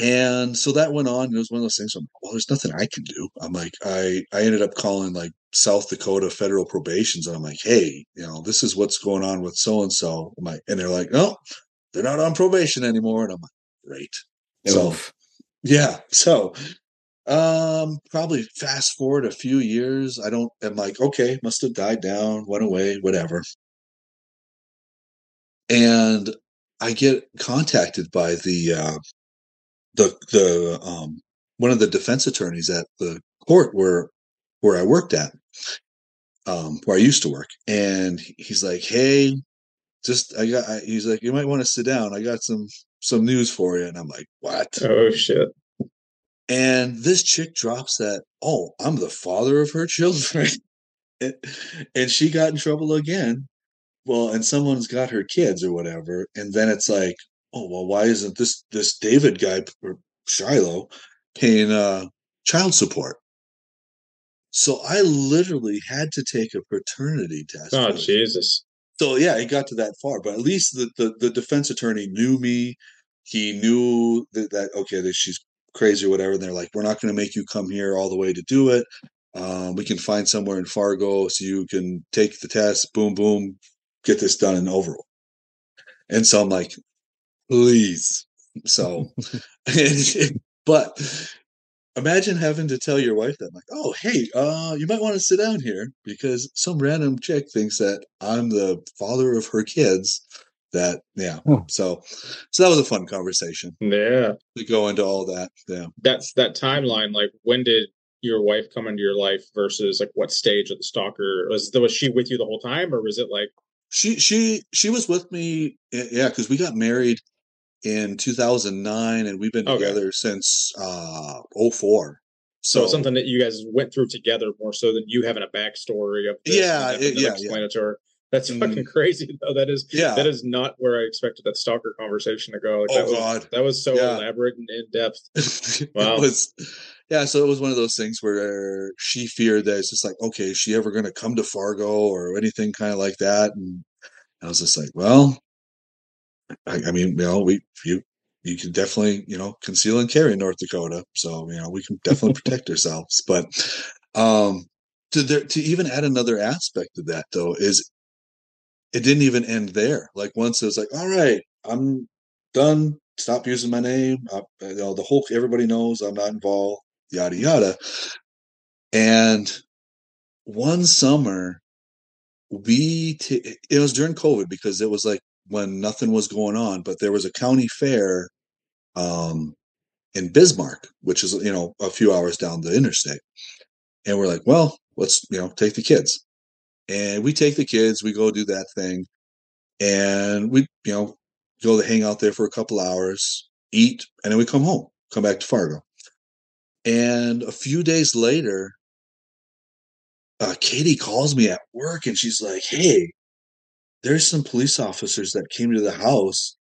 And so that went on. It was one of those things. I'm like, well, there's nothing I can do. I'm like, I I ended up calling like South Dakota federal probations, and I'm like, hey, you know, this is what's going on with so and so. I'm like, and they're like, no, they're not on probation anymore. And I'm like, great. So yeah, so um, probably fast forward a few years. I don't. I'm like, okay, must have died down, went away, whatever. And I get contacted by the uh, the the um, one of the defense attorneys at the court where where I worked at, um, where I used to work, and he's like, "Hey, just I got." I, he's like, "You might want to sit down. I got some some news for you." And I'm like, "What?" Oh shit! And this chick drops that, oh, I'm the father of her children. <laughs> and she got in trouble again. Well, and someone's got her kids or whatever. And then it's like, oh, well, why isn't this this David guy or Shylo paying uh, child support? So I literally had to take a paternity test. Oh, Jesus. So yeah, it got to that far, but at least the, the, the defense attorney knew me. He knew that, that okay, that she's crazy or whatever. And they're like, we're not going to make you come here all the way to do it. Um, we can find somewhere in Fargo so you can take the test, boom, boom, get this done and over. And so I'm like, please. So, <laughs> <laughs> but imagine having to tell your wife that, like, oh, hey, uh, you might want to sit down here because some random chick thinks that I'm the father of her kids. That, yeah. Oh. So, so that was a fun conversation Yeah. to go into all that. Yeah. That's that timeline. Like, when did your wife come into your life versus like what stage of the stalker was? Was she with you the whole time, or was it like She, she, she was with me. Yeah. Cause we got married in 2009 and we've been Okay. together since, uh, 04. so it's something that you guys went through together more so than you having a backstory of this Yeah, it- yeah, explain it to her? That's Mm. fucking crazy though. That is yeah. that is not where I expected that stalker conversation to go. Like, Oh, that was, God. that was so Yeah. elaborate and in depth. <laughs> Wow. it was yeah so it was one of those things where she feared that it's just like okay is she ever going to come to fargo or anything kind of like that and i was just like well I, I mean you know we you you can definitely you know conceal and carry in north dakota so you know we can definitely <laughs> protect ourselves but um to there to even add another aspect of that though is it didn't even end there. Like once it was like all right i'm done stop using my name uh, you know the whole everybody knows i'm not involved yada yada. And one summer we t- it was during covid because it was like when nothing was going on but there was a county fair um in bismarck which is you know a few hours down the interstate. And we're like well let's you know take the kids and we take the kids we go do that thing and we you know go to hang out there for a couple hours eat and then we come home come back to fargo. And a few days later uh, katie calls me at work and she's like hey there's some police officers that came to the house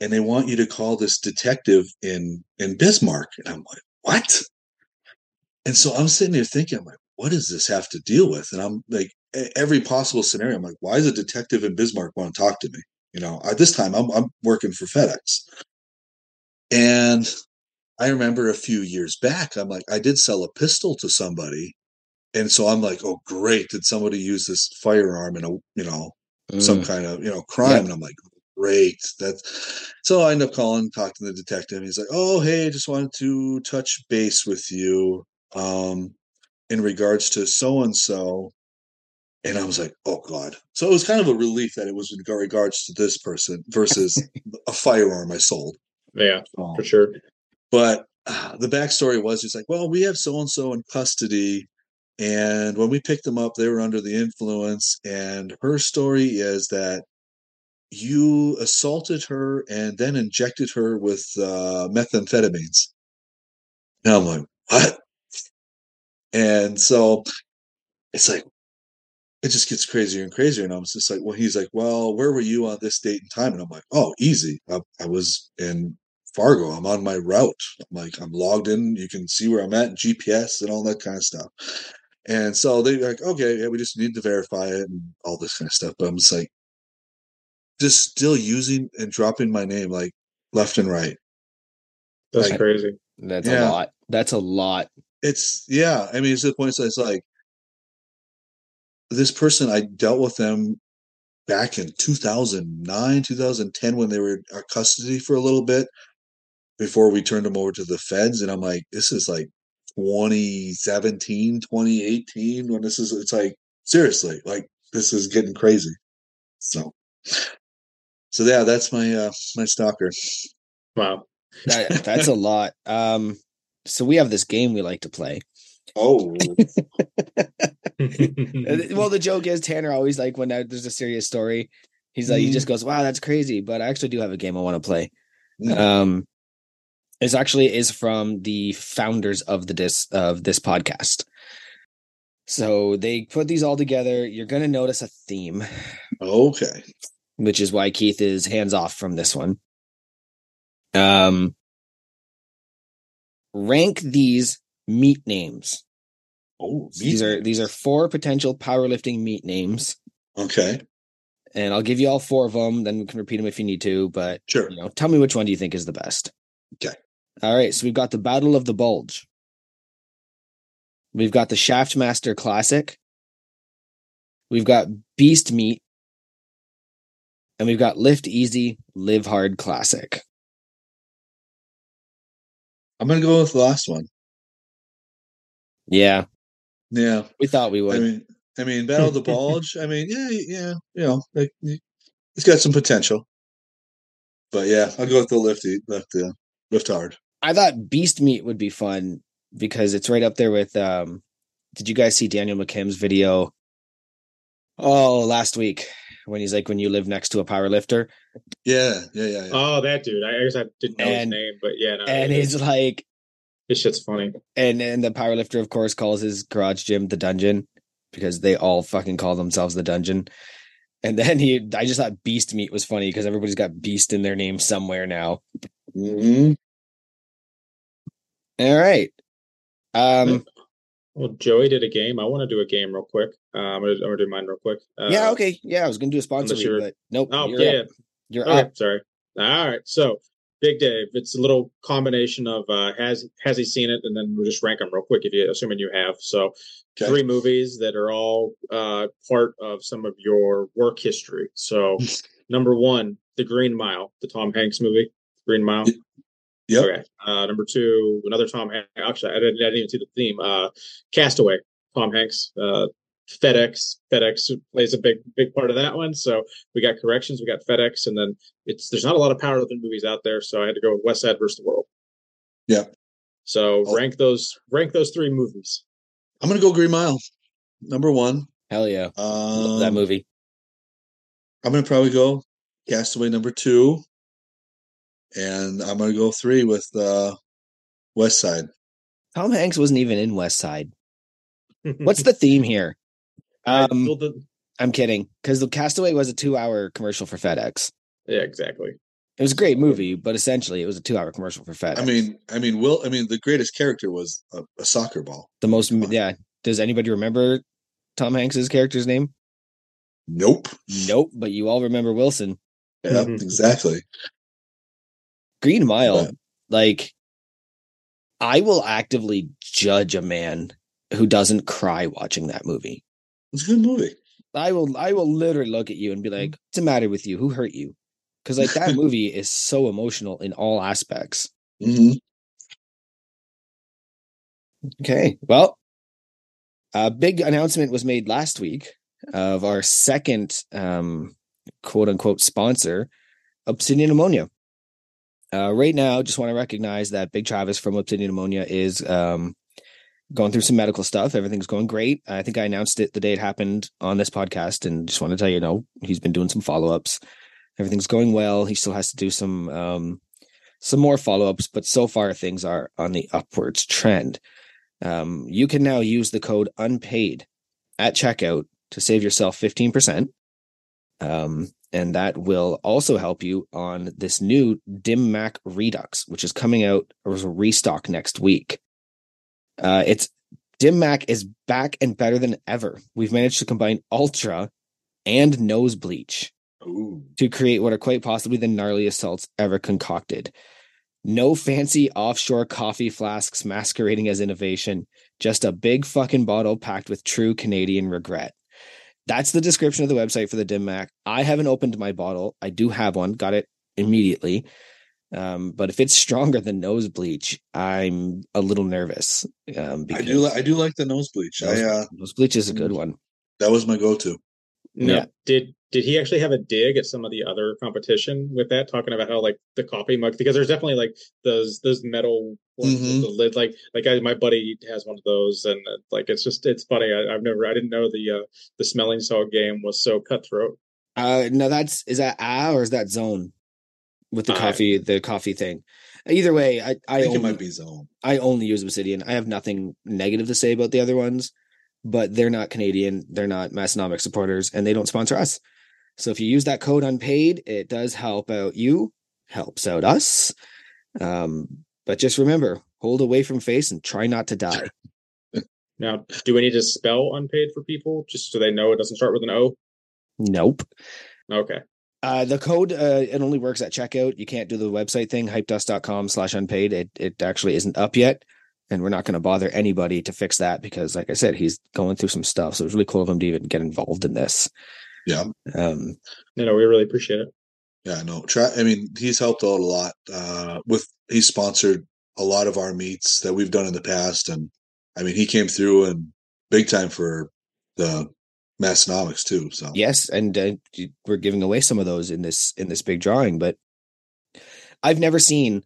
and they want you to call this detective in in bismarck. And i'm like what? And so i'm sitting there thinking i'm like what does this have to deal with? And i'm like every possible scenario i'm like why is a detective in bismarck want to talk to me you know at this time i'm, I'm working for fedex and i remember a few years back i'm like i did sell a pistol to somebody and so i'm like oh great did somebody use this firearm in a you know some Mm. kind of you know crime Yep. and i'm like great that's so i end up calling talking to the detective and he's like oh hey I just wanted to touch base with you um in regards to so and so and i was like oh god so it was kind of a relief that it was in regards to this person versus <laughs> a firearm i sold Yeah, So- for sure. but uh, the backstory was just like, well, we have so and so in custody. And when we picked them up, they were under the influence. And her story is that you assaulted her and then injected her with uh, methamphetamines. And I'm like, what? And so it's like, it just gets crazier and crazier. And I was just like, well, he's like, well, where were you on this date and time? And I'm like, oh, easy. I, I was in Fargo. I'm on my route. I'm like, I'm logged in. You can see where I'm at, GPS and all that kind of stuff. And so they're like, okay, yeah, we just need to verify it and all this kind of stuff. But I'm just like, just still using and dropping my name like left and right. That's Like- crazy. That's Yeah. a lot. That's a lot. It's yeah. I mean, it's the point. So it's like this person. I dealt with them back in 2009, 2010 when they were in our custody for a little bit before we turned them over to the feds. And I'm like, this is like 2017, 2018 when this is. It's like seriously, like this is getting crazy. So, so yeah, that's my uh my stalker. Wow. That, that's a lot. Um, so we have this game we like to play. Oh, <laughs> Well, the joke is Tanner always like when there's a serious story, he's like he just goes, "Wow, that's crazy." But I actually do have a game I want to play. Yeah. Um, it's actually is from the founders of the dis of this podcast. So they put these all together. You're gonna notice a theme, okay. which is why Keith is hands off from this one. Um, rank these meet names. Oh, These are these are four potential powerlifting meet names. okay. and I'll give you all four of them. Then we can repeat them if you need to. But Sure. you know, tell me which one do you think is the best? Okay. All right. So we've got the Battle of the Bulge. We've got the Shaftmaster Classic. We've got Beast Meat, and we've got Lift Easy, Live Hard Classic. I'm gonna go with the last one. Yeah, Yeah, we thought we would. I mean, I mean, Battle of the Bulge. I mean, yeah, yeah, you know, like, it's got some potential. But yeah, I'll go with the lifty, lift, uh, lift hard. I thought Beast Meat would be fun because it's right up there with. um Did you guys see Daniel McKim's video? Oh, last week when he's like, when you live next to a power lifter, Yeah, yeah, yeah. yeah. Oh, that dude. I I guess I didn't know And- his name, but yeah, no, and he's like, this shit's funny. and and the power lifter, of course, calls his garage gym the dungeon because they all fucking call themselves the dungeon. And then he, I just thought Beast Meat was funny because everybody's got Beast in their name somewhere now. Mhm. All right. Um. Well, Joey did a game. I want to do a game real quick. Uh, I'm gonna, I'm gonna do mine real quick. Uh, yeah. Okay. Yeah. I was gonna do a sponsor but nope. Oh you're yeah. up. You're Okay, up. sorry. All right. So, Big Dave, it's a little combination of uh, has has he seen it, and then we'll just rank them real quick if you assuming you have. So, Okay. three movies that are all uh, part of some of your work history. So, <laughs> number one, The Green Mile, the Tom Hanks movie, Green Mile. Yep. Okay. Uh, number two, another Tom Hanks. Actually, I didn't, I didn't even see the theme. Uh, Castaway, Tom Hanks. FedEx. FedEx plays a big, big part of that one. So we got corrections. We got FedEx, and then it's there's not a lot of powerlifting movies out there. So I had to go with Westside versus the World. Yeah. So Oh. rank those rank those three movies. I'm gonna go Green Mile, number one. Hell yeah. Um, Love that movie. I'm gonna probably go Castaway number two, and I'm gonna go three with uh, Westside. Tom Hanks wasn't even in Westside. What's the <laughs> theme here? I Um, feel the- I'm kidding, because the Castaway was a two-hour commercial for FedEx. yeah, exactly. It was a great movie, but essentially it was a two-hour commercial for FedEx. I mean, I mean, Will. I mean, the greatest character was a, a soccer ball. the most. Come. Yeah. Does anybody remember Tom Hanks's character's name? Nope. Nope. But you all remember Wilson. Yeah, Mhm. exactly. Green Mile. But- Like, I will actively judge a man who doesn't cry watching that movie. It's a good movie. I will. I will literally look at you and be like, "What's the matter with you? Who hurt you?" Because like that <laughs> movie is so emotional in all aspects. hmm Okay. Well, a big announcement was made last week of our second um, quote unquote sponsor, Obsidian Ammonia. Uh, right now, just want to recognize that Big Travis from Obsidian Ammonia is um, going through some medical stuff. Everything's going great. I think I announced it the day it happened on this podcast, and just want to tell you, no, he's been doing some follow ups. Everything's going well. He still has to do some um, some more follow ups, but so far things are on the upwards trend. Um, you can now use the code unpaid at checkout to save yourself 15%. Um, and that will also help you on this new Dim Mak Redux, which is coming out as a restock next week. Uh, it's Dim Mak is back and better than ever. We've managed to combine Ultra and Nose Bleach Ooh. to create what are quite possibly the gnarliest salts ever concocted. No fancy offshore coffee flasks masquerading as innovation, just a big fucking bottle packed with true Canadian regret. That's the description of the website for the Dim Mak. I haven't opened my bottle. I do have one, got it immediately. Um, but if it's stronger than nose bleach, I'm a little nervous. Um, I do. Li- I do like the nose bleach. nose, I uh, nose bleach is a good one. that was my go-to. No, Yeah. did did he actually have a dig at some of the other competition with that, talking about how like the coffee mug? Because there's definitely like those those metal ones with Mhm. the lid. Like like I, my buddy has one of those, and uh, like it's just it's funny. I, I've never I didn't know the uh, the smelling salt game was so cutthroat. Uh, no, that's is that ah or is that Zone with the Uh, coffee, the coffee thing. Either way, I I, I think it only, might be Zone. I only use Obsidian. I have nothing negative to say about the other ones, but they're not Canadian. They're not Massenomic supporters, and they don't sponsor us. So if you use that code unpaid, it does help out you, helps out us. Um, but just remember, hold away from face and try not to die. <laughs> Now, do we need to spell unpaid for people just so they know it doesn't start with an O? nope. Okay. Uh, the code uh, it only works at checkout. You can't do the website thing, hypedust.com slash unpaid. It it actually isn't up yet. And we're not going to bother anybody to fix that because, like I said, he's going through some stuff. So it's really cool of him to even get involved in this. Yeah. Um, You know, we really appreciate it. Yeah, no. Tra- I mean, he's helped out a lot. Uh, with he's sponsored a lot of our meets that we've done in the past, and I mean, he came through and big time for the Massenomics too. So yes, and uh, we're giving away some of those in this in this big drawing. But I've never seen,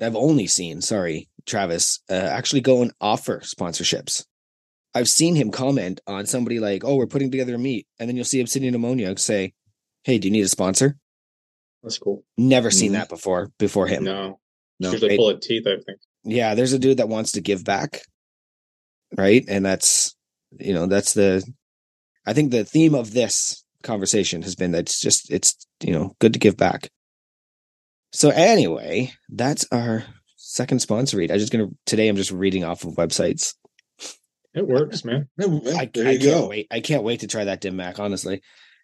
I've only seen, sorry, Travis, uh, actually go and offer sponsorships. I've seen him comment on somebody like, "Oh, we're putting together a meet," and then you'll see Obsidian Ammonia say, "Hey, do you need a sponsor?" That's cool. Never seen Mhm. that before. Before him, No, no, usually Right. pull of teeth. I think. yeah there's a dude that wants to give back right and that's you know that's the i think the theme of this conversation has been that it's just it's you know good to give back. So anyway that's our second sponsor read. I'm just gonna today i'm just reading off of websites. It works, man. Yeah, yeah, i, there I you can't wait i can't wait to try that dim mak honestly.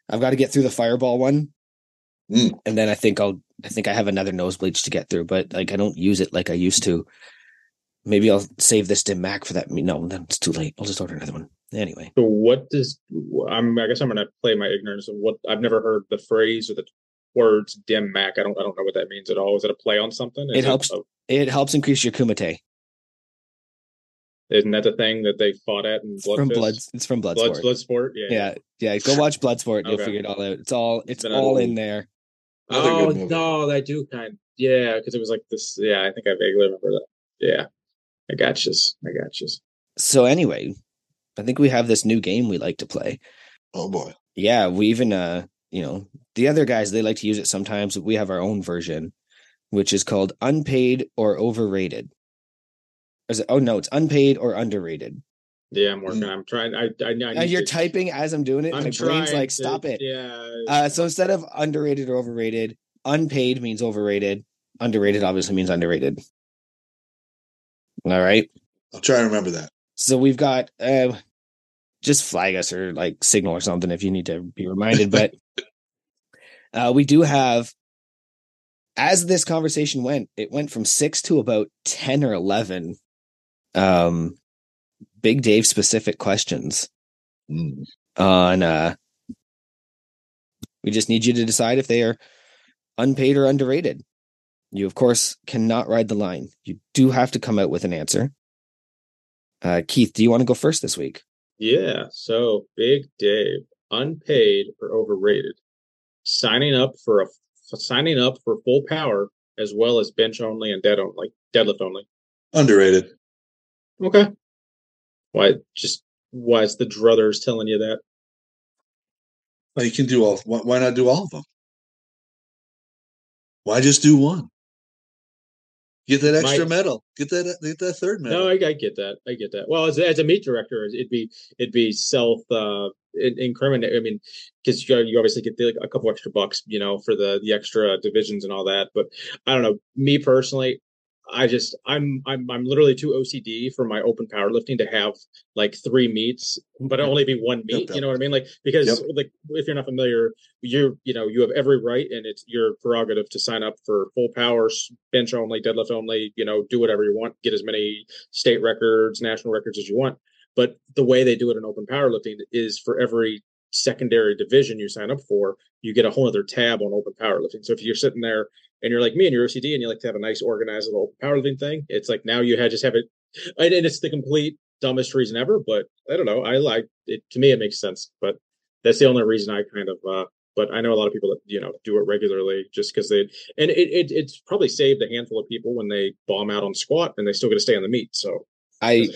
I've got to get through the fireball one. Mm. and then i think i'll i think i have another nosebleeds to get through but like i don't use it like i used to. Maybe i'll save this dim mak for that no then it's too late. I'll just order another one anyway So what does I'm? I guess I'm gonna play my ignorance of what I've never heard the phrase or the words dim mak. I don't. I don't know what that means at all. Is it a play on something? Is It helps- a- it helps increase your kumite isn't that the thing that they fought at in Blood from Fist? blood it's from blood, Blood, sport blood sport. Yeah. yeah yeah go <laughs> watch bloodsport you'll figure it all out it's all it's been all in there Another oh no, I do kind. Yeah, because it was like this. Yeah, I think I vaguely remember that. Yeah, I got you. I got you. so anyway i think we have this new game we like to play Oh boy. yeah we even uh you know the other guys they like to use it sometimes but we have our own version which is called unpaid or overrated is it oh no it's unpaid or underrated Yeah, I'm working. Mm. I'm trying. I. I, I and need you're to- typing as i'm doing it I'm my brain's trying like to- stop it Yeah. uh so instead of underrated or overrated unpaid means overrated underrated obviously means underrated all right I'll try and remember that. So we've got uh just flag us or like signal or something if you need to be reminded but <laughs> uh we do have as this conversation went it went from 6 to about 10 or 11 um big dave specific questions Mm. on uh we just need you to decide if they are unpaid or underrated. You of course cannot ride the line. You do have to come out with an answer uh keith do you want to go first this week Yeah. So Big Dave, unpaid or overrated, signing up for a f- signing up for full power as well as bench only and dead only, deadlift only. Underrated. Okay. Why? Just why is the druthers telling you that? Well, you can do all. Why, why not do all of them? Why just do one? Get that extra My- medal. Get that. Get that third medal. No, I, I get that. I get that. Well, as, as a meet director, it'd be it'd be self uh, incriminate. I mean, because you, you obviously get the, a couple extra bucks, you know, for the the extra divisions and all that. But I don't know. Me personally, I just I'm I'm I'm literally too OCD for my open powerlifting to have like three meets, but only be one meet. Yep, You know what I mean? Like because Yep. like if you're not familiar, you're you know you have every right and it's your prerogative to sign up for full power, bench only, deadlift only. You know, do whatever you want, get as many state records, national records as you want. But the way they do it in open powerlifting is for every secondary division you sign up for, you get a whole other tab on open powerlifting. So if you're sitting there and you're like me and you're OCD and you like to have a nice organized little powerlifting thing, it's like now you had just have it, and, and it's the complete dumbest reason ever. But I don't know, I like it. To me, it makes sense. But that's the only reason I kind of. uh but I know a lot of people that you know do it regularly just because they and it, it it's probably saved a handful of people when they bomb out on squat and they still get to stay on the meet. So i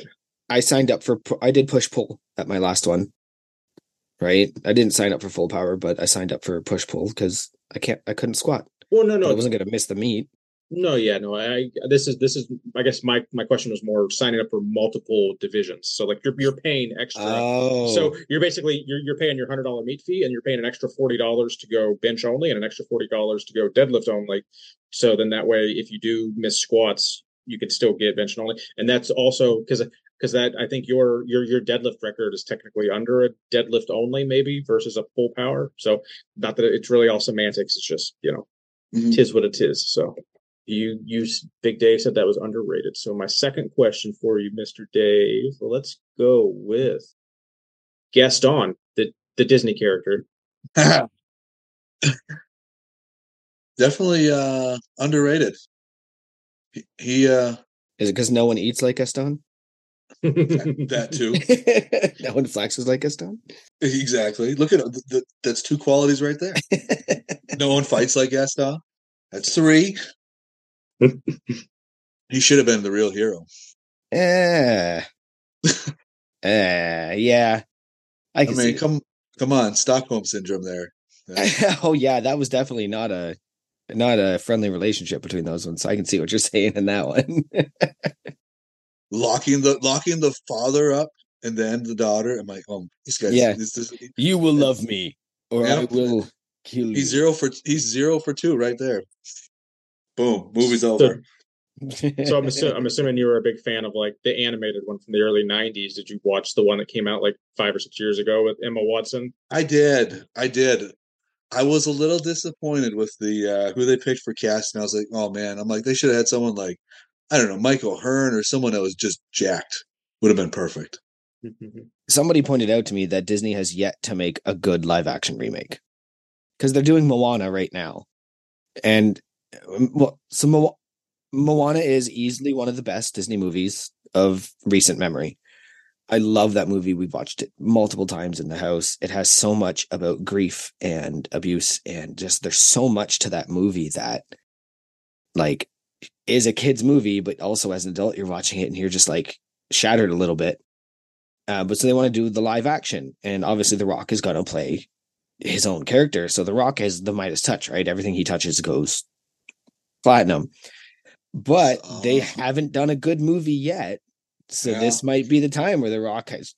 i signed up for i did push pull at my last one right i didn't sign up for full power but i signed up for push pull because i can't i couldn't squat well, no, no, i wasn't going to miss the meet No, yeah, no. I this is this is. I guess my my question was more signing up for multiple divisions. So like you're you're paying extra. oh So you're basically you're you're paying your hundred dollar meet fee, and you're paying an extra forty dollars to go bench only, and an extra forty dollars to go deadlift only. So then that way, if you do miss squats, you could still get bench only, and that's also because because that I think your your your deadlift record is technically under a deadlift only maybe versus a full power. So not that it's really all semantics. It's just you know Mhm. tis what it is. So you you Big Dave said that was underrated. So my second question for you, Mr. Dave, well, let's go with Gaston, the the Disney character. <laughs> Definitely uh underrated. He, he uh Is it because no one eats like Gaston? That too. <laughs> no one flexes like Gaston? Exactly. Look at th- th- that's two qualities right there. <laughs> No one fights like Gaston. That's three. <laughs> he should have been the real hero. Eh. Eh, yeah. I I can mean, see. it. come come on, Stockholm syndrome there. oh yeah, that was definitely not a not a friendly relationship between those ones. I can see what you're saying in that one. Locking the locking the father up and then the daughter. I'm like, oh, this guy's Yeah. This, this, you will love me, or I will kill you. he's zero for he's zero for two right there. Boom, movie's over. so I'm, assu- I'm assuming you were a big fan of like the animated one from the early '90s. Did you watch the one that came out like five or six years ago with Emma Watson? I did, I did. I was a little disappointed with the uh who they picked for casting. I was like, oh man, I'm like they should have had someone like I don't know Michael Hearn or someone that was just jacked. Would have been perfect. <laughs> Somebody pointed out to me that Disney has yet to make a good live action remake because they're doing Moana right now, and um, well, so Mo- Moana is easily one of the best Disney movies of recent memory. I love that movie. We've watched it multiple times in the house. It has so much about grief and abuse, and just there's so much to that movie that, like, is a kid's movie, but also as an adult, you're watching it and you're just like shattered a little bit. Uh, but so they want to do the live action, and obviously, The Rock is going to play his own character. So The Rock has the Midas touch, right? Everything he touches goes platinum. But they Oh. haven't done a good movie yet. So Yeah. this might be the time where The Rock has,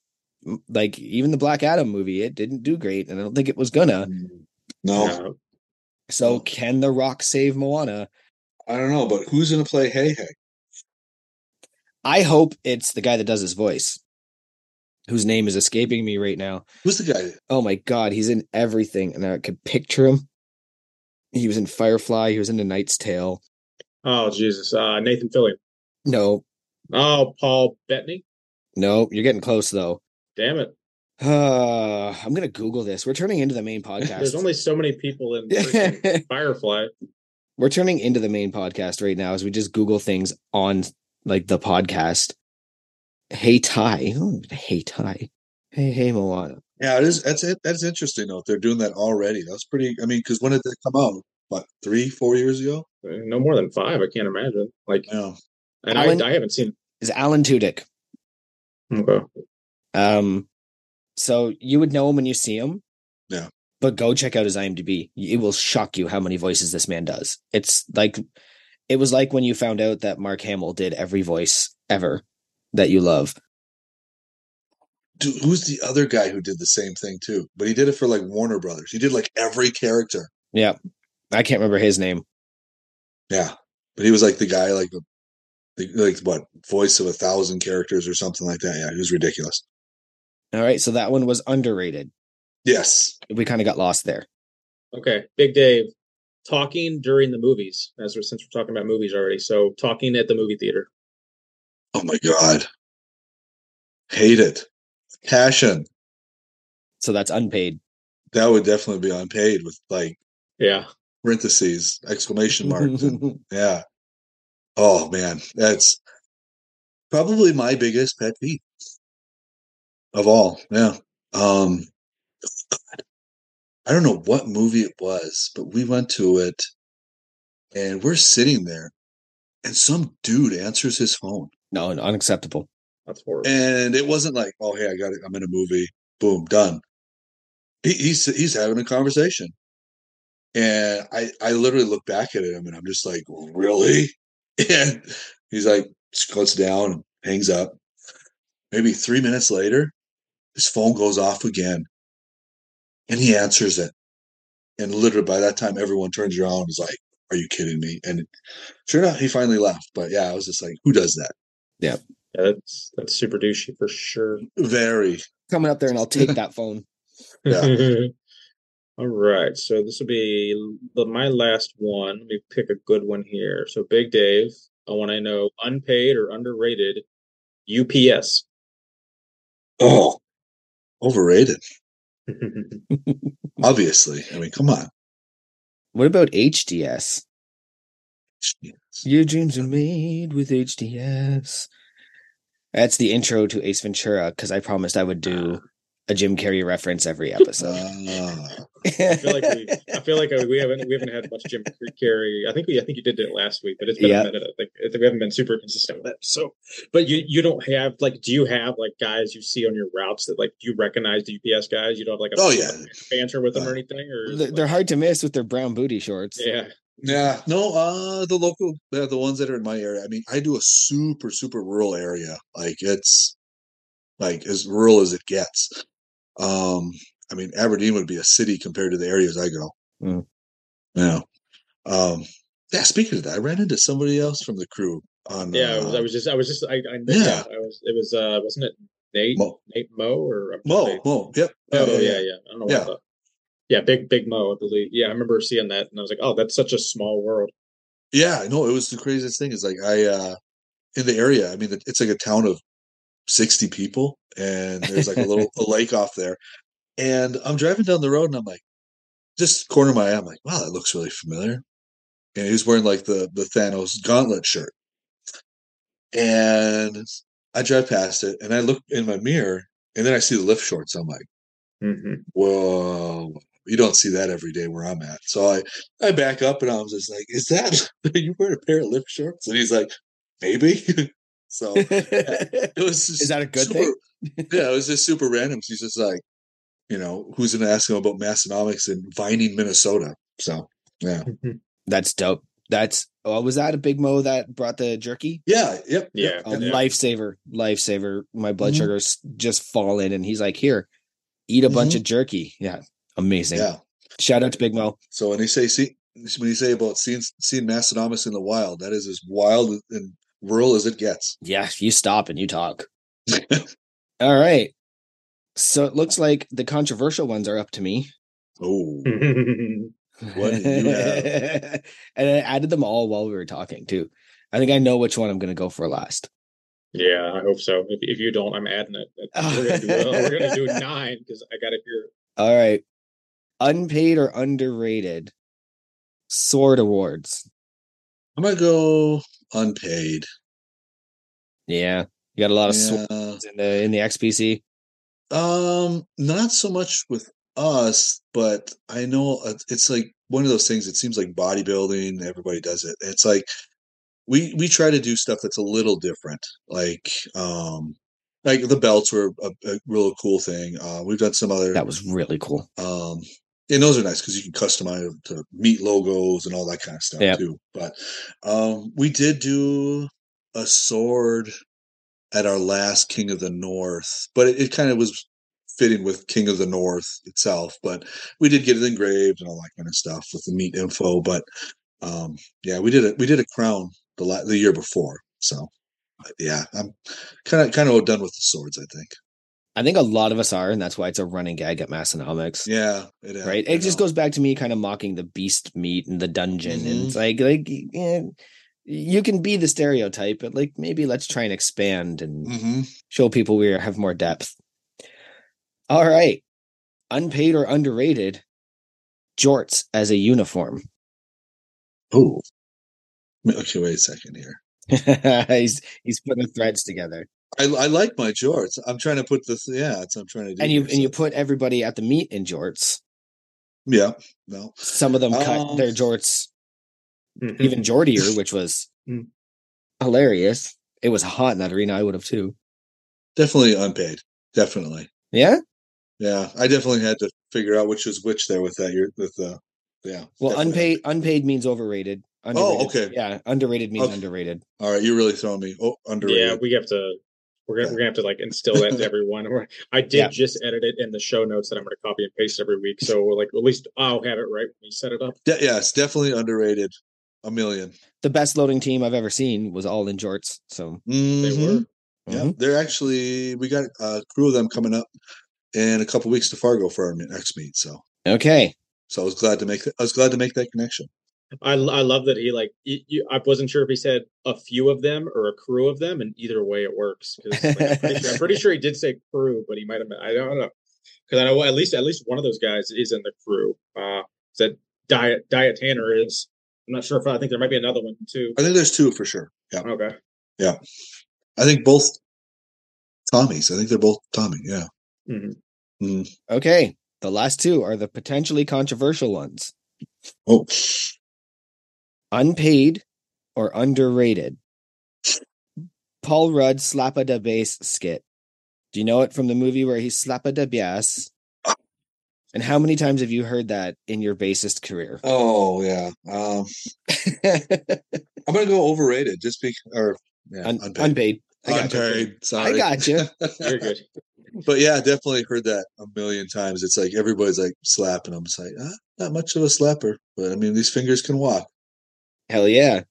like, even the Black Adam movie, it didn't do great, and I don't think it was gonna. No, Uh, So can The Rock save Moana? I don't know, but who's gonna play Heihei? I hope it's the guy that does his voice, whose name is escaping me right now. Who's the guy? Oh my god, he's in everything, and I could picture him. He was in Firefly. He was in The Knight's Tale. oh Jesus, uh, Nathan Fillion. No, Oh, Paul Bettany. no, you're getting close though. Damn it! Uh, <sighs> I'm gonna Google this. We're turning into the main <laughs> podcast. There's only so many people in <laughs> freaking Firefly. We're turning into the main podcast right now as we just Google things on like the podcast. Hey Ty, oh, hey Ty, hey hey Moana. Yeah, it is. That's it. That's interesting though. If they're doing that already, that's pretty. I mean, because when did that come out? What three, four years ago? No more than five. I can't imagine. Like, Yeah. and Alan- I, I haven't seen. Is Alan Tudyk. Okay. Um, so you would know him when you see him. Yeah. But go check out his IMDb. It will shock you how many voices this man does. It's like it was like when you found out that Mark Hamill did every voice ever that you love. Dude, who's the other guy who did the same thing too? But he did it for like Warner Brothers. He did like every character. Yeah. I can't remember his name. Yeah, but he was like the guy, like the, like what voice of a thousand characters or something like that. Yeah, he was ridiculous. All right. So that one was underrated. Yes. We kind of got lost there. Okay, Big Dave, talking during the movies. As we're, since we're talking about movies already, so talking at the movie theater. Oh my god. Hate it. Passion. So that's unpaid. That would definitely be unpaid with like Yeah, parentheses, exclamation marks. and- <laughs> yeah. Oh man, that's probably my biggest pet peeve of all. Yeah. Um God. I don't know what movie it was, but we went to it and we're sitting there and some dude answers his phone. no, unacceptable. that's horrible. And it wasn't like, oh hey, I got it, I'm in a movie, boom, done. He, he's he's having a conversation. And I I literally look back at him and I'm just like, really? <laughs> And he's like, scuts down and hangs up. Maybe three minutes later, his phone goes off again. And he answers it. And literally by that time, everyone turns around and is like, Are you kidding me? And sure enough, he finally left. But yeah, I was just like, who does that? yeah, that's that's super douchey for sure. Very. Coming up there and I'll take that phone. <laughs> <laughs> Yeah. All right, so this will be the, my last one. Let me pick a good one here. So, Big Dave, I want to know unpaid or underrated UPS. Oh, overrated. <laughs> Obviously, I mean, come on. What about HDS? Your dreams are made with HDS. That's the intro to Ace Ventura because I promised I would do ah. A Jim Carrey reference every episode. I feel like we, I feel like uh, we haven't we haven't had much Jim Carrey. I think we I think you did it last week, but it's been Yeah. a minute. I think, I think we haven't been super consistent with it. So, but you you don't have like, do you have like guys you see on your routes that like do you recognize the UPS guys? You don't have like a Oh, yeah. banter with them or Uh, anything, or They're it, they're like- hard to miss with their brown booty shorts. Yeah, yeah, no, uh, the local, the, the ones that are in my area. I mean, I do a super, super rural area. Like it's like as rural as it gets. Um, I mean, Aberdeen would be a city compared to the areas I go. Mm. Yeah. Um, yeah. Speaking of that, I ran into somebody else from the crew on. yeah. I was, uh, I was just I was just I, I Yeah. yeah. I was it was uh wasn't it Nate Mo. Nate Mo or I'm Mo, Nate- Mo, yep. Oh yeah, yeah, I don't know. Yeah. The, yeah, big big Mo, I believe. Yeah, I remember seeing that, and I was like, "Oh, that's such a small world." Yeah, no, it was the craziest thing. Is like I uh in the area. I mean, it's like a town of sixty people, and there's like a little <laughs> a lake off there. And I'm driving down the road, and I'm like, just corner of my eye, I'm like, wow, that looks really familiar. And he was wearing like the the Thanos gauntlet shirt, and I drive past it, and I look in my mirror, and then I see the lift shorts. I'm like, hmm whoa. You don't see that every day where I'm at. So I, I back up and I was just like, is that, <laughs> you wearing a pair of lift shorts? And he's like, maybe. <laughs> so <laughs> it was just Is that a good super, thing? yeah, it was just super random. She's just like, you know, who's going to ask him about Massenomics in Vining, Minnesota? So, yeah. That's dope. That's oh, was that a big mo that brought the jerky? Yeah. Yep. Yeah. A yep. lifesaver, lifesaver. My blood Mhm. sugar's just fallen, and he's like, "Here, eat a bunch of jerky." Yeah, amazing. Yeah. Shout out to Big Mo. So when they say, see, when you say about seeing, seeing Massenomics in the wild, that is as wild and rural as it gets. Yeah, you stop and you talk. <laughs> All right. So it looks like the controversial ones are up to me. oh, <laughs> What do you <laughs> and I added them all while we were talking too. I think I know which one I'm going to go for last. yeah, I hope so. If, if you don't, I'm adding it. We're gonna do, uh, we're gonna do nine because I got to hear. All right. Unpaid or underrated sword awards. I'm going to go unpaid. Yeah. You got a lot of Yeah. in the in the XPC. Um, not so much with us, but I know it's like one of those things. It seems like bodybuilding, everybody does it. It's like we we try to do stuff that's a little different. Like um, like the belts were a, a real cool thing. Uh, we've done some other That was really cool. um, and those are nice because you can customize them to meet logos and all that kind of stuff Yeah. too. But um, we did do a sword at our last King of the North, but it, it kind of was fitting with King of the North itself. But we did get it engraved and all that kind of stuff with the meet info. But um, yeah, we did it. We did a crown the la- the year before. So yeah, I'm kind of kind of done with the swords. I think. I think a lot of us are, and that's why it's a running gag at Massenomics. Yeah, it is. right? I It just know. goes back to me kind of mocking the beast meat and the dungeon, and Mhm. it's like like eh, you can be the stereotype, but like maybe let's try and expand and Mhm. show people we have more depth. All right, unpaid or underrated, jorts as a uniform. Oh. Okay, wait a second here. <laughs> he's he's putting the threads together, I, I like my jorts. I'm trying to put the yeah. It's I'm trying to do. and you here, and you put everybody at the meet in jorts. yeah no Some of them cut Um, their jorts Mhm. even jortier, <laughs> which was Mm. hilarious. It was hot in that arena. I would have too. definitely unpaid. Definitely Yeah. yeah. I definitely had to figure out which was which there with that. You're with the yeah. Well, definitely unpaid unpaid means overrated. Underrated, okay. Yeah, underrated means Okay. underrated. All right, you're really throwing me. Oh, underrated. Yeah, we have to. We're gonna, we're gonna have to like instill that to everyone. I did Yeah. just edit it in the show notes that I'm gonna copy and paste every week. So we're like at least I'll have it right when we set it up. De- yeah, it's definitely underrated. A million. The best loading team I've ever seen was all in jorts. So They Mhm. were. Yeah, mhm. they're actually we got a crew of them coming up in a couple weeks to Fargo for our next meet. So okay. so I was glad to make th- I was glad to make that connection. I I love that he like you, you, I wasn't sure if he said a few of them or a crew of them, and either way it works. 'Cause, like, I'm, pretty sure, I'm pretty sure he did say crew, but he might have. I don't know. because I know at least at least one of those guys is in the crew. Uh, that Diet Diet Tanner is. I'm not sure if I think there might be another one too. I think there's two for sure. Yeah. Okay. Yeah, I think both Tommies. I think they're both Tommy. Yeah. Mhm. Mm. Okay. The last two are the potentially controversial ones. Oh, Unpaid or underrated. Paul Rudd Slappa da Bass skit. Do you know it from the movie where he's Slappa da Bass? And how many times have you heard that in your bassist career? oh yeah. Um, <laughs> I'm gonna go overrated. Just be or yeah, Un- unpaid. unpaid. I got you. Sorry. I got you. You're good. but yeah, definitely heard that a million times. It's like everybody's like slapping them. It's like ah, not much of a slapper, but I mean these fingers can walk. Hell yeah.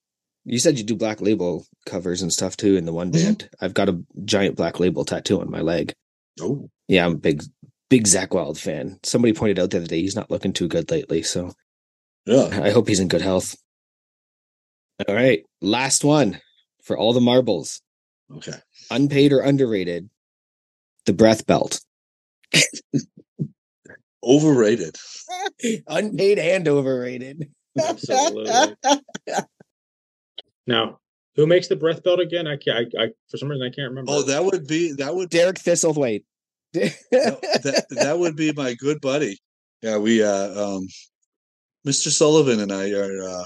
You said you do black label covers and stuff too in the one Mhm. band. I've got a giant black label tattoo on my leg. Oh, Yeah, I'm a big, big Zakk Wylde fan. Somebody pointed out the other day he's not looking too good lately, so yeah. I hope he's in good health. All right, last one for all the marbles. Okay. Unpaid or underrated? The breath belt. Overrated. <laughs> Unpaid and overrated. Absolutely. Now, who makes the breath belt again? I can't. I, I for some reason I can't remember. Oh, that would be that would Derek Thistlethwaite. that that would be my good buddy. Yeah, we uh um Mr. Sullivan and I are uh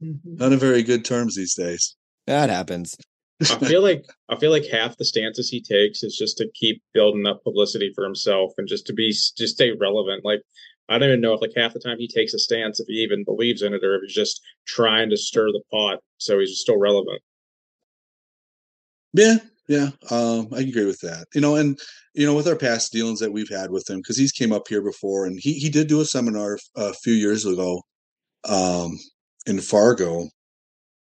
not <laughs> on very good terms these days. that happens. I feel like I feel like half the stances he takes is just to keep building up publicity for himself and just to be just stay relevant. Like I don't even know if like half the time he takes a stance if he even believes in it or if he's just trying to stir the pot so he's still relevant. Yeah, yeah, um, I agree with that. You know, and you know, with our past dealings that we've had with him, because he's came up here before, and he he did do a seminar a few years ago, um, in Fargo.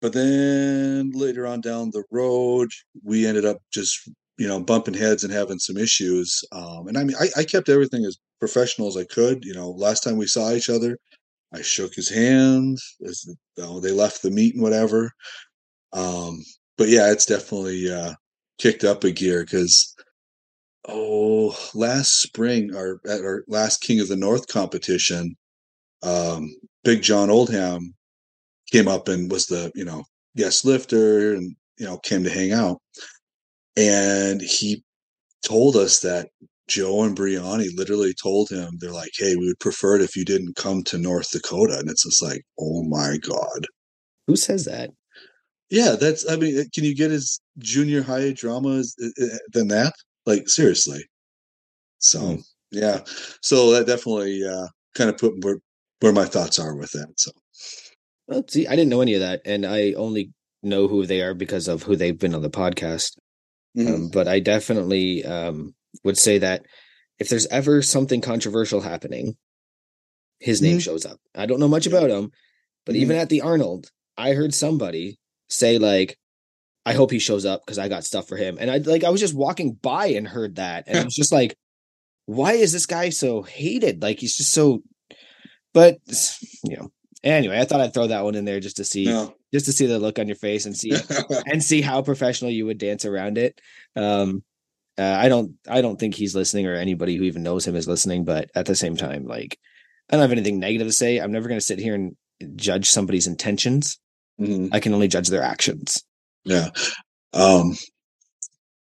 But then later on down the road, we ended up just you know bumping heads and having some issues. Um, and I mean, I, I kept everything as professional as I could. You know, last time we saw each other, I shook his hand. As you know, they left the meet and whatever. Um, but yeah, it's definitely uh, kicked up a gear because oh, last spring our at our last King of the North competition, um, Big John Oldham came up and was the you know guest lifter and you know came to hang out, and he told us that Joe and Briani literally told him they're like, "Hey, we would prefer it if you didn't come to North Dakota," and it's just like, "Oh my god." Who says that? Yeah, that's. I mean, can you get as junior high drama as, uh, than that? Like seriously. So Hmm. yeah, so that definitely uh, kind of put where where my thoughts are with that. So Well, see, I didn't know any of that, and I only know who they are because of who they've been on the podcast. Mhm. Um, but I definitely um, would say that if there's ever something controversial happening, his name Mhm. shows up. I don't know much about him, but even at the Arnold, I heard somebody say like, "I hope he shows up because I got stuff for him." And I like I was just walking by and heard that, and I <laughs> was just like, "Why is this guy so hated? Like he's just so." But you know, anyway, I thought I'd throw that one in there just to see, no. just to see the look on your face and see <laughs> and see how professional you would dance around it. Um, uh, I don't, I don't think he's listening or anybody who even knows him is listening. But at the same time, like, I don't have anything negative to say. I'm never going to sit here and judge somebody's intentions. Mhm. I can only judge their actions. Yeah. Um,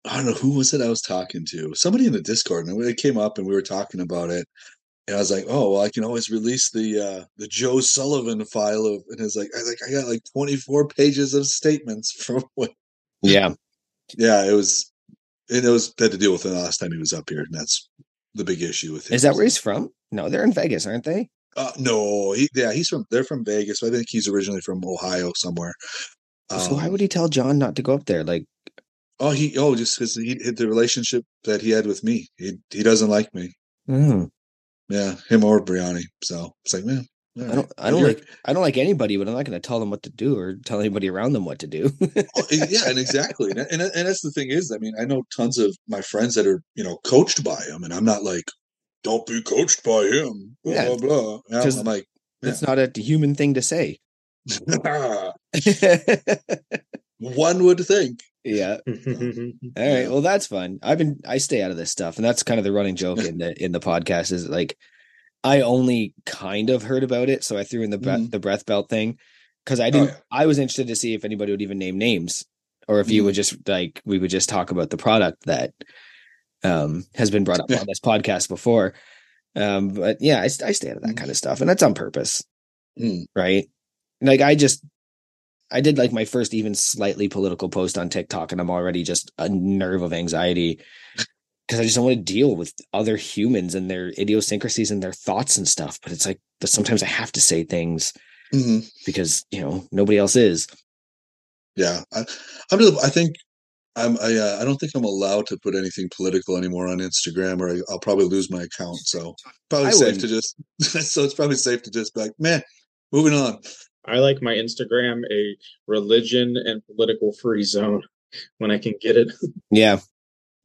I don't know who was it I was talking to. Somebody in the Discord, and it came up, and we were talking about it. And I was like, "Oh, well, I can always release the uh, the Joe Sullivan file of." And it's like, I like, I got like twenty four pages of statements from <laughs> what. Yeah, Yeah, it was, and it was had to deal with it the last time he was up here, and that's the big issue with him. is that where he's from? No, they're in Vegas, aren't they? Uh, no, he yeah, he's from. They're from Vegas. But I think he's originally from Ohio somewhere. so why Um, would he tell John not to go up there? Like, Oh, he oh, just because he the relationship that he had with me. He he doesn't like me. hmm, Yeah, him or Briani. So it's like, man, I don't, I don't like, I don't like anybody, but I'm not going to tell them what to do or tell anybody around them what to do. Oh, <laughs> yeah, and exactly, and, and and that's the thing is, I mean, I know tons of my friends that are you know coached by him, and I'm not like, don't be coached by him. Blah Yeah, blah blah. Yeah, I'm like, That's not a human thing to say. <laughs> one would think. <laughs> Yeah. All right. Well, that's fun. I've been I stay out of this stuff, and that's kind of the running joke in the in the podcast is like I only kind of heard about it, so I threw in the breath Mhm. the breath belt thing because I didn't. yeah. I was interested to see if anybody would even name names, or if you Mhm. would just like we would just talk about the product that um has been brought up Yeah. on this podcast before. Um, but yeah, I, I stay out of that Mhm. kind of stuff, and that's on purpose Mm. right? Like I just I did like my first even slightly political post on TikTok and I'm already just a nerve of anxiety because I just don't want to deal with other humans and their idiosyncrasies and their thoughts and stuff. But it's like but sometimes I have to say things Mhm. because you know nobody else is. Yeah, I, I'm. Just, I think I'm. I. Uh, I don't think I'm allowed to put anything political anymore on Instagram, or I, I'll probably lose my account. So probably I safe to just. <laughs> so it's probably safe to just be like, man, moving on. I like my Instagram a religion and political free zone when I can get it. Yeah,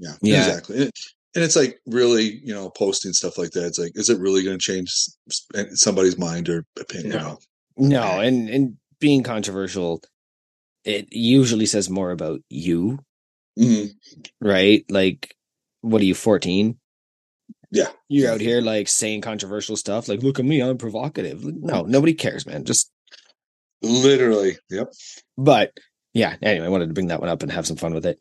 Yeah, Yeah. exactly. And, and it's like really, you know, posting stuff like that. It's like, is it really going to change s- somebody's mind or opinion? No. no, and and being controversial, it usually says more about you, Mhm. right? Like, what are you, fourteen? Yeah. You're out here like saying controversial stuff, like, look at me, I'm provocative. No, nobody cares, man. Just Literally. Yep. but yeah, anyway, I wanted to bring that one up and have some fun with it.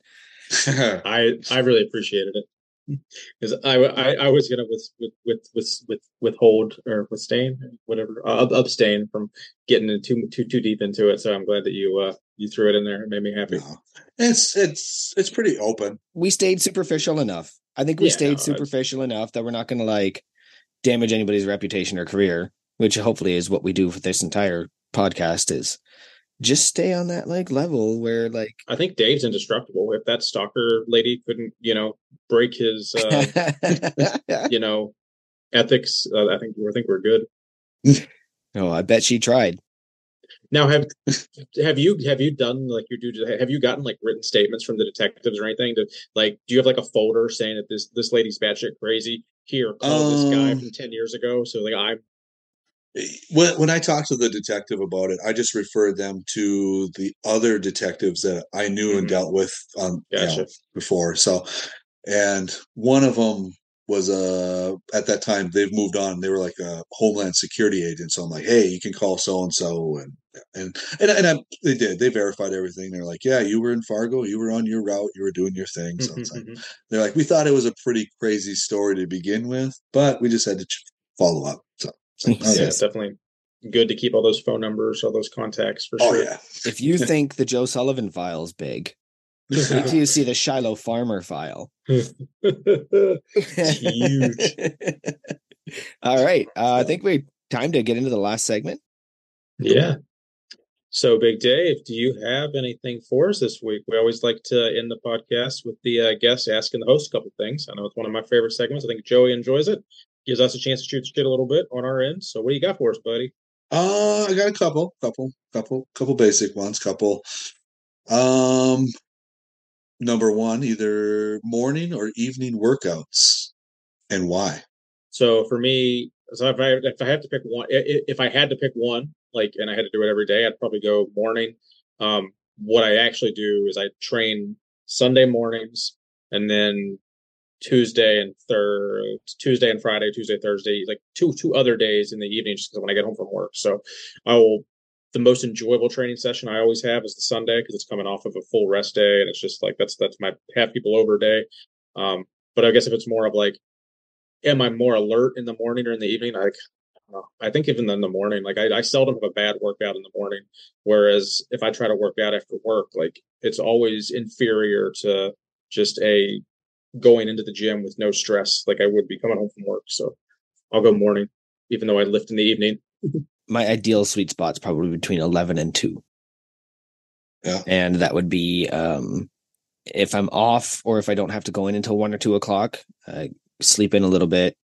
<laughs> I I really appreciated it because I, I I was gonna with with with with with withhold or withstain whatever uh, abstain from getting in too too too deep into it. So I'm glad that you uh you threw it in there. It made me happy. No. It's it's it's pretty open. We stayed superficial enough. I think we Yeah, stayed it's- superficial enough that we're not gonna like damage anybody's reputation or career, which hopefully is what we do for this entire podcast is just stay on that like level where like I think Dave's indestructible. If that stalker lady couldn't you know break his <laughs> uh, you know ethics, uh, I think I think we're good. oh, I bet she tried. Now have have you have you done like you do have you gotten like written statements from the detectives or anything to like do you have like a folder saying that this this lady's batshit crazy? Here, call this guy Um, from ten years ago. So like I'm when when I talked to the detective about it, I just referred them to the other detectives that I knew and Mhm. dealt with on you know, before. So, and one of them was uh at that time they've moved on. They were like a Homeland Security agent. So I'm like, hey, you can call so and so, and and and and I, they did. They verified everything. They're like, yeah, you were in Fargo. You were on your route. You were doing your thing. So it's like they're like, we thought it was a pretty crazy story to begin with, but we just had to ch- follow up. So. It's <laughs> like, yeah, it's definitely good to keep all those phone numbers, all those contacts for Oh sure. yeah. If you <laughs> think the Joe Sullivan file is big, wait till you see the Shylo Farmer file. <laughs> huge. All right. Uh, I think we time to get into the last segment. Yeah. So, Big Dave, do you have anything for us this week? We always like to end the podcast with the uh, guests asking the host a couple things. I know it's one of my favorite segments. I think Joey enjoys it. Gives us a chance to shoot the shit a little bit on our end. So, what do you got for us, buddy? Uh, I got a couple, couple, couple, couple basic ones. Couple. Um, number one, either morning or evening workouts, and why? So, for me, so if I if I have to pick one, if I had to pick one, like, and I had to do it every day, I'd probably go morning. Um, what I actually do is I train Sunday mornings, and then Tuesday and third Tuesday and Friday, Tuesday, Thursday, like two two other days in the evening, just because when I get home from work. So I will the most enjoyable training session I always have is the Sunday because it's coming off of a full rest day, and it's just like that's that's my have people over day. Um, but I guess if it's more of like, am I more alert in the morning or in the evening? Like, I. Think even in the morning, like I, I seldom have a bad workout in the morning. Whereas if I try to work out after work, like it's always inferior to just a going into the gym with no stress like I would be coming home from work. So I'll go morning, even though I lift in the evening. <laughs> My ideal sweet spot's probably between 11 and 2. Yeah. And that would be um, if I'm off or if I don't have to go in until 1 or 2 o'clock, I sleep in a little bit,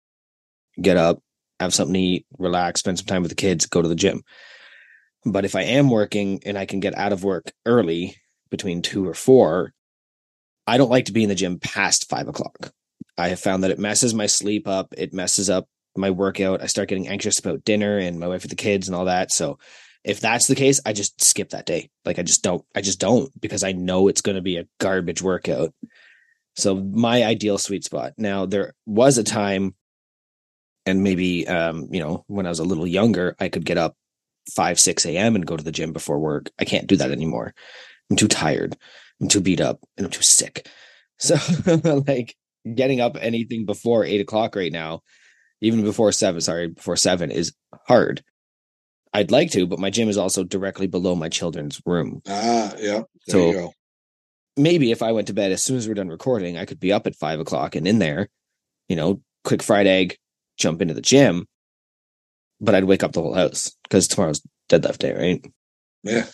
get up, have something to eat, relax, spend some time with the kids, go to the gym. But if I am working and I can get out of work early between 2 or 4, I don't like to be in the gym past five o'clock. I have found that it messes my sleep up. It messes up my workout. I start getting anxious about dinner and my wife with the kids and all that. So If that's the case, I just skip that day. Like I just don't, I just don't because I know it's going to be a garbage workout. So my ideal sweet spot. Now there was a time and maybe um, you know, when I was a little younger, I could get up 5, 6 a.m. and go to the gym before work. I can't do that anymore. I'm too tired. I'm too beat up and I'm too sick. So <laughs> like getting up anything before eight o'clock right now, even before seven, sorry, before seven is hard. I'd like to, but my gym is also directly below my children's room. Ah, yeah. There So- you go. Maybe if I went to bed as soon as we're done recording, I could be up at five o'clock and in there, you know, quick fried egg, jump into the gym. But I'd wake up the whole house because tomorrow's deadlift day, right? Yeah,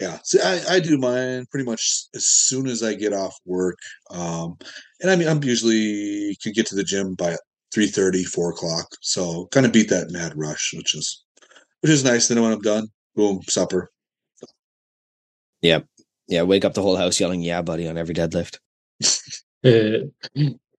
yeah. See, I, I do mine pretty much as soon as I get off work. Um, and I mean, I'm usually can get to the gym by 3.30, 4 o'clock. So kind of beat that mad rush, which is which is nice. Then when I'm done, boom, supper. Yeah, yeah. wake up the whole house yelling, yeah, buddy, on every deadlift. <laughs>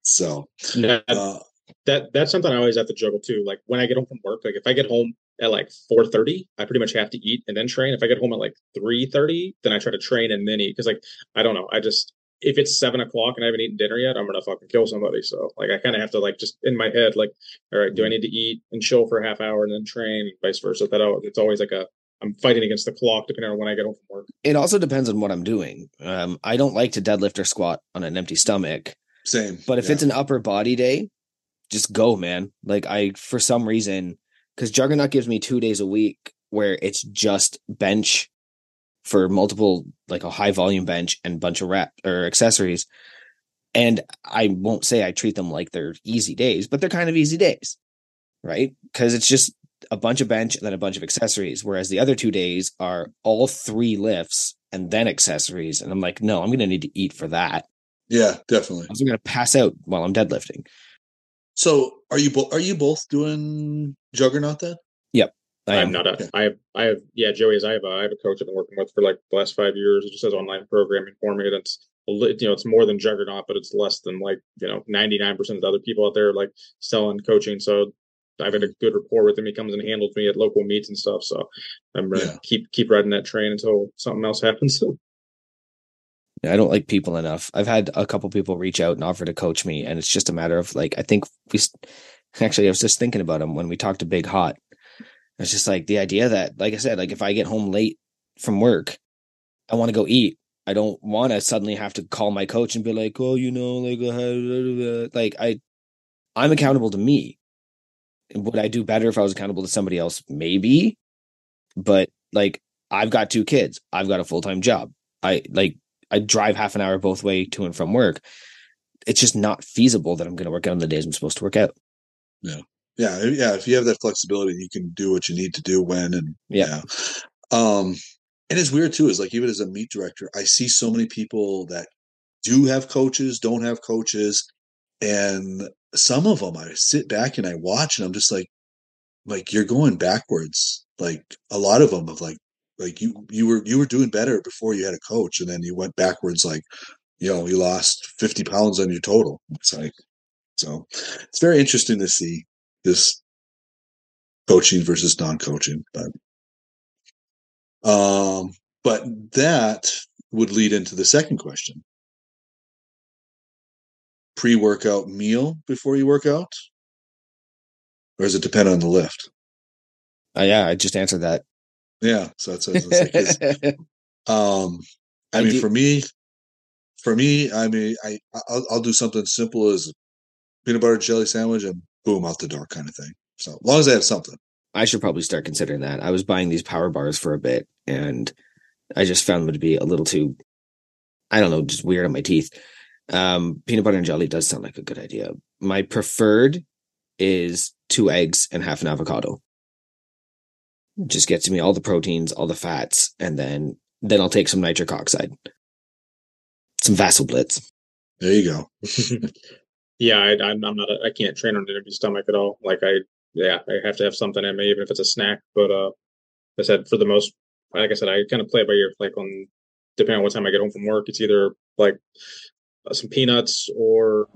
So <laughs> That- uh, that that's something I always have to juggle too. Like when I get home from work, like if I get home at like four thirty, I pretty much have to eat and then train. If I get home at like three thirty, then I try to train and then eat because like I don't know, I just if it's seven o'clock and I haven't eaten dinner yet, I'm gonna fucking kill somebody. So like I kind of have to like just in my head like, all right, do I need to eat and chill for a half hour and then train, and vice versa. That it's always like a I'm fighting against the clock depending on when I get home from work. It also depends on what I'm doing. Um, I don't like to deadlift or squat on an empty stomach, same. but if yeah. it's an upper body day, just go, man. Like I, for some reason, because Juggernaut gives me two days a week where it's just bench for multiple, like a high volume bench and bunch of rep or accessories. And I won't say I treat them like they're easy days, but they're kind of easy days, right? Because it's just a bunch of bench and then a bunch of accessories. Whereas the other two days are all three lifts and then accessories. And I'm like, no, I'm going to need to eat for that. yeah, definitely. I'm going to pass out while I'm deadlifting. So are you both are you both doing Juggernaut then? I I'm am. not a. Okay. I have. I have. Yeah, Joey is. I have. A, I have a coach I've been working with for like the last five years. It just has online programming for me. That's a li- you know, it's more than Juggernaut, but it's less than like you know, 99 percent of the other people out there like selling coaching. So I've had a good rapport with him. He comes and handles me at local meets and stuff. So I'm gonna Yeah. keep keep riding that train until something else <laughs> happens. I don't like people enough. I've had a couple people reach out and offer to coach me, and it's just a matter of like I think we actually I was just thinking about him when we talked to Big Hot. It's just like the idea that, like I said, like if I get home late from work, I want to go eat. I don't want to suddenly have to call my coach and be like, "Oh, you know, like, uh, <laughs> like I, I'm accountable to me. Would I do better if I was accountable to somebody else? Maybe, but like I've got two kids. I've got a full time job. I like I drive half an hour both way to and from work. It's just not feasible that I'm going to work out on the days I'm supposed to work out. Yeah, yeah. Yeah. If you have that flexibility, you can do what you need to do when and Yeah. yeah. Um, and it's weird too. Is like even as a meet director, I see so many people that do have coaches, don't have coaches, and some of them I sit back and I watch, and I'm just like, like you're going backwards. Like a lot of them of like, like you you were you were doing better before you had a coach, and then you went backwards. Like, you know, you lost fifty pounds on your total. It's like, so it's very interesting to see this coaching versus non-coaching but um but that would lead into the second question pre-workout meal before you work out or does it depend on the lift Uh, yeah, I just answered that. Yeah so that's what I was gonna say, 'cause, <laughs> um i, I mean do- for me for me i mean i I'll, I'll do something simple as peanut butter jelly sandwich and boom out the door kind of thing so as long as i have something I should probably start considering that. I was buying these power bars for a bit and I just found them to be a little too, I don't know, just weird on my teeth. Um, peanut butter and jelly does sound like a good idea. My preferred is two eggs and half an avocado. Just gets me all the proteins, all the fats, and then then I'll take some nitric oxide, some Vasoblitz. there you go <laughs> yeah, I, I'm, I'm not. A, I can't train on an empty stomach at all. Like I, yeah, I have to have something in me, even if it's a snack. But uh, I said for the most, like I said, I kind of play it by ear. Like on depending on what time I get home from work, it's either like uh, some peanuts or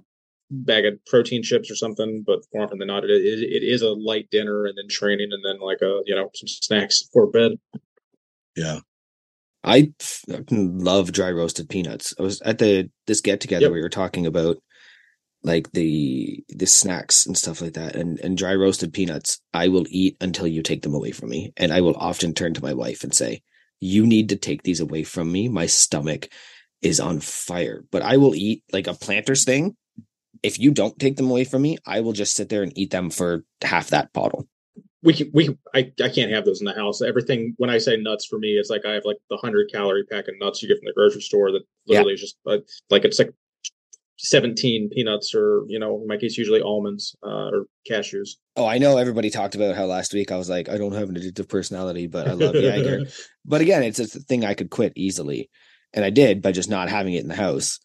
bag of protein chips or something. But more often than not, it is it is a light dinner and then training and then like a you know some snacks before bed. Yeah. I fucking love dry roasted peanuts. I was at the this get together Yep. we were talking about like the the snacks and stuff like that and and dry roasted peanuts I will eat until you take them away from me and I will often turn to my wife and say you need to take these away from me my stomach is on fire but I will eat like a planter's thing if you don't take them away from me I will just sit there and eat them for half that bottle we can, we can- I, I can't have those in the house. Everything when I say nuts for me, it's like I have like the hundred calorie pack of nuts you get from the grocery store that Yeah. literally is just uh, like it's like seventeen peanuts or you know in my case usually almonds uh, or cashews. Oh, I know everybody talked about how last week I was like, I don't have an addictive personality, but I love Jaeger. <laughs> but again, it's a thing I could quit easily. And I did by just not having it in the house.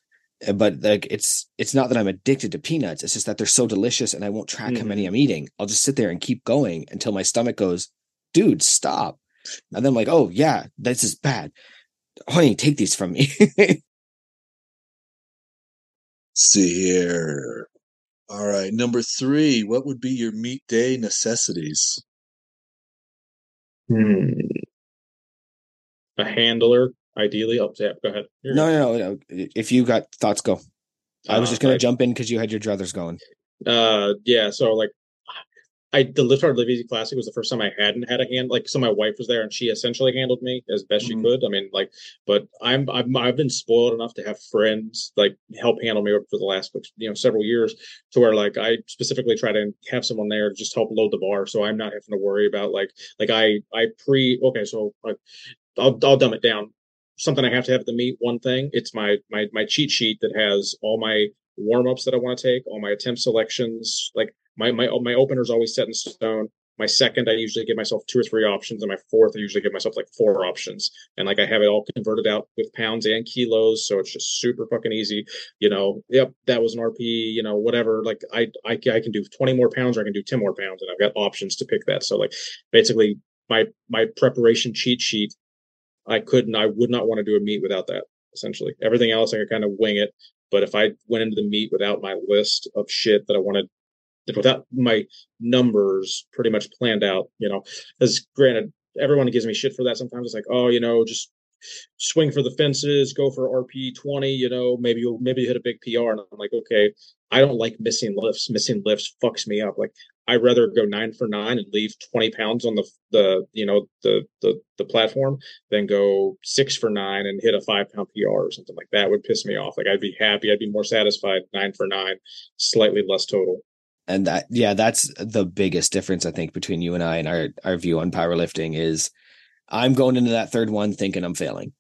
Uh, But like it's it's not that I'm addicted to peanuts. It's just that they're so delicious and I won't track how many I'm eating. I'll just sit there and keep going until my stomach goes, dude, stop. And then I'm like, oh yeah, this is bad. Honey, take these from me. <laughs> see here. All right. Number three, what would be your meet day necessities? Hmm. A handler, ideally. Oh, yeah, go ahead. You're no, no, no, no. If you got thoughts, go. I was Uh, just gonna jump in because you had your druthers going. Uh, yeah. So like, I the Lift Hard Live Easy Classic was the first time I hadn't had a hand. Like, so my wife was there and she essentially handled me as best Mhm. she could. I mean, like, but I'm I've I've been spoiled enough to have friends like help handle me for the last you know several years to where like I specifically try to have someone there to just help load the bar, so I'm not having to worry about like like I I pre okay so like I'll I'll dumb it down. Something I have to have at the meet. One thing, it's my my my cheat sheet that has all my warm ups that I want to take, all my attempt selections. Like my my my opener is always set in stone. My second, I usually give myself two or three options, and my fourth, I usually give myself like four options. And like I have it all converted out with pounds and kilos, so it's just super fucking easy. You know, yep, that was an RP. You know, whatever. Like I I, I can do twenty more pounds, or I can do ten more pounds, and I've got options to pick that. So like basically, my my preparation cheat sheet I couldn't, I would not want to do a meet without that. Essentially, everything else I could kind of wing it. But if I went into the meet without my list of shit that I wanted, without my numbers pretty much planned out, you know, as granted, everyone gives me shit for that. Sometimes it's like, oh, you know, just swing for the fences, go for RP twenty. You know, maybe you'll maybe hit a big PR. And I'm like, okay, I don't like missing lifts. Missing lifts fucks me up. Like I'd rather go nine for nine and leave 20 pounds on the, the, you know, the, the, the platform than go six for nine and hit a five pound PR or something like that would piss me off. Like I'd be happy. I'd be more satisfied nine for nine, slightly less total. and that yeah that's the biggest difference i think between you and i and our our view on powerlifting is i'm going into that third one thinking i'm failing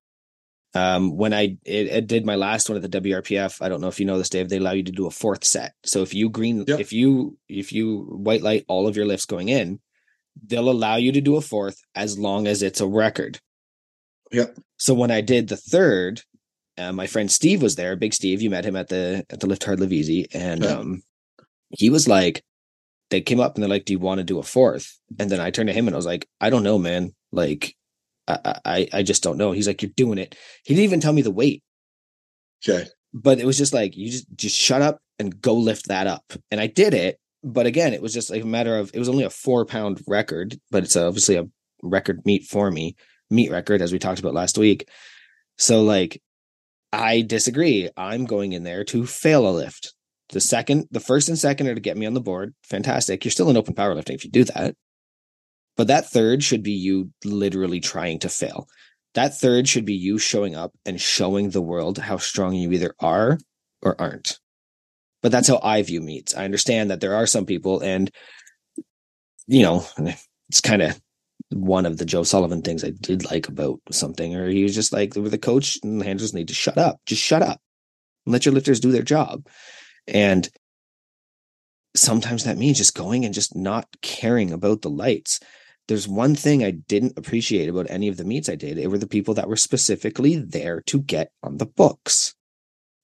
um when i it, it did my last one at the wrpf i don't know if you know this dave they allow you to do a fourth set so if you green Yep. if you if you white light all of your lifts going in they'll allow you to do a fourth as long as it's a record Yep. so when i did the third uh, my friend steve was there big steve you met him at the at the lift hard live easy and Yeah. um he was like they came up and they're like, "Do you want to do a fourth? And then I turned to him and I was like, "I don't know, man. Like, I, I, I just don't know." He's like, "You're doing it." He didn't even tell me the weight, Okay. but it was just like, "You just, just shut up and go lift that up." And I did it, but again, it was just like a matter of it was only a four pound record, but it's obviously a record meet for me, meet record as we talked about last week. So like, I disagree. I'm going in there to fail a lift. The second, the first and second are to get me on the board. Fantastic. You're still in open powerlifting if you do that. But that third should be you literally trying to fail. That third should be you showing up and showing the world how strong you either are or aren't. But that's how I view meets. I understand that there are some people, and you know, <laughs> it's kind of one of the Joe Sullivan things I did like about something, or he was just like, with the coach and the handlers need to shut up. Just shut up. And let your lifters do their job. And sometimes that means just going and just not caring about the lights. There's one thing I didn't appreciate about any of the meets I did. It were the people that were specifically there to get on the books.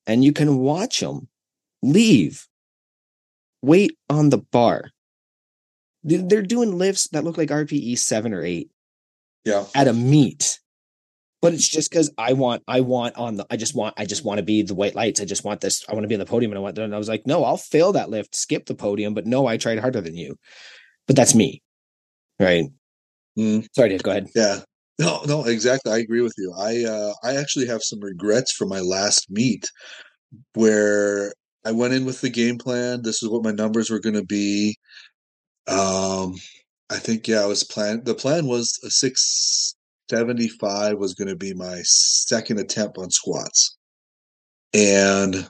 And you can watch them leave, wait on the bar. They- They're doing lifts that look like RPE seven or eight Yeah. at a meet. But it's just because I want, I want on the, I just want, I just want to be the white lights. I just want this. I want to be on the podium, and I want. And I was like, no, I'll fail that lift, skip the podium, but no, I tried harder than you. But that's me, right? Mm, Sorry, Dave. Go ahead. yeah. No, no, exactly. I agree with you. I uh, I actually have some regrets from my last meet where I went in with the game plan. This is what my numbers were going to be. Um, I think yeah, I was plan. The plan was a six seventy five was going to be my second attempt on squats, and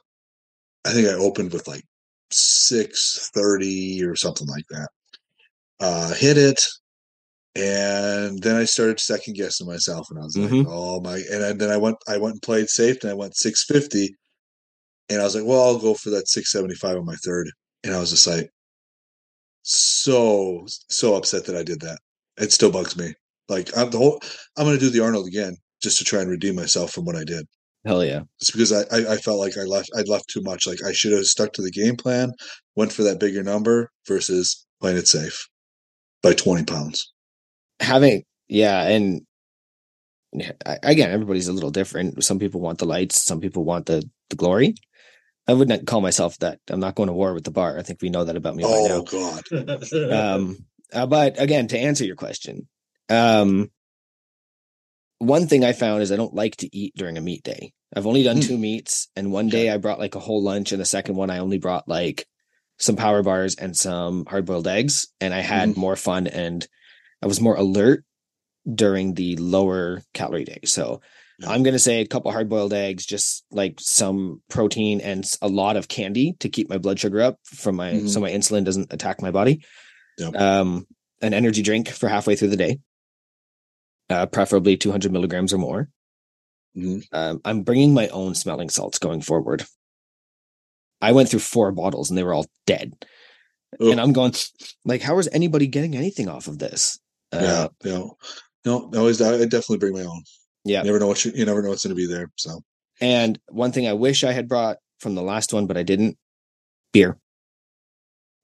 I think I opened with like six thirty or something like that. Uh, hit it, and then I started second guessing myself, and I was like, Mhm. "Oh my!" And I, then I went, I went and played safe, and I went six fifty, and I was like, "Well, I'll go for that six seventy five on my third. And I was just like, so so upset that I did that. It still bugs me. Like I'm the whole, I'm going to do the Arnold again just to try and redeem myself from what I did. Hell yeah. It's because I, I, I felt like I left I left too much. Like I should have stuck to the game plan, went for that bigger number versus playing it safe by twenty pounds. Having yeah, and again, everybody's a little different. Some people want the lights, some people want the the glory. I wouldn't call myself that. I'm not going to war with the bar. I think we know that about me by now. Oh God! <laughs> um uh, but again to answer your question um one thing i found is i don't like to eat during a meet day i've only done Hmm. two meets and one day i brought like a whole lunch and the second one i only brought like some power bars and some hard boiled eggs and i had Mhm. more fun and i was more alert during the lower calorie day so Yeah. i'm going to say a couple hard boiled eggs just like some protein and a lot of candy to keep my blood sugar up from my Mhm. so my insulin doesn't attack my body Yep. um, an energy drink for halfway through the day, uh, preferably 200 milligrams or more. Mhm. Um, I'm bringing my own smelling salts going forward. I went through four bottles and they were all dead. And I'm going, like, how is anybody getting anything off of this? Uh, yeah, yeah. No, I always I definitely bring my own. Yeah. You never know what you, you never know what's going to be there. So And one thing I wish I had brought from the last one, but I didn't beer.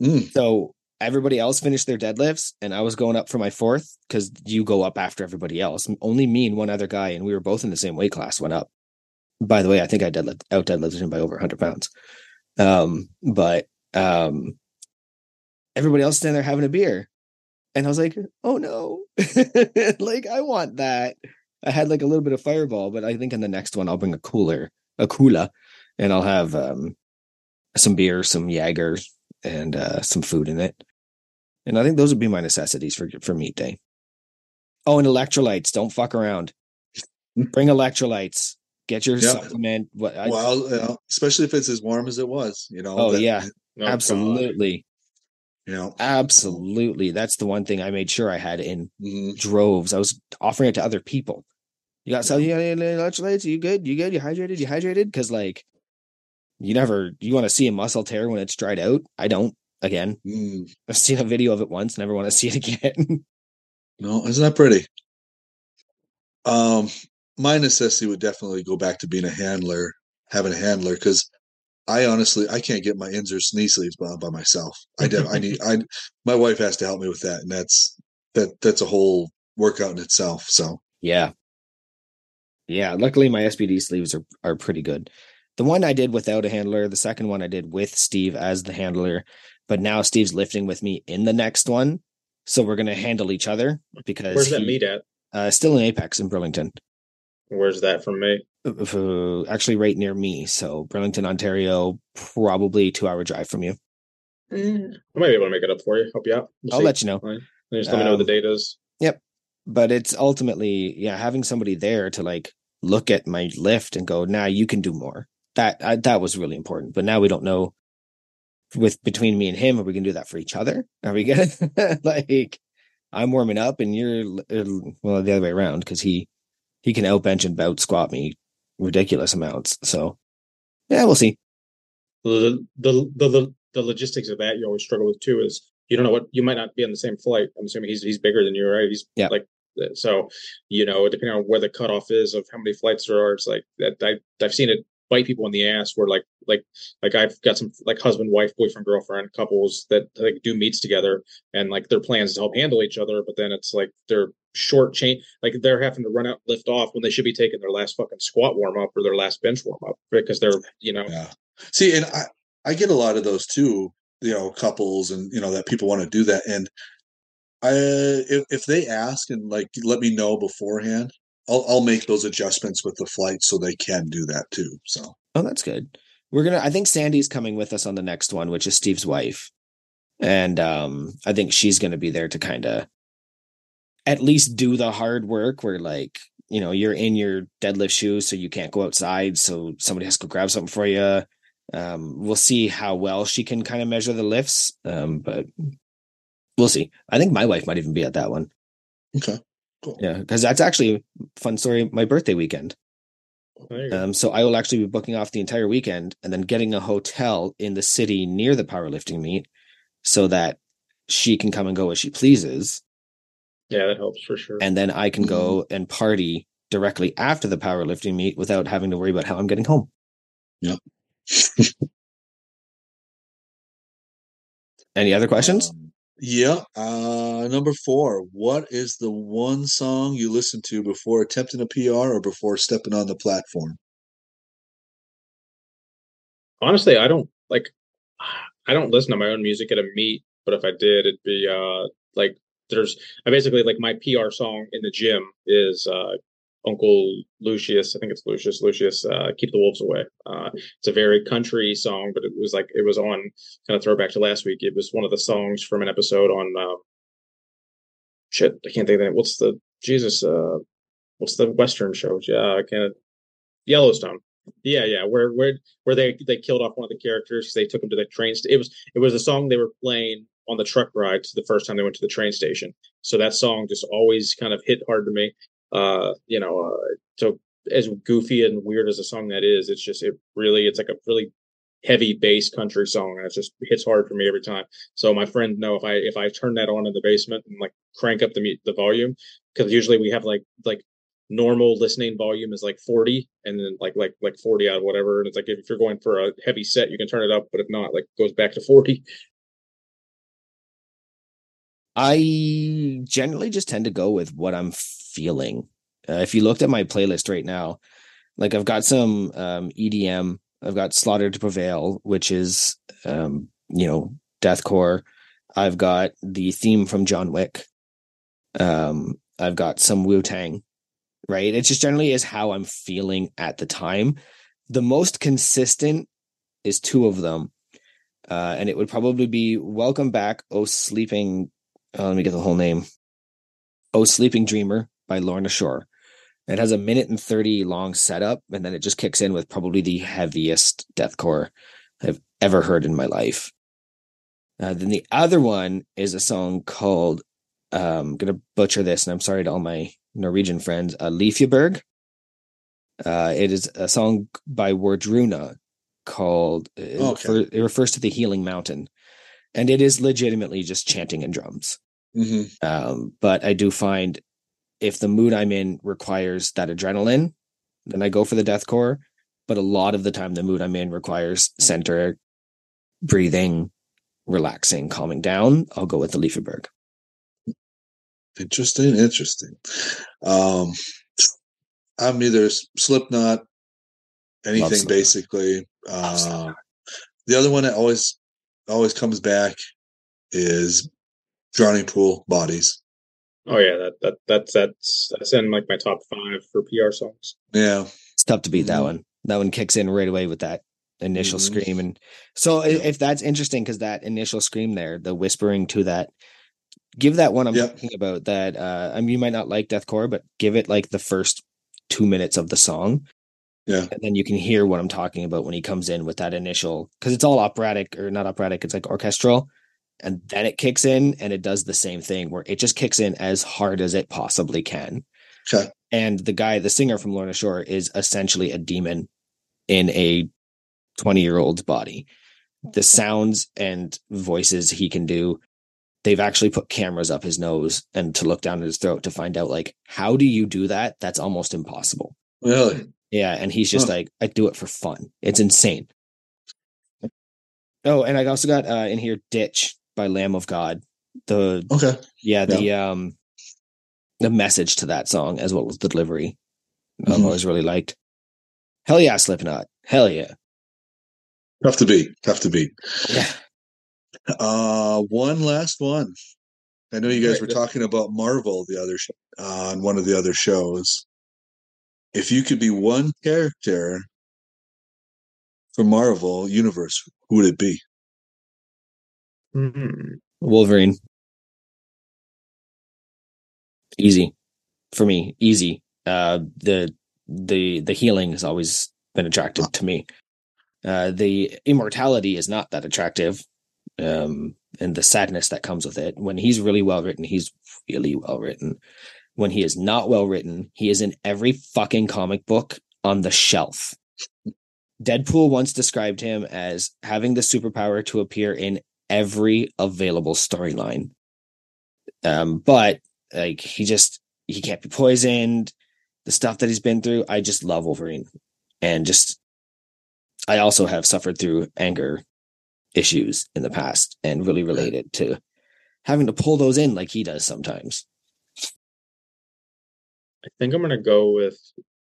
Mm. So everybody else finished their deadlifts, and I was going up for my fourth because you go up after everybody else. Only me and one other guy, and we were both in the same weight class, went up. By the way, I think I deadlift out deadlifted him by over 100 pounds. Um, but um, everybody else standing there having a beer, and I was like, "Oh no!" <laughs> like I want that. I had like a little bit of Fireball, but I think in the next one I'll bring a cooler, a cooler, and I'll have um, some beer, some Jaeger, and uh, some food in it. And I think those would be my necessities for for meet day. Oh, and electrolytes. Don't fuck around. Bring electrolytes. Get your Yeah. supplement. What? I, well, especially if it's as warm as it was, you know. Oh, that- yeah. God. absolutely, You know. absolutely. That's the one thing I made sure I had in mhm. droves. I was offering it to other people. You got some you got any electrolytes? You good? You good? You hydrated? You hydrated? Because like, you never you want to see a muscle tear when it's dried out. I don't. Again, Mm. I've seen a video of it once. Never want to <laughs> see it again. No, isn't that pretty? Um, my necessity would definitely go back to being a handler, having a handler, because I honestly I can't get my ins or knee sleeves by, by myself. I de- I need <laughs> I my wife has to help me with that, and that's that that's a whole workout in itself. So Yeah. Yeah. Luckily, my SBD sleeves are, are pretty good. The one I did without a handler, the second one I did with Steve as the handler, but now Steve's lifting with me in the next one. So we're going to handle each other because Where's that meet at? Uh, still in Apex in Burlington, Where's that from me? Uh, actually right near me. So Burlington, Ontario, probably two hour drive from you. I might be able to make it up for you. Help you out. We'll I'll see. let you know. Fine. Just let me know what the Um, date is. Yep. But it's ultimately, yeah, having somebody there to like look at my lift and go, "Nah, you can do more." That I, that was really important. But now we don't know with between me and him, are we gonna do that for each other? Are we gonna <laughs> like I'm warming up and you're uh, well the other way around because he he can outbench and bout squat me ridiculous amounts. So yeah, we'll see. The, the the the the logistics of that you always struggle with too is you don't know what you might not be on the same flight. I'm assuming he's he's bigger than you, right? He's Yeah. like so you know depending on where the cutoff is of how many flights there are. It's like that. I I've seen it bite people in the ass where like like like I've got some like husband wife boyfriend girlfriend couples that like do meets together and like their plans to help handle each other, but then it's like they're short chain like they're having to run out lift off when they should be taking their last fucking squat warm up or their last bench warm up because they're you know yeah, see, and I I get a lot of those too. You know, couples and you know that people want to do that, and I if, if they ask and like let me know beforehand, I'll I'll make those adjustments with the flight so they can do that too. So Oh, that's good. We're gonna. I think Sandy's coming with us on the next one, which is Steve's wife, and um, I think she's gonna be there to kind of at least do the hard work. Where like you know you're in your deadlift shoes, so you can't go outside, so somebody has to go grab something for you. Um, we'll see how well she can kind of measure the lifts, um, but we'll see. I think my wife might even be at that one. okay, cool. Yeah, because that's actually a fun story. My birthday weekend. There you go. Um, so I will actually be booking off the entire weekend and then getting a hotel in the city near the powerlifting meet so that she can come and go as she pleases. yeah, that helps for sure. And then I can go and party directly after the powerlifting meet without having to worry about how I'm getting home. Yeah. <laughs> Any other questions? Um, yeah. Uh, number four. What is the one song you listen to before attempting a PR or before stepping on the platform? Honestly, I don't like. <sighs> I don't listen to my own music at a meet, but if I did, it'd be uh like there's. I basically like my PR song in the gym is uh Uncle Lucius. I think it's Lucius. Lucius, uh, keep the wolves away. Uh, it's a very country song, but it was like it was on kind of throwback to last week. It was one of the songs from an episode on. Uh, shit, I can't think of it. What's the Jesus? Uh, what's the Western show? Yeah, I can't. Yellowstone. Yeah, yeah, where where where they they killed off one of the characters because they took him to the train. St- it was it was a song they were playing on the truck ride to the first time they went to the train station. So that song just always kind of hit hard to me. Uh, you know, uh, so as goofy and weird as a song that is, it's just it really it's like a really heavy bass country song and it just hits hard for me every time. So my friend know if I if I turn that on in the basement and like crank up the the volume because usually we have like like normal listening volume is like 40 and then like like like 40 out of whatever and it's like if you're going for a heavy set you can turn it up but if not like goes back to 40 I generally just tend to go with what I'm feeling. Uh, if you looked at my playlist right now, like I've got some um, EDM, I've got Slaughter to Prevail, which is um, you know deathcore. I've got the theme from John Wick. Um, I've got some Wu Tang. Right, it just generally is how I'm feeling at the time. The most consistent is two of them, uh, and it would probably be "Welcome Back, Oh Sleeping." Uh, let me get the whole name. Oh Sleeping Dreamer by Lorna Shore. It has a minute and 30 long setup, and then it just kicks in with probably the heaviest deathcore I've ever heard in my life. Uh, then the other one is a song called, um, I'm going to butcher this, and I'm sorry to all my Norwegian friends, uh, Lyfjaberg. Uh, it is a song by Wardruna called, uh, it, Okay. refer- it refers to the Healing Mountain, and it is legitimately just chanting and drums. Hmm Um, but I do find if the mood I'm in requires that adrenaline, then I go for the deathcore. But a lot of the time, the mood I'm in requires center, breathing, relaxing, calming down. I'll go with the Leafenberg. Interesting, interesting. Um, I'm either Slipknot, anything Slipknot. basically. Uh, Slipknot. the other one that always always comes back is Drowning Pool Bodies. oh yeah that that that's that's that's in like my top five for pr songs Yeah, It's tough to beat that Mhm. one. That one kicks in right away with that initial Mhm. scream. And so Yeah. if that's interesting, because that initial scream there, the whispering to that, give that one I'm Yep. talking about that. Uh, I mean, you might not like deathcore, but give it like the first two minutes of the song. Yeah. And then you can hear what I'm talking about when he comes in with that initial, because it's all operatic or not operatic, it's like orchestral. And then it kicks in and it does the same thing where it just kicks in as hard as it possibly can. Okay. And the guy, the singer from Lorna Shore, is essentially a demon in a 20 year old's body. The sounds and voices he can do, they've actually put cameras up his nose and to look down his throat to find out, like, how do you do that? That's almost impossible. really. Yeah. And he's just Huh. like, I do it for fun. It's insane. Oh, and I also got uh, in here Ditch by Lamb of God. The Okay. yeah, the um the message to that song as well as the delivery. I've Mhm. always really liked. Hell yeah, Slipknot. Hell yeah. Tough to beat. Tough to beat. Yeah. Uh, one last one. I know you guys were talking about Marvel the other sh- uh, on one of the other shows. If you could be one character from Marvel universe, who would it be? Hmm. Wolverine. Easy for me. Easy. Uh, the the the healing has always been attractive to me. Uh, the immortality is not that attractive, um, and the sadness that comes with it. When he's really well written, he's really well written. When he is not well written, he is in every fucking comic book on the shelf. Deadpool once described him as having the superpower to appear in every available storyline. Um, but like he just he can't be poisoned. The stuff that he's been through, I just love Wolverine, and just I also have suffered through anger issues in the past and really related to having to pull those in like he does sometimes. I think I'm gonna go with.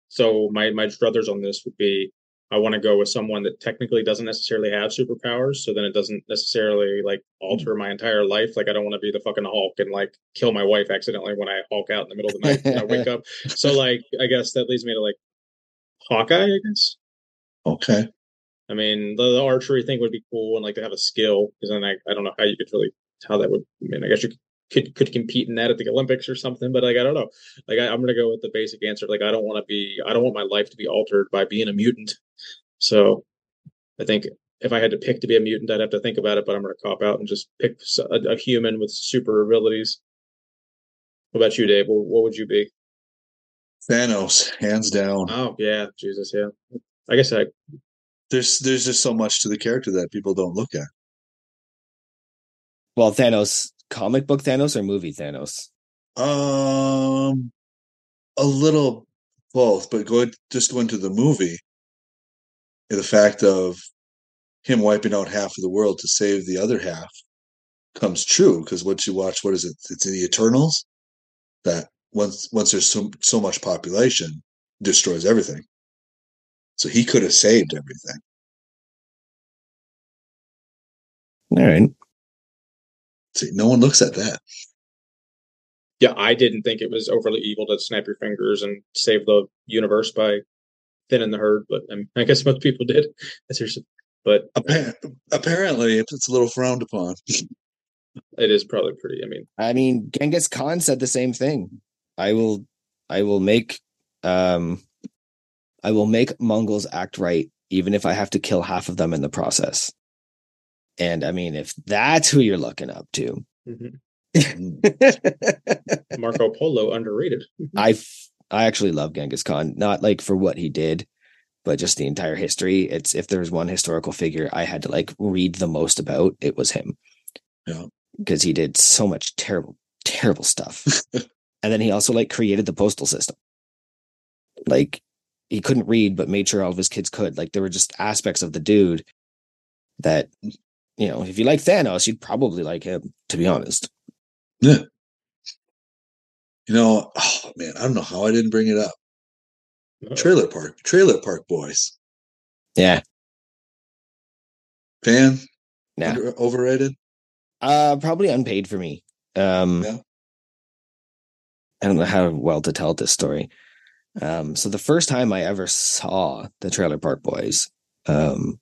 So my my druthers on this would be I want to go with someone that technically doesn't necessarily have superpowers, so then it doesn't necessarily like alter my entire life. Like I don't want to be the fucking Hulk and like kill my wife accidentally when I Hulk out in the middle of the night when I wake up. <laughs> So like I guess that leads me to like Hawkeye. I guess. Okay. I mean the, the archery thing would be cool and like to have a skill because then I I don't know how you could really how that would. I mean I guess you could could could compete in that at the Olympics or something. But like I don't know. Like I, I'm gonna go with the basic answer. Like I don't want to be. I don't want my life to be altered by being a mutant. So I think if I had to pick to be a mutant, I'd have to think about it. But I'm gonna cop out and just pick a human with super abilities. What about you, Dave? What, what would you be? Thanos, hands down. Oh yeah, Jesus, yeah. I guess I There's there's just so much to the character that people don't look at. Well, Thanos, comic book Thanos or movie Thanos? Um, a little both, but go just go into the movie. The fact of him wiping out half of the world to save the other half comes true because once you watch, what is it? It's in the Eternals that once once there's so so much population, destroys everything. So he could have saved everything. All right. See, no one looks at that. yeah, I didn't think it was overly evil to snap your fingers and save the universe by thinning the herd, but I, mean, I guess most people did. <laughs> That's but Apparently, it's a little frowned upon. <laughs> it is probably pretty. I mean, I mean, Genghis Khan said the same thing. I will, I will make, um, I will make Mongols act right, even if I have to kill half of them in the process. And I mean, if that's who you're looking up to, <laughs> Marco Polo underrated. I, f- I actually love Genghis Khan, not like for what he did, but just the entire history. It's if there was one historical figure I had to like read the most about, it was him. Yeah. Because he did so much terrible, terrible stuff. <laughs> and then he also like created the postal system. Like he couldn't read, but made sure all of his kids could. Like there were just aspects of the dude that, you know, if you like Thanos, you'd probably like him, to be honest. Yeah. You know, oh man, I don't know how I didn't bring it up. Trailer Park, Trailer Park Boys. Yeah. Fan? Yeah. Under, overrated? Uh probably unpaid for me. Um Yeah. I don't know how well to tell this story. Um so the first time I ever saw the Trailer Park Boys, um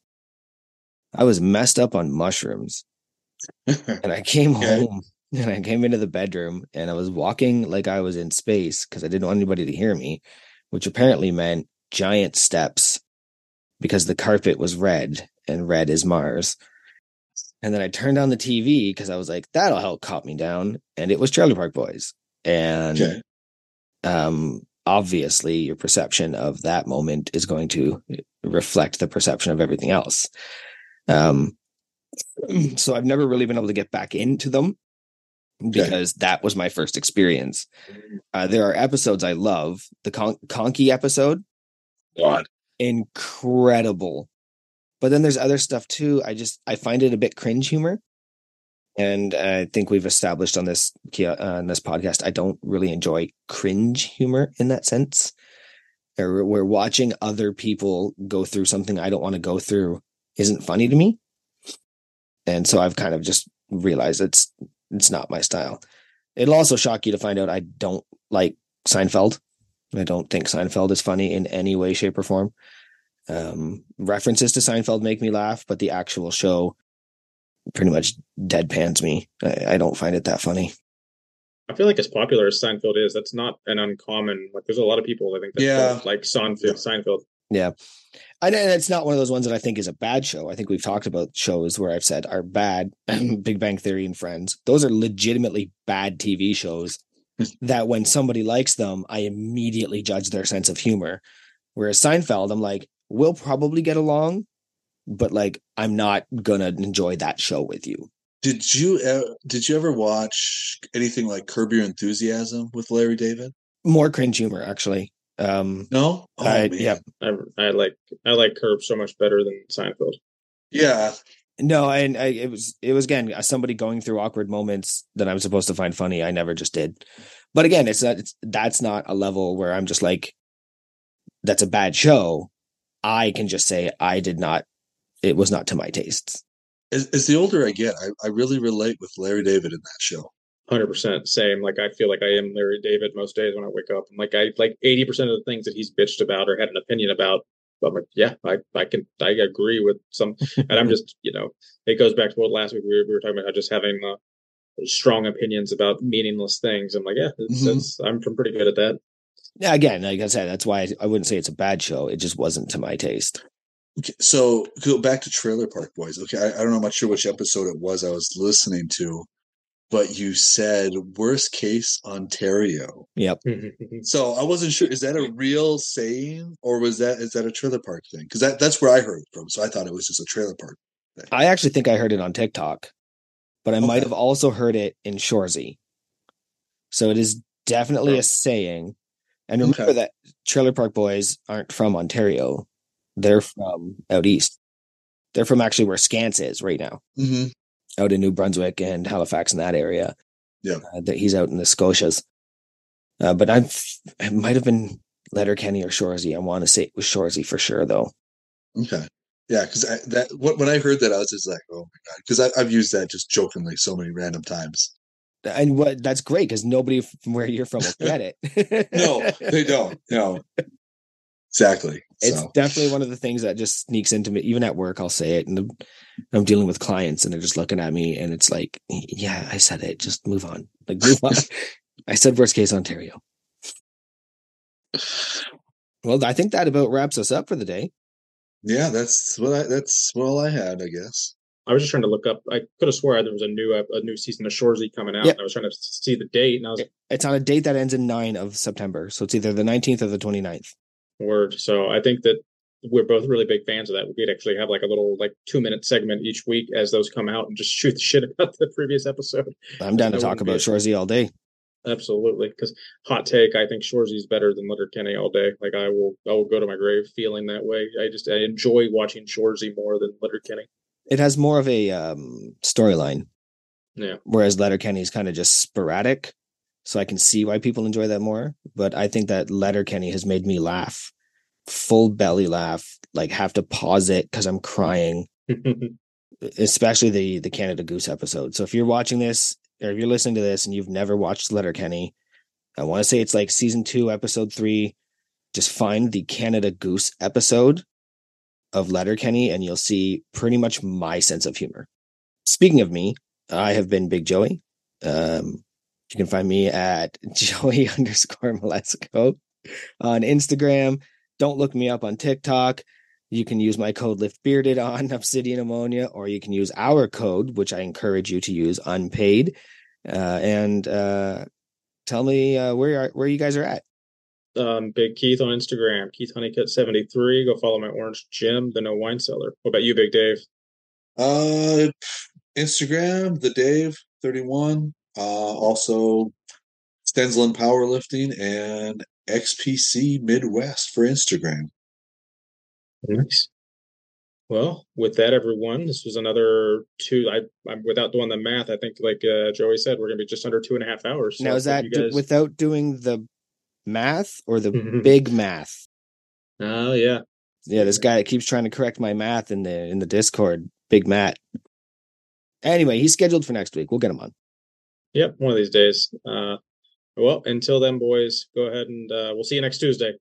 I was messed up on mushrooms <laughs> and I came Okay. home and I came into the bedroom and I was walking like I was in space because I didn't want anybody to hear me, which apparently meant giant steps because the carpet was red and red is Mars. And then I turned on the TV because I was like, that'll help calm me down. And it was Trailer Park Boys. And okay. um, obviously, your perception of that moment is going to reflect the perception of everything else. Um, <clears throat> so I've never really been able to get back into them because that was my first experience. Uh, there are episodes I love. The Con- Conky episode, God. incredible. But then there's other stuff too. I just I find it a bit cringe humor, and I think we've established on this uh, on this podcast. I don't really enjoy cringe humor in that sense. Or where watching other people go through something I don't want to go through isn't funny to me, and so I've kind of just realized it's it's not my style. It'll also shock you to find out I don't like Seinfeld. I don't think Seinfeld is funny in any way, shape, or form. Um, references to Seinfeld make me laugh, but the actual show pretty much deadpans me. I, I don't find it that funny. I feel like as popular as Seinfeld is, that's not an uncommon. Like, there's a lot of people I think that Yeah. like Seinfeld. Seinfeld. Yeah. And and it's not one of those ones that I think is a bad show. I think we've talked about shows where I've said are bad, <clears throat> Big Bang Theory and Friends. Those are legitimately bad TV shows <laughs> that when somebody likes them, I immediately judge their sense of humor. Whereas Seinfeld, I'm like, we'll probably get along, but like, I'm not gonna enjoy that show with you. Did you uh, did you ever watch anything like Curb Your Enthusiasm with Larry David? More cringe humor, actually. Um, No. Oh, I- man. yeah. I, I like I like Curb so much better than Seinfeld. Yeah. No, and I, it was it was again somebody going through awkward moments that I'm supposed to find funny. I never just did, but again, it's not. It's, that's not a level where I'm just like, that's a bad show. I can just say I did not. It was not to my tastes. As, as the older I get, I, I really relate with Larry David in that show. Hundred percent same. Like I feel like I am Larry David most days when I wake up. I'm like I like eighty percent of the things that he's bitched about or had an opinion about. I'm like, yeah, I, I can I agree with some, and I'm <laughs> just you know it goes back to what last week we were, we were talking about just having uh, strong opinions about meaningless things. I'm like, yeah, it's, Mhm. it's, I'm pretty good at that. Yeah, again, like I said, that's why I, I wouldn't say it's a bad show. It just wasn't to my taste. Okay, so go back to Trailer Park Boys. Okay, I, I don't know, I'm not sure which episode it was I was listening to, but you said worst case Ontario. Yep. So I wasn't sure is that a real saying or was that is that a trailer park thing? Because that, that's where I heard it from. So I thought it was just a trailer park. Thing. I actually think I heard it on TikTok, but I might have also heard it in Shoresy. So it is definitely Oh. a saying. And remember Okay. that Trailer Park Boys aren't from Ontario. They're from out east. They're from actually where Scance is right now, hmm out in New Brunswick and Halifax in that area. Yeah. Uh, that he's out in the Scotias. Uh, but I'm, it might have been Letterkenny or Shoresy. I want to say it was Shoresy for sure, though. Okay. Yeah, because I that what, when I heard that, I was just like, oh my god, because I've used that just jokingly so many random times. And what that's great because nobody from where you're from will get it. <laughs> No, they don't. No, <laughs> exactly. It's So definitely one of the things that just sneaks into me. Even at work, I'll say it, and I'm dealing with clients, and they're just looking at me, and it's like, "Yeah, I said it. Just move on. Like, move on." <laughs> I said worst case Ontario. Well, I think that about wraps us up for the day. yeah, that's what I that's all I had, I guess. I was just trying to look up. I could have swore there was a new ep- a new season of Shoresy coming out. Yep. and I was trying to see the date, and I was It's on a date that ends in nine of September, so it's either the 19th or the 29th. Word. So I think that we're both really big fans of that. We could actually have like a little like two minute segment each week as those come out and just shoot the <laughs> shit about the previous episode. I'm down to talk about. Shoresy all day. Absolutely, because hot take, I think Shoresy's better than Letterkenny all day. Like I will, I will go to my grave feeling that way. I just I enjoy watching Shoresy more than Letterkenny. It has more of a um, storyline, Yeah, whereas Letterkenny is kind of just sporadic. So I can see why people enjoy that more. But I think that Letterkenny has made me laugh, full belly laugh, like have to pause it because I'm crying. <laughs> especially the the Canada Goose episode. So if you're watching this or if you're listening to this and you've never watched Letterkenny, I want to say it's like season two, episode three. Just find the Canada Goose episode of Letterkenny and you'll see pretty much my sense of humor. Speaking of me, I have been Big Joey. Um, you can find me at <laughs> Joey underscore Mleczko on Instagram. Don't look me up on TikTok. You can use my code LiftBearded on <laughs> Obsidian Ammonia, or you can use our code, which I encourage you to use unpaid. Uh, and uh, tell me uh, where you are, where you guys are at. um, Big Keith on Instagram, Keith Honeycutt seventy three. Go follow my Orange Gym, the No Whine Cellar. What about you, Big Dave? Uh, Instagram, the Dave thirty one. Uh, also Stensland Powerlifting and XPC Midwest for Instagram. Nice. Well, with that, everyone, this was another two. I, I'm without doing the math. I think, like uh, Joey said, we're gonna be just under two and a half hours. now, So is that you do- without doing the math or the big math? Oh yeah, Yeah, this guy that keeps trying to correct my math in the in the Discord, Big Matt. Anyway, he's scheduled for next week. We'll get him on. Yep, one of these days. Uh, well, until then, boys, go ahead and uh, we'll see you next Tuesday.